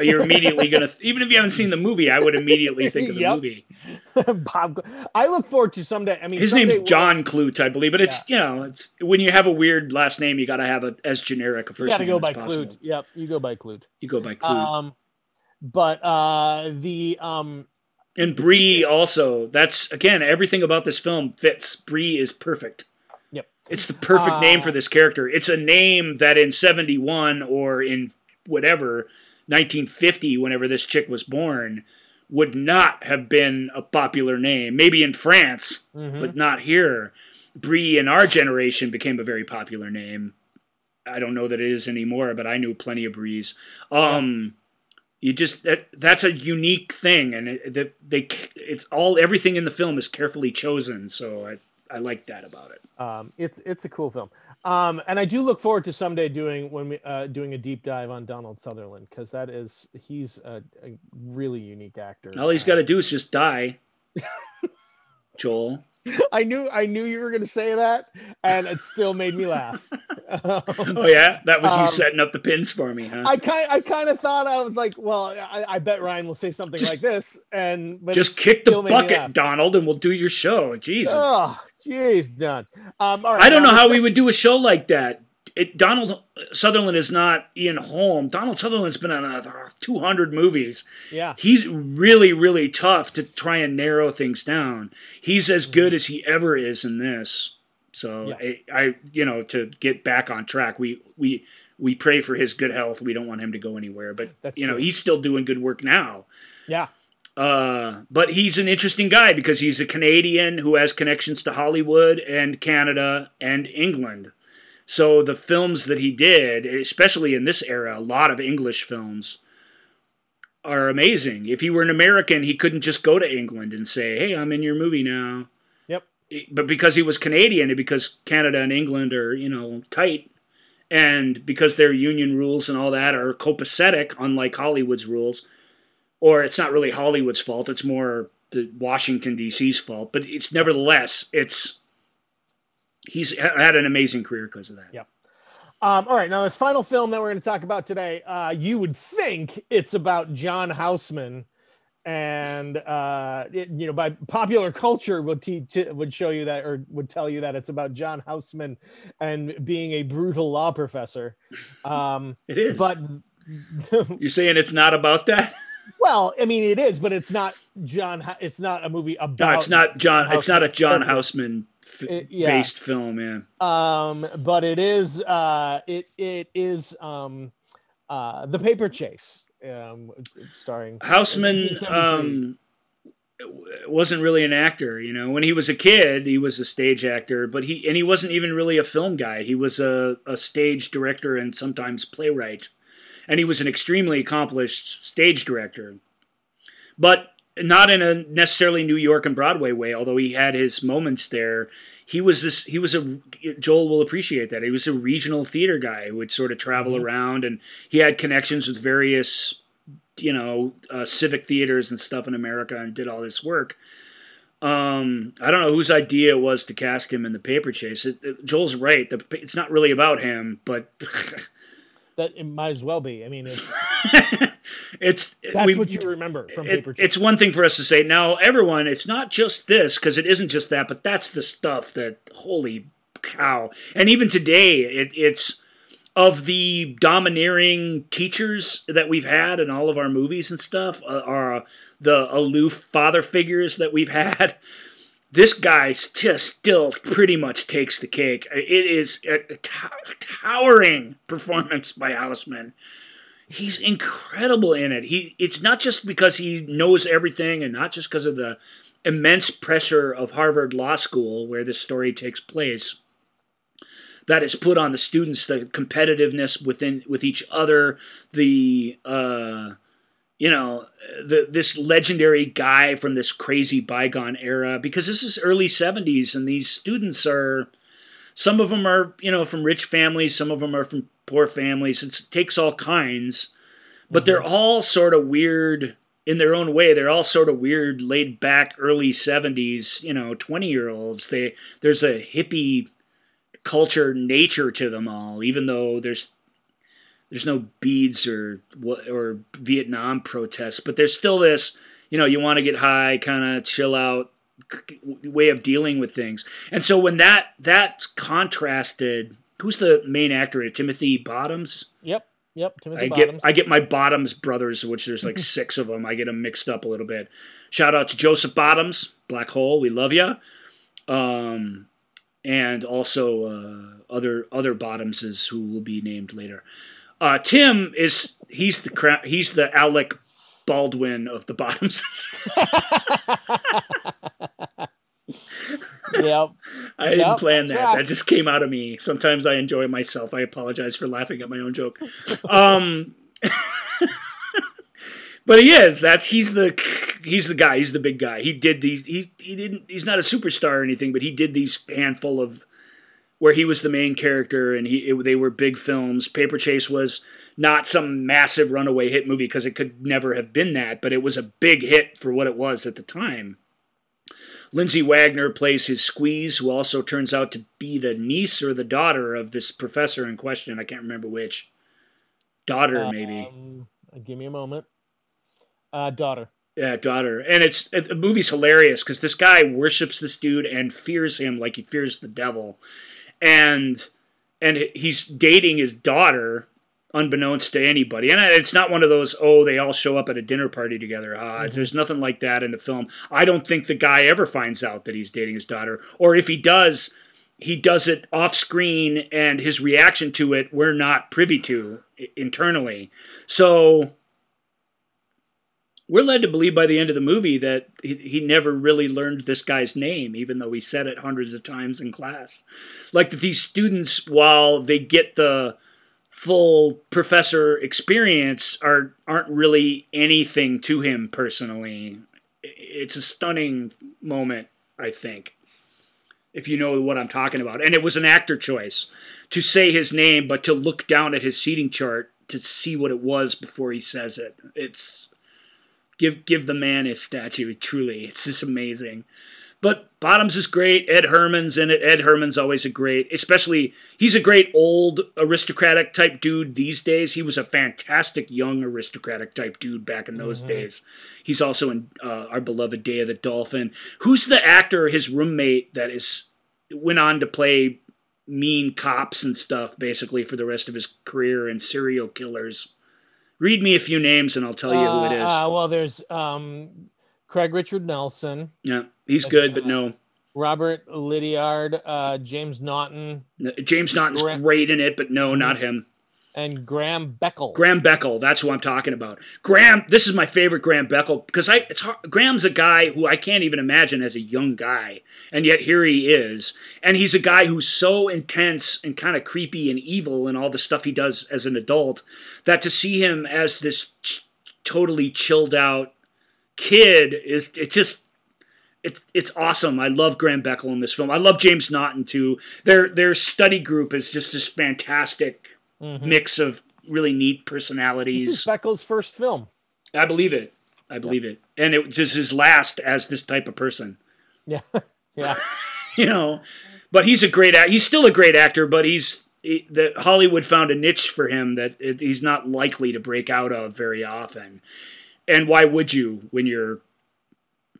Speaker 3: You're immediately gonna, even if you haven't seen the movie, I would immediately think of the
Speaker 2: Yep.
Speaker 3: movie.
Speaker 2: Bob. I look forward to someday. I mean,
Speaker 3: His name's John Klute, I believe, but it's you know, it's when you have a weird last name, you got to have a as generic a first
Speaker 2: You got to
Speaker 3: name
Speaker 2: go by
Speaker 3: possible.
Speaker 2: Klute. Yep, you go by Klute.
Speaker 3: You go by Klute.
Speaker 2: Um, but uh, the um,
Speaker 3: and Bree also. That's again everything about this film fits. Bree is perfect.
Speaker 2: Yep.
Speaker 3: It's the perfect name
Speaker 2: Uh,
Speaker 3: for this character. It's a name that in 71 or in whatever 1950 whenever this chick was born would not have been a popular name. Maybe in France,
Speaker 2: mhm.
Speaker 3: but not here. Bree in our generation became a very popular name. I don't know that it is anymore, but I knew plenty of Brees. Um, you just that that's a unique thing, and it, that they it's all everything in the film is carefully chosen. So I I like that about it.
Speaker 2: um, it's it's a cool film. Um, and I do look forward to someday doing when we uh, doing a deep dive on Donald Sutherland because that is he's a, a really unique actor.
Speaker 3: All he's got to do is just die. Joel,
Speaker 2: I knew I knew you were going to say that, and it still made me laugh. Um,
Speaker 3: oh yeah, that was you
Speaker 2: Um,
Speaker 3: setting up the pins for me, huh?
Speaker 2: I kind I kind of thought I was like, well, I, I bet Ryan will say something
Speaker 3: Just-
Speaker 2: like this, and but
Speaker 3: just kick the
Speaker 2: still made me
Speaker 3: bucket. Donald, and we'll do your show. Jesus.
Speaker 2: Oh, jeez, done. Um, all right,
Speaker 3: I don't
Speaker 2: now
Speaker 3: know how we would do a show like that. It, Donald Sutherland is not Ian Holm. Donald Sutherland's been on uh, 200 movies.
Speaker 2: Yeah,
Speaker 3: He's really, really tough to try and narrow things down. He's as good as he ever is in this. So
Speaker 2: Yeah.
Speaker 3: I, I, you know, to get back on track, we we we pray for his good health. We don't want him to go anywhere, but
Speaker 2: That's
Speaker 3: you know,
Speaker 2: true.
Speaker 3: he's still doing good work now.
Speaker 2: yeah,
Speaker 3: Uh, but he's an interesting guy because he's a Canadian who has connections to Hollywood and Canada and England. So the films that he did, especially in this era, a lot of English films are amazing. If he were an American, he couldn't just go to England and say, "Hey, I'm in your movie now."
Speaker 2: Yep.
Speaker 3: But because he was Canadian and because Canada and England are, you know, tight and because their union rules and all that are copacetic unlike Hollywood's rules, or it's not really Hollywood's fault. It's more the Washington D.C.'s fault. But it's nevertheless, it's he's had an amazing career because of that.
Speaker 2: Yeah. Um, all right, now this final film that we're going to talk about today, uh, you would think it's about John Houseman, and uh, it- you know, by popular culture would teach would show you that or would tell you that it's about John Houseman and being a brutal law professor. Um,
Speaker 3: It is.
Speaker 2: but
Speaker 3: you're saying it's not about that?
Speaker 2: Well, I mean, it is, but it's not John. It's not a movie about.
Speaker 3: No, it's not John. It's not a John. Houseman f-
Speaker 2: It- yeah.
Speaker 3: based film. Yeah.
Speaker 2: um but it is uh it it is um uh the paper chase um starring
Speaker 3: Houseman um, wasn't really an actor. You know, when he was a kid, he was a stage actor, but he and he wasn't even really a film guy. He was a, a stage director and sometimes playwright, and he was an extremely accomplished stage director, but not in a necessarily New York and Broadway way. Although he had his moments there, he was this. He was a Joel will appreciate that. He was a regional theater guy who would sort of travel
Speaker 2: Mhm.
Speaker 3: around, and he had connections with various you know uh, civic theaters and stuff in America and did all this work. Um, I don't know whose idea it was to cast him in the paper chase. It, it- Joel's right. The, it's not really about him, but
Speaker 2: that it might as well be. I mean it's
Speaker 3: it's
Speaker 2: that's
Speaker 3: we-
Speaker 2: what you remember from
Speaker 3: it-
Speaker 2: paper
Speaker 3: it's one thing for us to say now everyone it's not just this because it isn't just that but that's the stuff that holy cow. And even today it, it's of the domineering teachers that we've had in all of our movies and stuff uh, are the aloof father figures that we've had this guy just still pretty much takes the cake it is a, towering performance by houseman he's incredible in it. He it's not just because he knows everything and not just because of the immense pressure of Harvard Law School where this story takes place that is put on the students the competitiveness within with each other the uh you know the this legendary guy from this crazy bygone era because this is early 70s and these students are some of them are you know from rich families some of them are from poor families. It takes all kinds but they're mm-hmm. all sort of weird in their own way. They're all sort of weird laid back early 70s you know 20 year olds they there's a hippie culture nature to them all even though there's there's no beads or or Vietnam protests but there's still this you know you want to get high kind of chill out way of dealing with things and so when that that's contrasted who's the main actor it Timothy Bottoms
Speaker 2: Yep. Yep. Timothy
Speaker 3: I
Speaker 2: Bottoms.
Speaker 3: get I get my Bottoms brothers, which there's like six of them. I get them mixed up a little bit. Shout out to Joseph Bottoms, Black Hole, we love you. Um, and also uh, other other Bottomses who will be named later. Uh, Tim is he's the cra- he's the Alec Baldwin of the Bottomses.
Speaker 2: yep.
Speaker 3: I didn't
Speaker 2: Yep,
Speaker 3: plan
Speaker 2: that
Speaker 3: that. That just came out of me. Sometimes I enjoy myself. I apologize for laughing at my own joke. Um, but he is. That's he's the he's the guy. He's the big guy. He did these. He he didn't. He's not a superstar or anything, but he did these handful of where he was the main character and he it, they were big films. Paper Chase was not some massive runaway hit movie because it could never have been that, but it was a big hit for what it was at the time. Lindsay Wagner plays his squeeze, who also turns out to be the niece or the daughter of this professor in question. I can't remember which. Daughter, maybe.
Speaker 2: Um, give me a moment. Uh, daughter.
Speaker 3: Yeah, daughter. And it's it, the movie's hilarious because this guy worships this dude and fears him like he fears the devil, and and he's dating his daughter unbeknownst to anybody. And it's not one of those oh they all show up at a dinner party together. Ah, There's nothing like that in the film. I don't think the guy ever finds out that he's dating his daughter, or if he does. He does it off screen, and his reaction to it we're not privy to internally. So we're led to believe by the end of the movie that he, he never really learned this guy's name, even though he said it hundreds of times in class. Like that these students, while they get the full professor experience, are aren't really anything to him personally. It's a stunning moment, I think, if you know what I'm talking about. And it was an actor choice to say his name, but to look down at his seating chart to see what it was before he says it. It's give give the man his statue. Truly, it's just amazing. But Bottoms is great. Ed Herrmann's in it. Ed Herrmann's always a great, especially he's a great old aristocratic type dude these days. He was a fantastic young aristocratic type dude back in those days. He's also in uh, our beloved Day of the Dolphin. Who's the actor? His roommate that is went on to play mean cops and stuff basically for the rest of his career and serial killers. Read me a few names and I'll tell you who it is.
Speaker 2: Uh, well, there's um, Craig Richard Nelson,
Speaker 3: yeah, he's good, but no.
Speaker 2: Robert Lydiard, uh, James Naughton,
Speaker 3: James Naughton's great in it, but no, not him.
Speaker 2: And Graham Beckel.
Speaker 3: Graham Beckel, that's who I'm talking about. Graham, this is my favorite Graham Beckel because I it's hard, Graham's a guy who I can't even imagine as a young guy, and yet here he is, and he's a guy who's so intense and kind of creepy and evil and all the stuff he does as an adult that to see him as this ch- totally chilled out kid is it just it's it's awesome. I love Graham Beckel in this film. I love James Naughton too. Their their study group is just this fantastic
Speaker 2: Mhm.
Speaker 3: mix of really neat personalities.
Speaker 2: This
Speaker 3: personalities.
Speaker 2: is Beckel's first film.
Speaker 3: I believe it. I believe it. And it was his last as this type of person.
Speaker 2: Yeah, yeah.
Speaker 3: You know, but he's a great act. He's still a great actor, but he's he, the Hollywood found a niche for him that it, he's not likely to break out of very often. And why would you when you're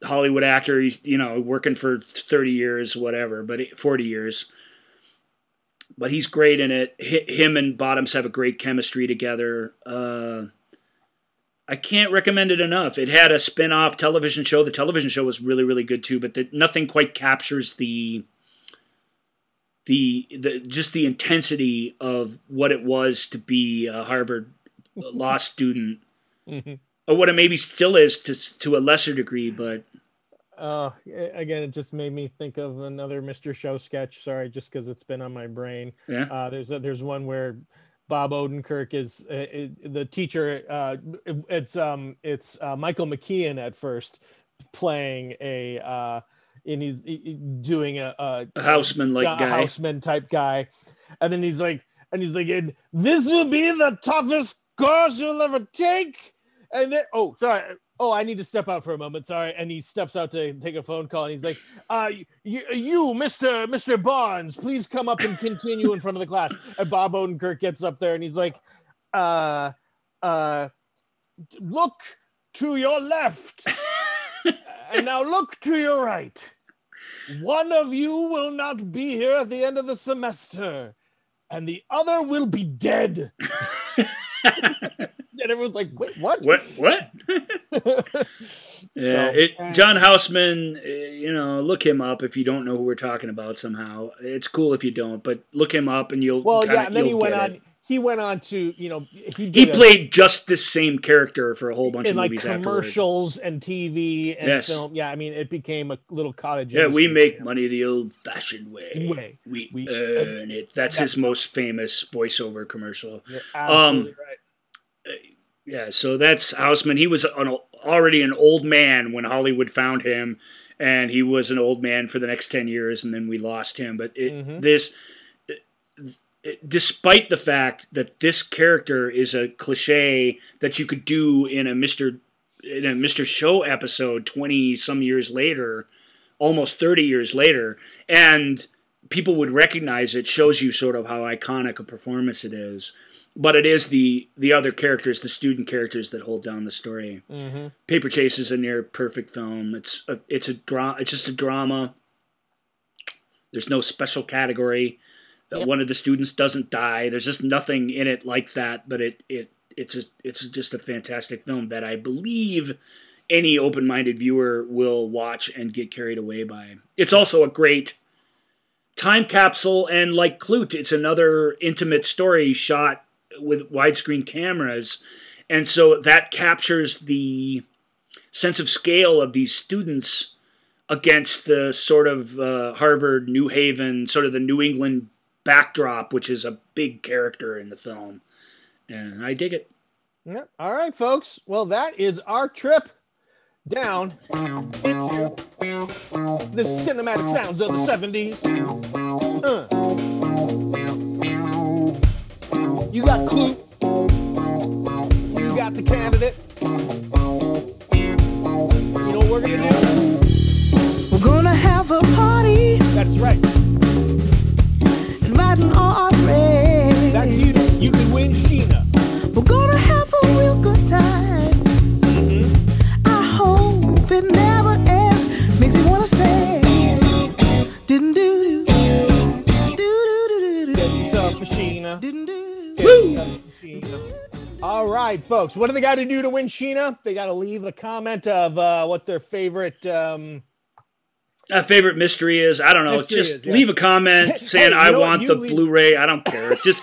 Speaker 3: Hollywood actor, he's, you know, working for 30 years, whatever, but 40 years. But he's great in it. Hi- Him and Bottoms have a great chemistry together. Uh, I can't recommend it enough. It had a spin-off television show. The television show was really, really good too, but the, nothing quite captures the the the just the intensity of what it was to be a Harvard law student,
Speaker 2: Mhm.
Speaker 3: or what it maybe still is to to a lesser degree, but
Speaker 2: Uh, again, it just made me think of another Mr. Show sketch. Sorry, just because it's been on my brain.
Speaker 3: yeah.
Speaker 2: Uh, there's a, there's one where Bob Odenkirk is uh, it, the teacher. Uh, it- it's um it's uh, Michael McKean at first playing a uh, and he's he- doing a, a
Speaker 3: A houseman like
Speaker 2: a
Speaker 3: guy.
Speaker 2: houseman type guy, and then he's like, and he's like, this will be the toughest course you'll ever take. And then, oh, sorry, oh, I need to step out for a moment. Sorry, and he steps out to take a phone call, and he's like, "Uh, you, you, Mister Mister Barnes, please come up and continue in front of the class." And Bob Odenkirk gets up there, and he's like, "Uh, uh, look to your left, and now look to your right." One of you will not be here at the end of the semester, and the other will be dead. and everyone's like, wait, what?
Speaker 3: What? What? Yeah,
Speaker 2: So,
Speaker 3: it, John Houseman, uh, you know, look him up if you don't know who we're talking about somehow. It's cool if you don't, but look him up and you'll.
Speaker 2: well,
Speaker 3: kinda-
Speaker 2: yeah, and then he went on.
Speaker 3: it.
Speaker 2: He went on to, you know, he
Speaker 3: He
Speaker 2: a-
Speaker 3: played just the same character for a whole bunch of
Speaker 2: like
Speaker 3: movies
Speaker 2: commercials and TV and
Speaker 3: Yes.
Speaker 2: film. Yeah, I mean, it became a little cottage.
Speaker 3: Yeah, we make money the old-fashioned way.
Speaker 2: Way.
Speaker 3: We,
Speaker 2: We-
Speaker 3: earn it. That's
Speaker 2: yeah.
Speaker 3: his most famous voiceover commercial.
Speaker 2: You're absolutely
Speaker 3: Um,
Speaker 2: right.
Speaker 3: Yeah, so that's Houseman. He was an, already an old man when Hollywood found him, and he was an old man for the next ten years, and then we lost him. But it,
Speaker 2: Mhm.
Speaker 3: this, it- despite the fact that this character is a cliche that you could do in a Mister in a Mister Show episode twenty some years later, almost thirty years later, and people would recognize it, shows you sort of how iconic a performance it is but it is the the other characters, the student characters, that hold down the story.
Speaker 2: Mhm.
Speaker 3: Paper Chase is a near perfect film. It's a, it's a dra- It's just a drama. There's no special category.
Speaker 2: Yep.
Speaker 3: One of the students doesn't die. There's just nothing in it like that. But it it it's a, it's just a fantastic film that I believe any open-minded viewer will watch and get carried away by. It's also a great time capsule and like Klute, it's another intimate story shot with widescreen cameras. And so that captures the sense of scale of these students against the sort of uh, Harvard, New Haven, sort of the New England backdrop, which is a big character in the film. And I dig it.
Speaker 2: Yeah. All right, folks. Well, that is our trip down the cinematic sounds of the 70s. Uh. You got Clue. You got the candidate. You know what we're to do?
Speaker 6: We're gonna have a party,
Speaker 2: That's right.
Speaker 6: inviting all our
Speaker 2: All right, folks. What do they got to do to win Sheena? They got to leave the comment of uh, what their favorite. Um,
Speaker 3: My favorite mystery is I don't know.
Speaker 2: Mystery
Speaker 3: just
Speaker 2: is, yeah.
Speaker 3: leave a comment saying
Speaker 2: Hey,
Speaker 3: I want the
Speaker 2: leave-
Speaker 3: Blu-ray. I don't care. Just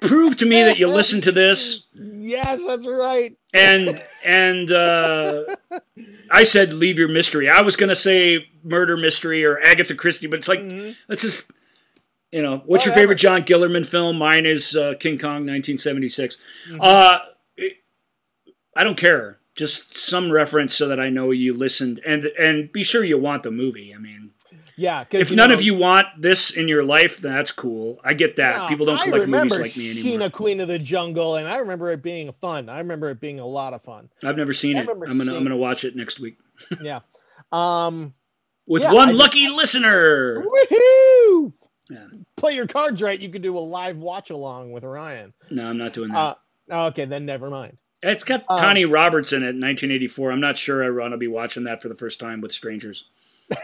Speaker 3: prove to me that you listen to this.
Speaker 2: yes, that's right.
Speaker 3: And and uh, I said leave your mystery. I was gonna say murder mystery or Agatha Christie, but it's like
Speaker 2: Mhm.
Speaker 3: let's just you know what's your favorite John Guillermin film? Mine is uh, King Kong, 1976.
Speaker 2: Mm-hmm.
Speaker 3: Uh, it- I don't care. Just some reference so that I know you listened, and and be sure you want the movie. I mean,
Speaker 2: yeah.
Speaker 3: if none
Speaker 2: know,
Speaker 3: of you want this in your life, that's cool. I get that.
Speaker 2: no,
Speaker 3: People don't
Speaker 2: I
Speaker 3: collect movies like me anymore.
Speaker 2: Sheena, Queen of the Jungle, and I remember it being fun. I remember it being a lot of fun.
Speaker 3: I've never seen
Speaker 2: I
Speaker 3: it. I'm gonna I'm gonna watch it next week
Speaker 2: Yeah. Um.
Speaker 3: with
Speaker 2: Yeah,
Speaker 3: one
Speaker 2: I-
Speaker 3: lucky listener.
Speaker 2: Woohoo!
Speaker 3: Yeah.
Speaker 2: Play your cards right. You could do a live watch along with Ryan.
Speaker 3: No, I'm not doing that.
Speaker 2: Uh, okay, then never mind.
Speaker 3: it's got
Speaker 2: um,
Speaker 3: Connie Roberts in it, 1984. I'm not sure I want to be watching that for the first time with strangers.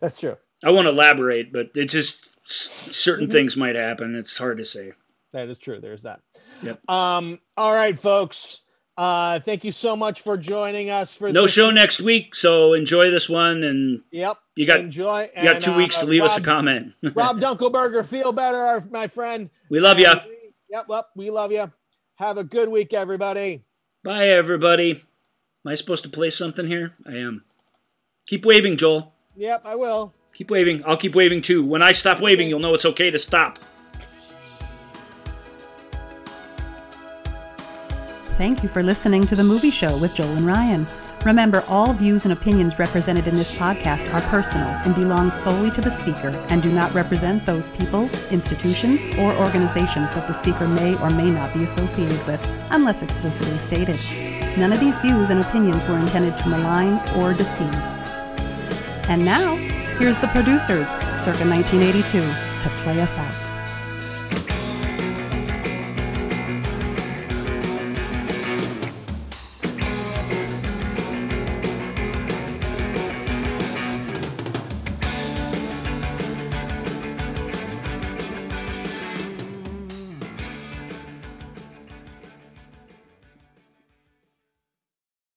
Speaker 2: That's true.
Speaker 3: I won't elaborate, but it just certain
Speaker 2: Mm-hmm.
Speaker 3: things might happen. It's hard to say.
Speaker 2: That is true. There's that.
Speaker 3: Yep.
Speaker 2: Um. All right, folks. Uh, thank you so much for joining us for
Speaker 3: No
Speaker 2: this.
Speaker 3: show next week, so enjoy this one, and
Speaker 2: Yep.
Speaker 3: you got
Speaker 2: enjoy.
Speaker 3: you got two
Speaker 2: and,
Speaker 3: weeks
Speaker 2: uh,
Speaker 3: to leave us a comment.
Speaker 2: Rob Dunkelberger, feel better, my friend.
Speaker 3: we love you.
Speaker 2: Yep. Well, we love you. Have a good week, everybody.
Speaker 3: Bye, everybody. Am I supposed to play something here? I am. Keep waving, Joel.
Speaker 2: Yep, I will.
Speaker 3: Keep waving. I'll keep waving too. When I stop waving, you'll know it's okay to stop.
Speaker 1: Thank you for listening to The Movie Show with Joel and Ryan. Remember, all views and opinions represented in this podcast are personal and belong solely to the speaker and do not represent those people, institutions, or organizations that the speaker may or may not be associated with, unless explicitly stated. None of these views and opinions were intended to malign or deceive. And now, here's the producers, circa 1982, to play us out.